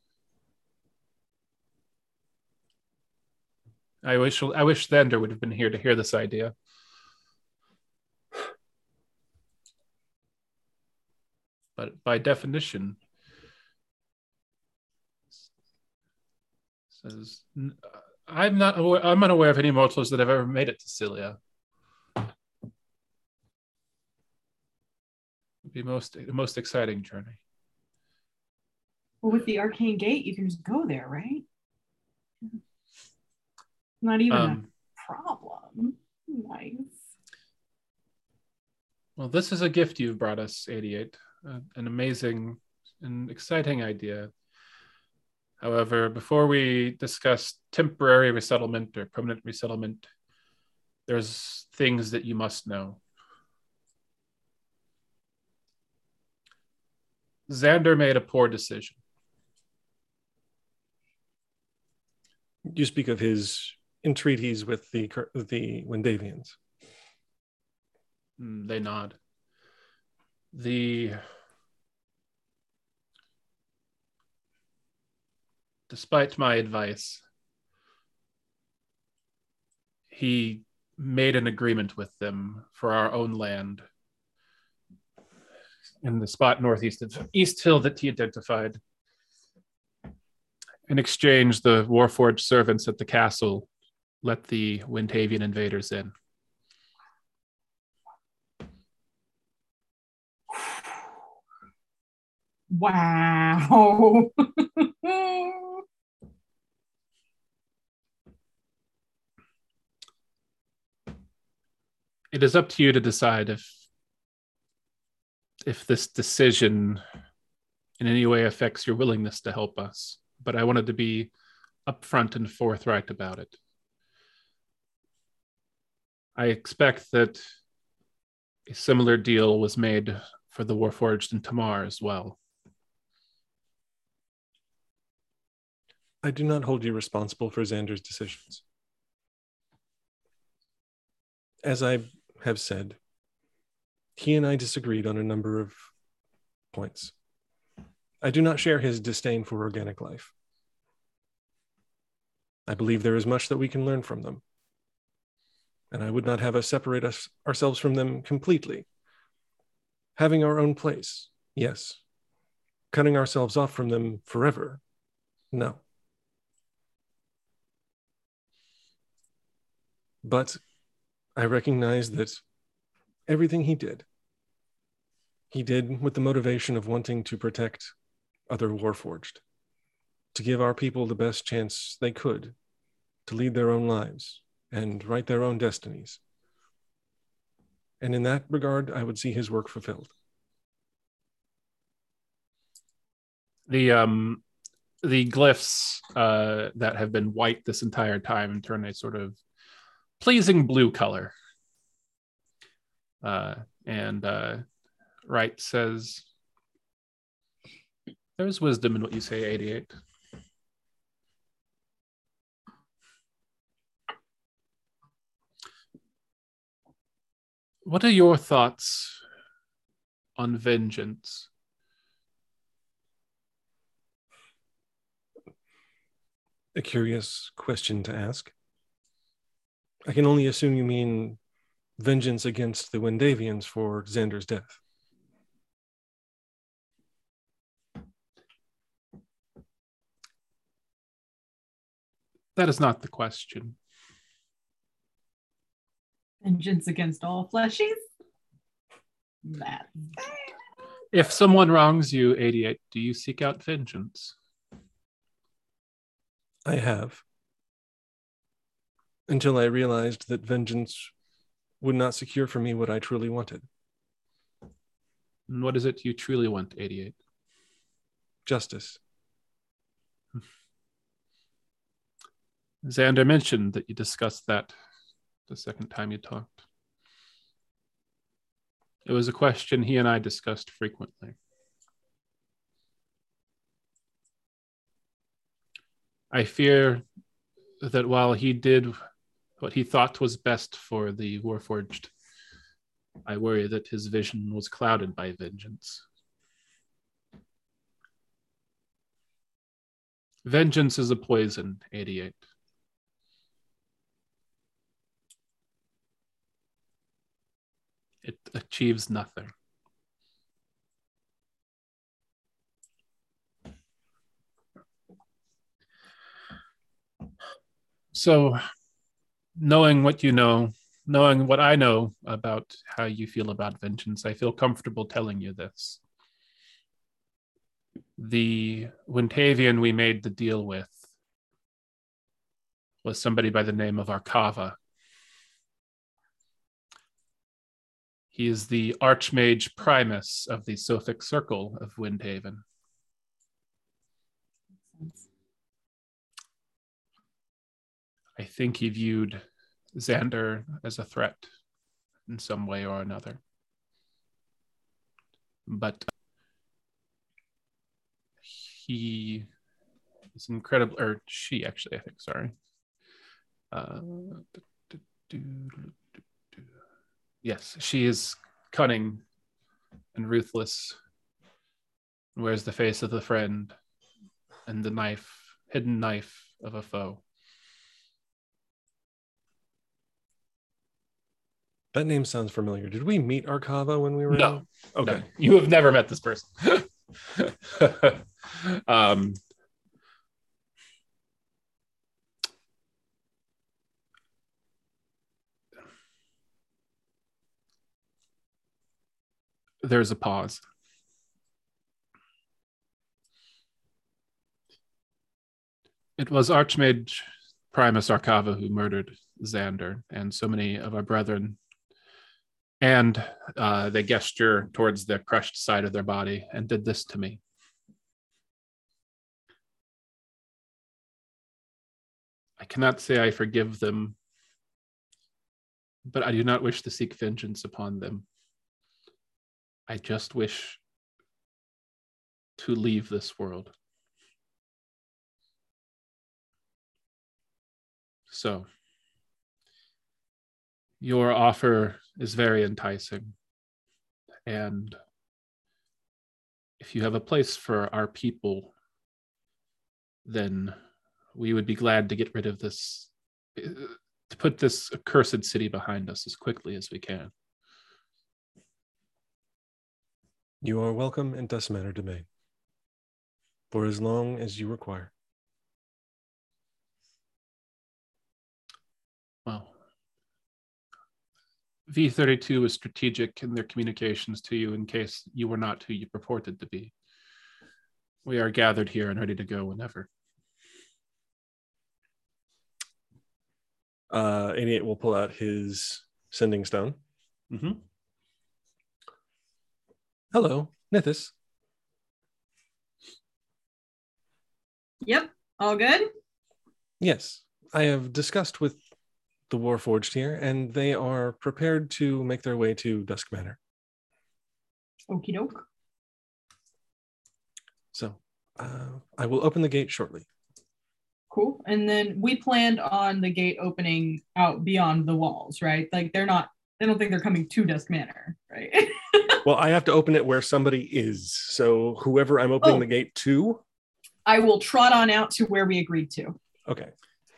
I wish I wish Xander would have been here to hear this idea. But by definition, says I'm not aware, I'm unaware of any mortals that have ever made it to Scillia. Would be most the most exciting journey. Well, with the arcane gate, you can just go there, right? Not even Um, a problem. Nice. Well, this is a gift you've brought us, 88. Uh, an amazing and exciting idea. However, before we discuss temporary resettlement or permanent resettlement, there's things that you must know. Xander made a poor decision. You speak of his entreaties with the the Windhavians. Mm, They nod. The despite my advice, he made an agreement with them for our own land in the spot northeast of East Hill that he identified. In exchange, the Warforged servants at the castle let the Windhavian invaders in. Wow. [LAUGHS] It is up to you to decide if if this decision in any way affects your willingness to help us. But I wanted to be upfront and forthright about it. I expect that a similar deal was made for the Warforged in Tamar as well. I do not hold you responsible for Xander's decisions. As I have said, he and I disagreed on a number of points. I do not share his disdain for organic life. I believe there is much that we can learn from them. And I would not have us separate us ourselves from them completely. Having our own place, yes. Cutting ourselves off from them forever, no. But I recognize that everything he did, he did with the motivation of wanting to protect other Warforged, to give our people the best chance they could to lead their own lives and write their own destinies. And in that regard, I would see his work fulfilled. The um the glyphs uh, that have been white this entire time and turn a sort of pleasing blue color. Uh, and uh, Wright says, There's wisdom in what you say, 88. What are your thoughts on vengeance? A curious question to ask. I can only assume you mean vengeance against the Windhavians for Xander's death. That is not the question. Vengeance against all fleshies. That. If someone wrongs you, 88, do you seek out vengeance? I have. Until I realized that vengeance would not secure for me what I truly wanted And what is it you truly want, 88? justice. Xander mentioned that you discussed that the second time you talked. It was a question he and I discussed frequently. I fear that while he did what he thought was best for the Warforged, I worry that his vision was clouded by vengeance. Vengeance is a poison, 88. It achieves nothing. So, knowing what you know, knowing what I know about how you feel about vengeance, I feel comfortable telling you this. The Windhavian we made the deal with was somebody by the name of Arkava. He is the Archmage Primus of the Sophic Circle of Windhaven. I think he viewed Xander as a threat in some way or another. But he is incredible, or she actually, I think, sorry. Uh, yes, she is cunning and ruthless. Wears the face of the friend and the knife, hidden knife of a foe. That name sounds familiar. Did we meet Arkava when we were? No. In? Okay. No. You have never met this person. [LAUGHS] um, there's a pause. It was Archmage Primus Arkava who murdered Xander and so many of our brethren and uh, they gesture towards the crushed side of their body and did this to me. I cannot say I forgive them, but I do not wish to seek vengeance upon them. I just wish to leave this world. So, your offer is very enticing. And if you have a place for our people, then we would be glad to get rid of this, to put this accursed city behind us as quickly as we can. You are welcome in Duskmanor Domain for as long as you require. V32 was strategic in their communications to you in case you were not who you purported to be. We are gathered here and ready to go whenever. Uh, 88 will pull out his sending stone. Mm-hmm. Hello, Nithis. Yep. All good. Yes, I have discussed with the Warforged here, and they are prepared to make their way to Dusk Manor. Okie doke. So uh, I will open the gate shortly. Cool. And then we planned on the gate opening out beyond the walls, right? Like they're not. I don't think they're coming to Dusk Manor, right? [LAUGHS] Well, I have to open it where somebody is. So whoever I'm opening Oh. the gate to. I will trot on out to where we agreed to. Okay.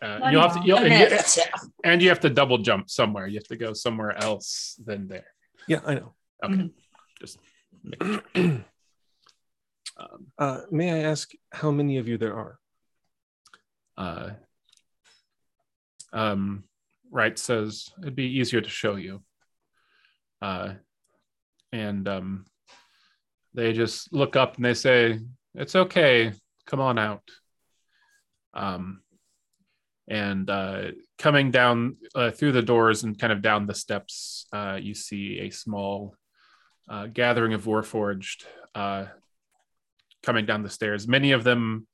Uh, you'll have to, you'll, and, you, and you have to double jump somewhere. You have to go somewhere else than there. Yeah, I know. Okay. Mhm. Just make sure. [CLEARS THROAT] Um, Uh, may I ask how many of you there are? uh, um, Wright says it'd be easier to show you. Uh, and um, they just look up and they say, "It's okay, come on out." Um, and uh, coming down uh, through the doors and kind of down the steps, uh, you see a small uh, gathering of Warforged uh, coming down the stairs. Many of them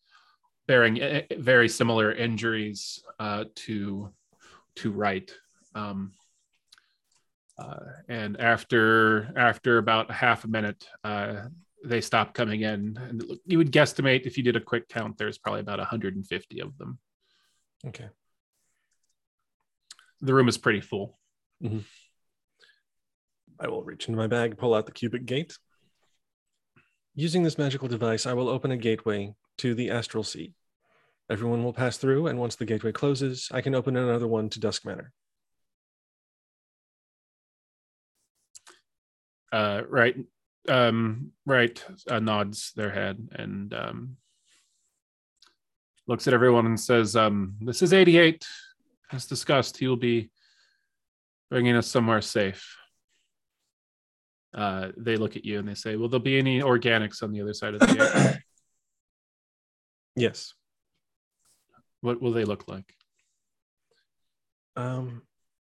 bearing eh, eh, very similar injuries uh, to to Wright. Um, and after after about half a minute, they stop coming in. And you would guesstimate if you did a quick count, there's probably about 150 of them. Okay. The room is pretty full. I will reach into my bag, pull out the cubic gate. Using this magical device, I will open a gateway to the astral sea. Everyone will pass through, and once the gateway closes, I can open another one to Dusk Manor. Uh, Wright, um, Wright. Uh, nods their head and um, looks at everyone and says, um, "This is 88. As discussed, he will be bringing us somewhere safe." Uh, they look at you and they say, "Will there be any organics on the other side of the [COUGHS] gate? Yes. what will they look like?" Um,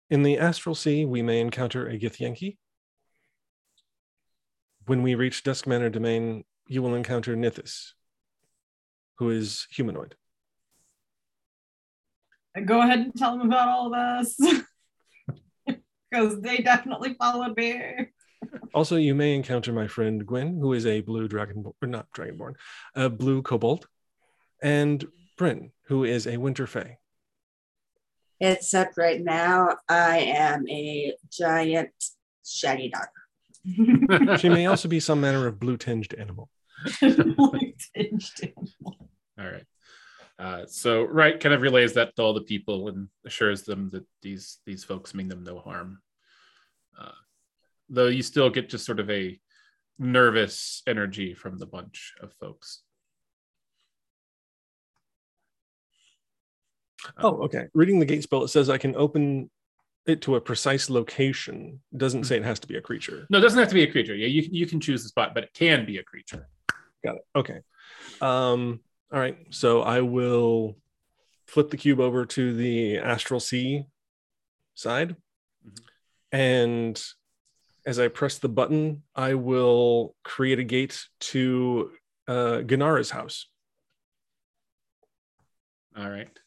in the astral sea, we may encounter a Githyanki. When we reach Dusk Manor Domain, you will encounter Nithis, who is humanoid. Go ahead and tell them about all of this. Because [LAUGHS] they definitely followed me. Also, you may encounter my friend Gwen, who is a blue dragon, or not dragonborn, a blue kobold, and Bryn, who is a winter fae. Except right now, I am a giant shaggy dog. [LAUGHS] [LAUGHS] She may also be some manner of blue tinged animal. blue tinged animal. All right. Uh, so Wright kind of relays that to all the people and assures them that these these folks mean them no harm. Uh, though you still get just sort of a nervous energy from the bunch of folks. Oh, okay. Reading the gate spell, it says I can open it to a precise location. It doesn't say it has to be a creature. No, it doesn't have to be a creature. Yeah, you you can choose the spot, but it can be a creature. Got it. Okay. Um, all right. So I will flip the cube over to the astral sea side. Mhm. And as I press the button, I will create a gate to uh, Ganara's house. All right.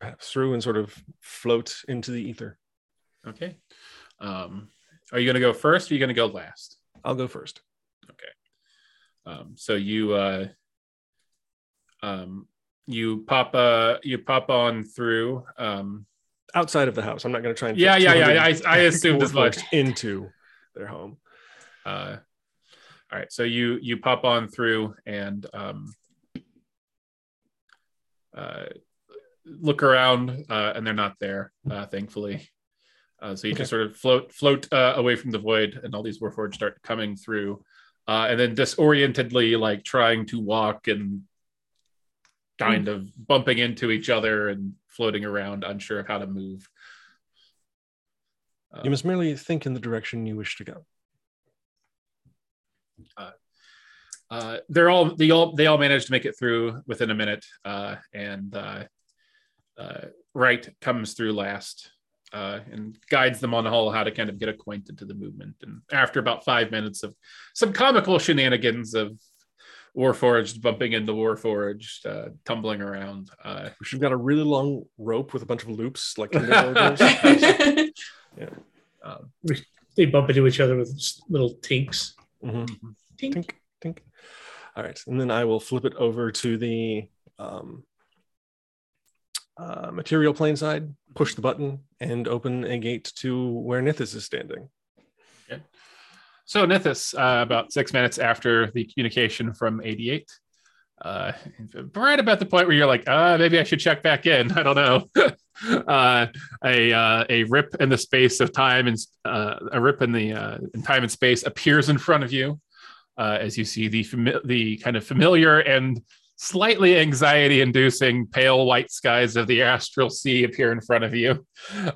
Pass through and sort of float into the ether. Okay. Um, are you going to go first or are you going to go last? I'll go first. Okay. Um, so you uh, um, you pop uh, you pop on through. Um, Outside of the house. I'm not going to try and. Yeah, yeah, yeah, I- I assumed as much. Into their home. uh, all right, so you you pop on through and um, uh, look around, uh, and they're not there, uh, thankfully. Uh, so you just sort of float float uh, away from the void, and all these warforged start coming through, uh, and then disorientedly, like trying to walk and kind of bumping into each other and floating around, unsure of how to move. You must merely think in the direction you wish to go. uh, they're all they all they all managed to make it through within a minute, uh, and uh, uh, Wright comes through last uh, and guides them on the whole how to kind of get acquainted to the movement. And after about five minutes of some comical shenanigans of Warforged bumping into Warforged, uh, tumbling around, uh, She's got a really long rope with a bunch of loops, like [LAUGHS] kindergartners. [LAUGHS] um, They bump into each other with little tinks. Mhm. Tink. Tink, tink. All right, and then I will flip it over to the um, uh, material plane side, push the button, and open a gate to where Nithis is standing. So Nithis, uh, about six minutes after the communication from 88, uh, right about the point where you're like, uh, maybe I should check back in. [LAUGHS] I don't know. [LAUGHS] uh, a uh, a rip in the space of time and uh, a rip in the uh, in time and space appears in front of you uh, as you see the fami- the kind of familiar and slightly anxiety-inducing pale white skies of the astral sea appear in front of you.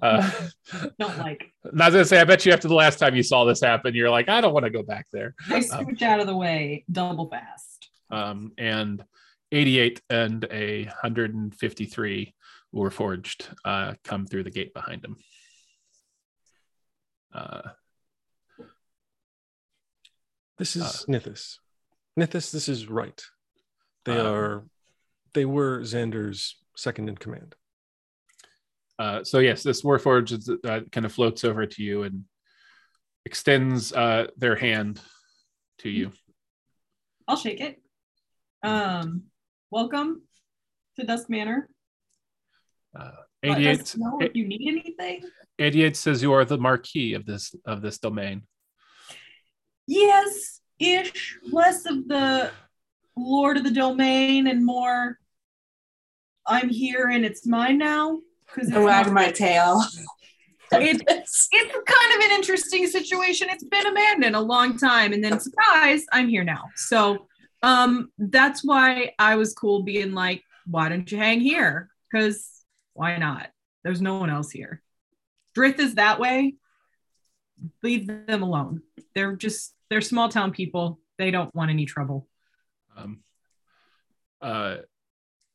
Uh, [LAUGHS] Don't like. I was gonna say, I bet you after the last time you saw this happen, you're like, I don't want to go back there. I scooch out of the way double fast. Um, and 88 and a 153 Warforged uh, come through the gate behind him. Uh, This is Uh, Nithis. Nithis, this is Wright. They Um, are, they were Xander's second in command. uh, so yes, this Warforged is, uh, kind of floats over to you and extends uh, their hand to you. I'll shake it. Um, welcome to Dusk Manor. Uh, 88, us know if you need anything. 88 says you are the marquis of this of this domain. Yes, ish. Less of the Lord of the Domain and more. I'm here and it's mine now. Because I wag my tail. [LAUGHS] It's- [LAUGHS] it's kind of an interesting situation. It's been abandoned a long time, and then surprise, I'm here now. So um that's why I was cool being like, why don't you hang here? Because why not? There's no one else here. Drith is that way. Leave them alone. They're just they're small town people. They don't want any trouble. Um, uh,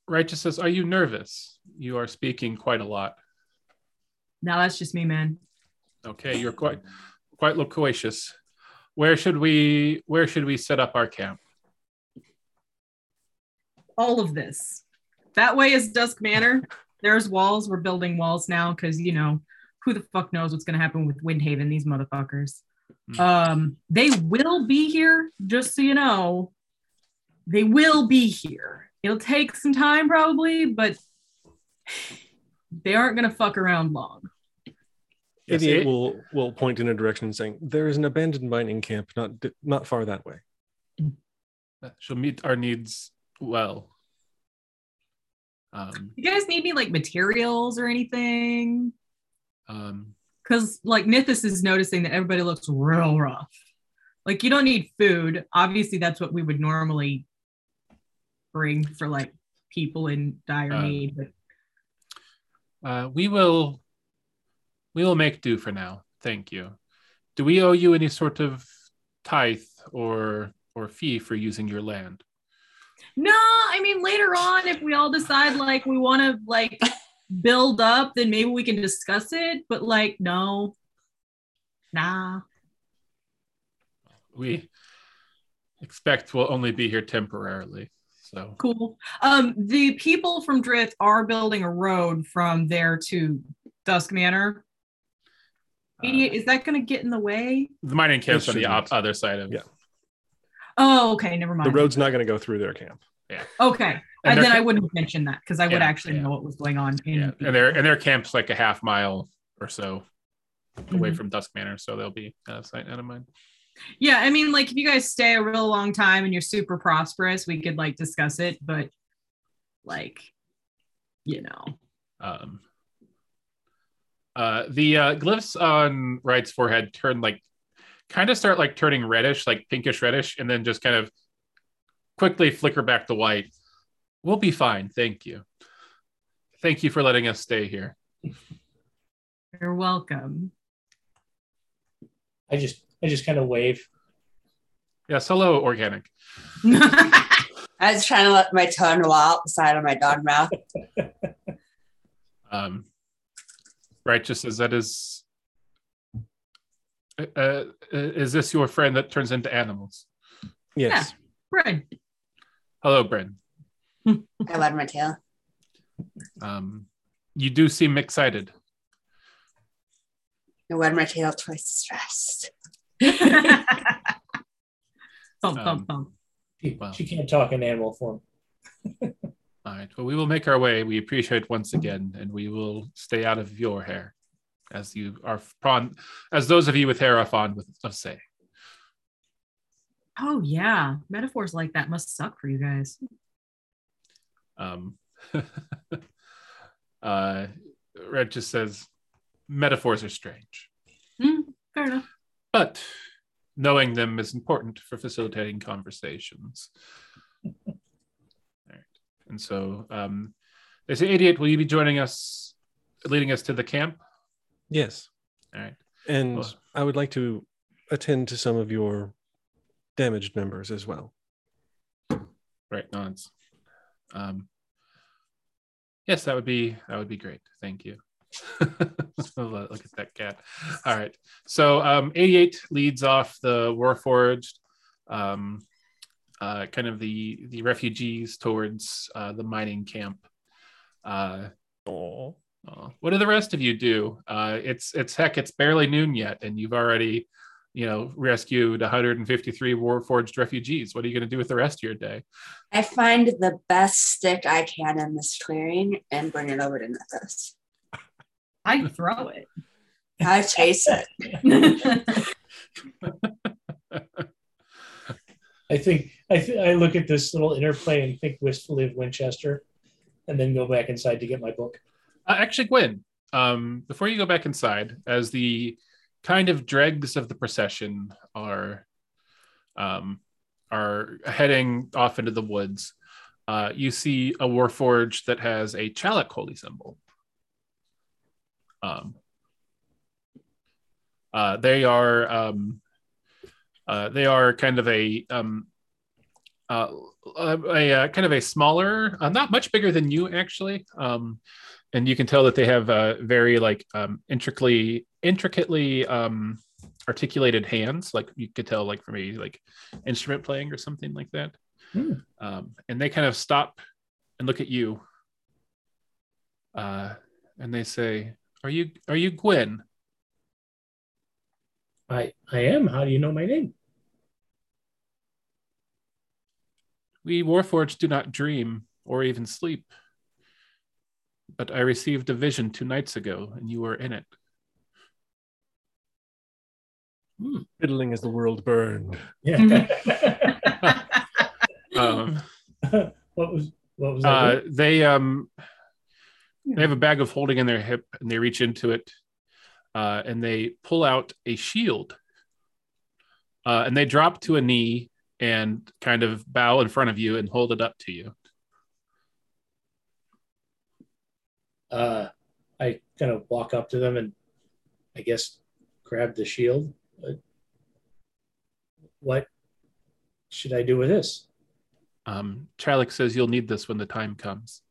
Righteous says, "Are you nervous? You are speaking quite a lot. Now that's just me, man. Okay, you're quite quite loquacious. Where should we Where should we set up our camp? all of this. That way is Dusk Manor. There's walls. We're building walls now because you know who the fuck knows what's gonna happen with Windhaven. These motherfuckers. Hmm. Um, they will be here. Just so you know, they will be here. It'll take some time probably, but they aren't gonna fuck around long. Yes, 88 it- will will point in a direction saying, There is an abandoned mining camp not not far that way. She'll meet our needs well. Um, You guys need any like materials or anything? um, because like Nithis is noticing that everybody looks real rough. Like you don't need food. Obviously, that's what we would normally bring for like people in dire Uh, need. But uh, we will we will make do for now. Thank you. Do we owe you any sort of tithe or or fee for using your land? No, I mean later on, if we all decide like we want to like build up, then maybe we can discuss it. But like, no, nah. We expect we'll only be here temporarily. So Cool. Um, the people from Drith are building a road from there to Dusk Manor. uh, 88, is that going to get in the way? the mining camp's It on the op- other side of Yeah. Oh, okay, never mind. The road's not going to go through their camp. Yeah. Okay, And and they're- then I wouldn't mention that because I would actually yeah. know what was going on. In Yeah, and their and their camp's like a half mile or so away Mhm. from Dusk Manor, so they'll be out of sight, out of mind. Yeah, I mean, like if you guys stay a real long time and you're super prosperous, we could like discuss it, but like, you know, Um, uh, the uh, glyphs on Wright's forehead turn like kind of start like turning reddish, like pinkish reddish, and then just kind of quickly flicker back to white. We'll be fine, thank you. Thank you for letting us stay here. you're welcome. I just I just kind of wave. Yes, hello, organic. [LAUGHS] I was trying to let my tongue roll out the side of my dog mouth. [LAUGHS] Um, right, just as that is. Uh, uh, is this your friend that turns into animals? Yes. Right. Hello, Bryn. [LAUGHS] I wag my tail. Um, you do seem excited. I wag my tail twice as fast. Thump, Um, thump, thump. She, Wow. she can't talk in animal form. [LAUGHS] All right. Well, we will make our way. We appreciate once again, and we will stay out of your hair, as you are fond, as those of you with hair are fond with, of saying. Oh yeah, metaphors like that must suck for you guys. Um, [LAUGHS] uh, Red just says, metaphors are strange, Hmm, fair enough. But knowing them is important for facilitating conversations. All right. And so um, they say, 88, will you be joining us, leading us to the camp? Yes. All right. And Well- I would like to attend to some of your damaged members as well. Wright, nods. Um, yes, that would be that would be great. Thank you. [LAUGHS] Look at that cat. All right. So um, 88 leads off the Warforged, um, uh, kind of the the refugees towards uh, the mining camp. Uh, Oh. what do the rest of you do? Uh, it's it's heck, it's barely noon yet, and you've already, you know, rescued 153 Warforged refugees. What are you going to do with the rest of your day? I find the best stick I can in this clearing and bring it over to Nithis. I throw it. I chase it. I think I th- I look at this little interplay and think wistfully of Winchester, and then go back inside to get my book. Uh, actually, Gwen, um, before you go back inside, as the kind of dregs of the procession are um, are heading off into the woods, uh, you see a warforge that has a Chalic holy symbol. Um, uh, they are um, uh, they are kind of a um, uh, a, a kind of a smaller, uh, not much bigger than you actually. Um, and you can tell that they have uh, very like um, intricately intricately um, articulated hands. Like you could tell like from a like instrument playing or something like that. Um, and they kind of stop and look at you. Uh, and they say are you are you gwen I I am. How do you know my name? we warforged do not dream or even sleep but i received a vision two nights ago and you were in it Hmm. Fiddling as the world burned. Yeah. [LAUGHS] um, [LAUGHS] what was what was that? uh, they um they have a bag of holding in their hip and they reach into it uh, and they pull out a shield uh, and they drop to a knee and kind of bow in front of you and hold it up to you uh, I kind of walk up to them and I guess grab the shield. What should I do with this? Um, Charlick says you'll need this when the time comes.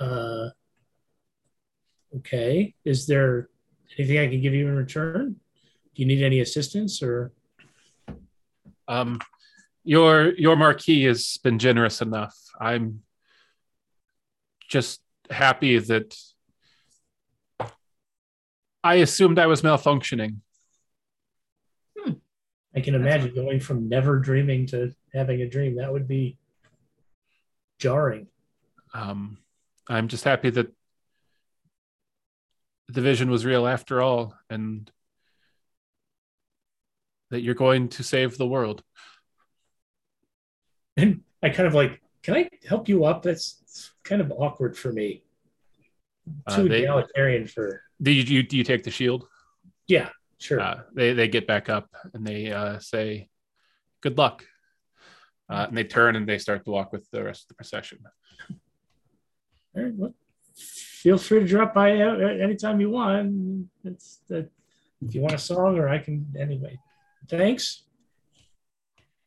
Uh, okay. Is there anything I can give you in return? Do you need any assistance or? Um, your your marquis has been generous enough. I'm just happy that I assumed I was malfunctioning. I can imagine going from never dreaming to having a dream. That would be jarring. Um, I'm just happy that the vision was real after all, and that you're going to save the world. And I kind of like, can I help you up? That's kind of awkward for me. Uh, Too they- egalitarian for Do you, do you do you take the shield? yeah, sure. Uh, they they get back up and they uh, say, "Good luck," uh, and they turn and they start to walk with the rest of the procession. All right, well, feel free to drop by a- a- anytime you want. It's that if you want a song, or I can anyway. Thanks.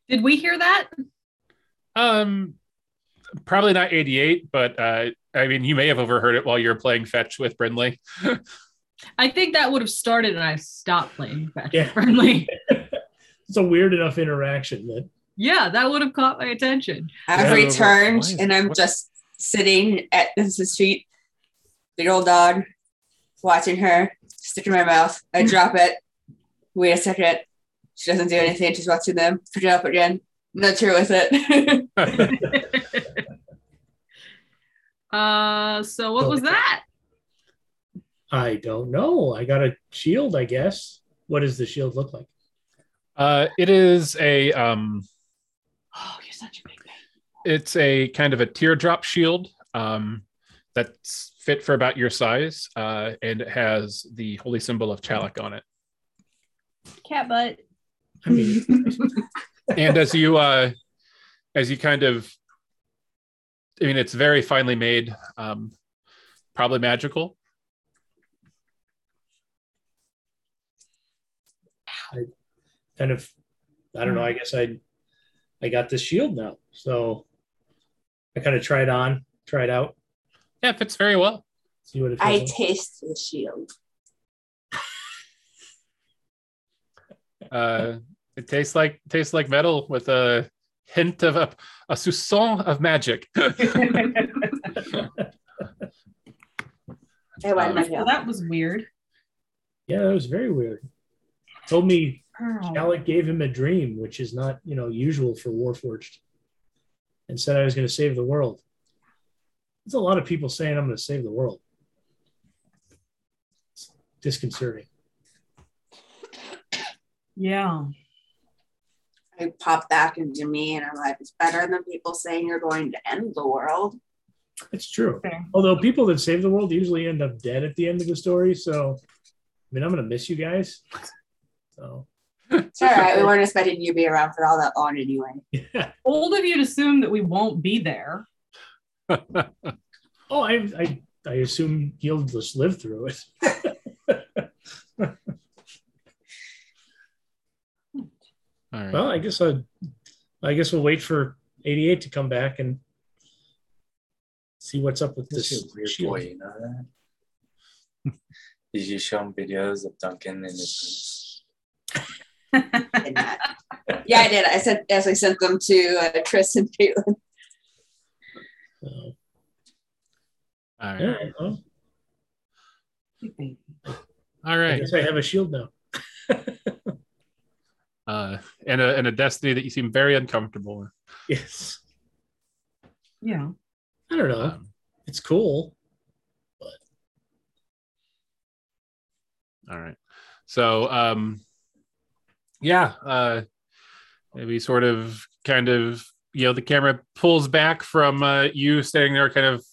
Did we hear that? Um, probably not eighty-eight, but uh, I mean, you may have overheard it while you were playing fetch with Brinley. [LAUGHS] I think that would have started and I stopped playing Fetch Yeah. Brinley. [LAUGHS] [LAUGHS] It's a weird enough interaction that Yeah, that would have caught my attention. I've Yeah, returned and I'm just sitting at his feet, big old dog, watching her, stick in my mouth. I [LAUGHS] drop it. Wait a second. She doesn't do anything. She's watching them. Pick it up again. Nudge her with it. [LAUGHS] Uh, so what was that? I don't know. I got a shield, I guess. What does the shield look like? uh, it is a um, Oh, you're such a big baby. It's a kind of a teardrop shield um, that's fit for about your size, uh, and it has the holy symbol of Chalik on it. Cat butt. I mean, [LAUGHS] and as you uh as you kind of i mean it's very finely made um probably magical I kind of, I don't know. I guess I, I got this shield now, so I kind of try it on, try it out, yeah it fits very well see what it feels I like. taste the shield. [LAUGHS] uh it tastes like tastes like metal with a hint of a, a soupçon of magic [LAUGHS] I Um, Well, that was weird. yeah, that was very weird. Told me Oh. Alec gave him a dream, which is not, you know, usual for Warforged, and said I was going to save the world. There's a lot of people saying I'm going to save the world. It's disconcerting. Yeah. I pop back into me and I'm like, it's better than people saying you're going to end the world. It's true. Fair. Although people that save the world usually end up dead at the end of the story, so I mean, I'm going to miss you guys. So It's all right. We weren't expecting you to be around for all that long anyway. yeah. [LAUGHS] Old of you to assume that we won't be there. [LAUGHS] Oh, I I I assume you'll just live through it. [LAUGHS] all right Well, I guess I, I guess we'll wait for 88 to come back and see what's up with This this is a weird shield. boy, you know that? Did you show him videos of Duncan and his And that. [LAUGHS] Yeah, I did. I sent as I sent them to uh, Chris and Caitlin. So, all all right right, well, all I guess I have a shield now. [LAUGHS] uh and a and a destiny that you seem very uncomfortable with Yes, Yeah. I don't know. um, it's cool. All right. So um yeah, uh maybe sort of kind of you know the camera pulls back from uh you standing there kind of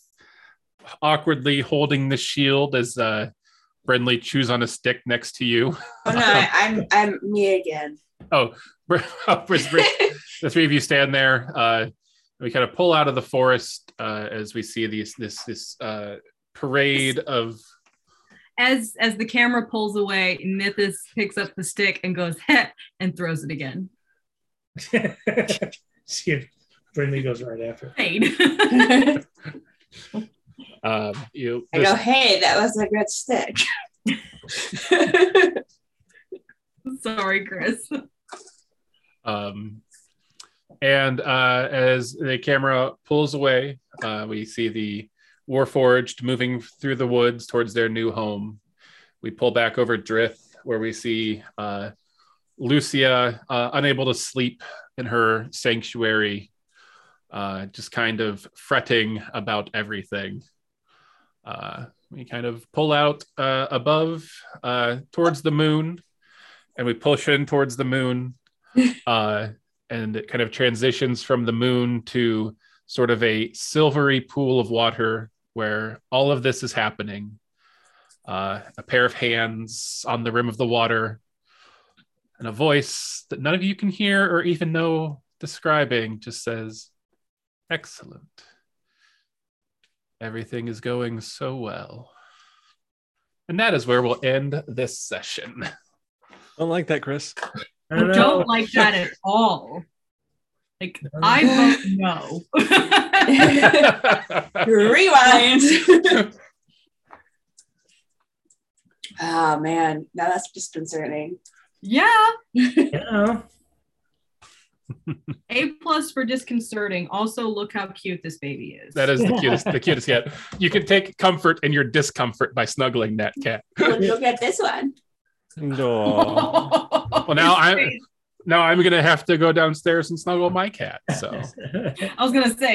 awkwardly holding the shield as uh Brinley chews on a stick next to you. Oh no, I, [LAUGHS] I'm I'm me again. Oh, [LAUGHS] oh, the three of you stand there. Uh we kind of pull out of the forest uh as we see these this this uh parade of As as the camera pulls away, Nithis picks up the stick and goes "Heh," and throws it again. [LAUGHS] See if Brinley goes right after. Paid. [LAUGHS] Um, you I go, hey, that was a good stick. [LAUGHS] Sorry, Chris. Um, and uh, as the camera pulls away, uh, we see the Warforged moving through the woods towards their new home. We pull back over Drith, where we see uh, Lucia uh, unable to sleep in her sanctuary, uh, just kind of fretting about everything. Uh, we kind of pull out uh, above uh, towards the moon, and we push in towards the moon [LAUGHS] uh, and it kind of transitions from the moon to sort of a silvery pool of water where all of this is happening. Uh, a pair of hands on the rim of the water, and a voice that none of you can hear or even know describing just says, Excellent. Everything is going so well. And that is where we'll end this session. Don't like that, Chris. I I don't know. don't like that at all. Like [LAUGHS] I vote no. [LAUGHS] Rewind. oh man, now that's disconcerting. yeah. Yeah. A plus for disconcerting. Also, look how cute this baby is. that is the [LAUGHS] cutest, the cutest yet. You can take comfort in your discomfort by snuggling that cat. Look at this one. No. Well, now I'm now I'm gonna have to go downstairs and snuggle my cat. So. [LAUGHS] I was gonna say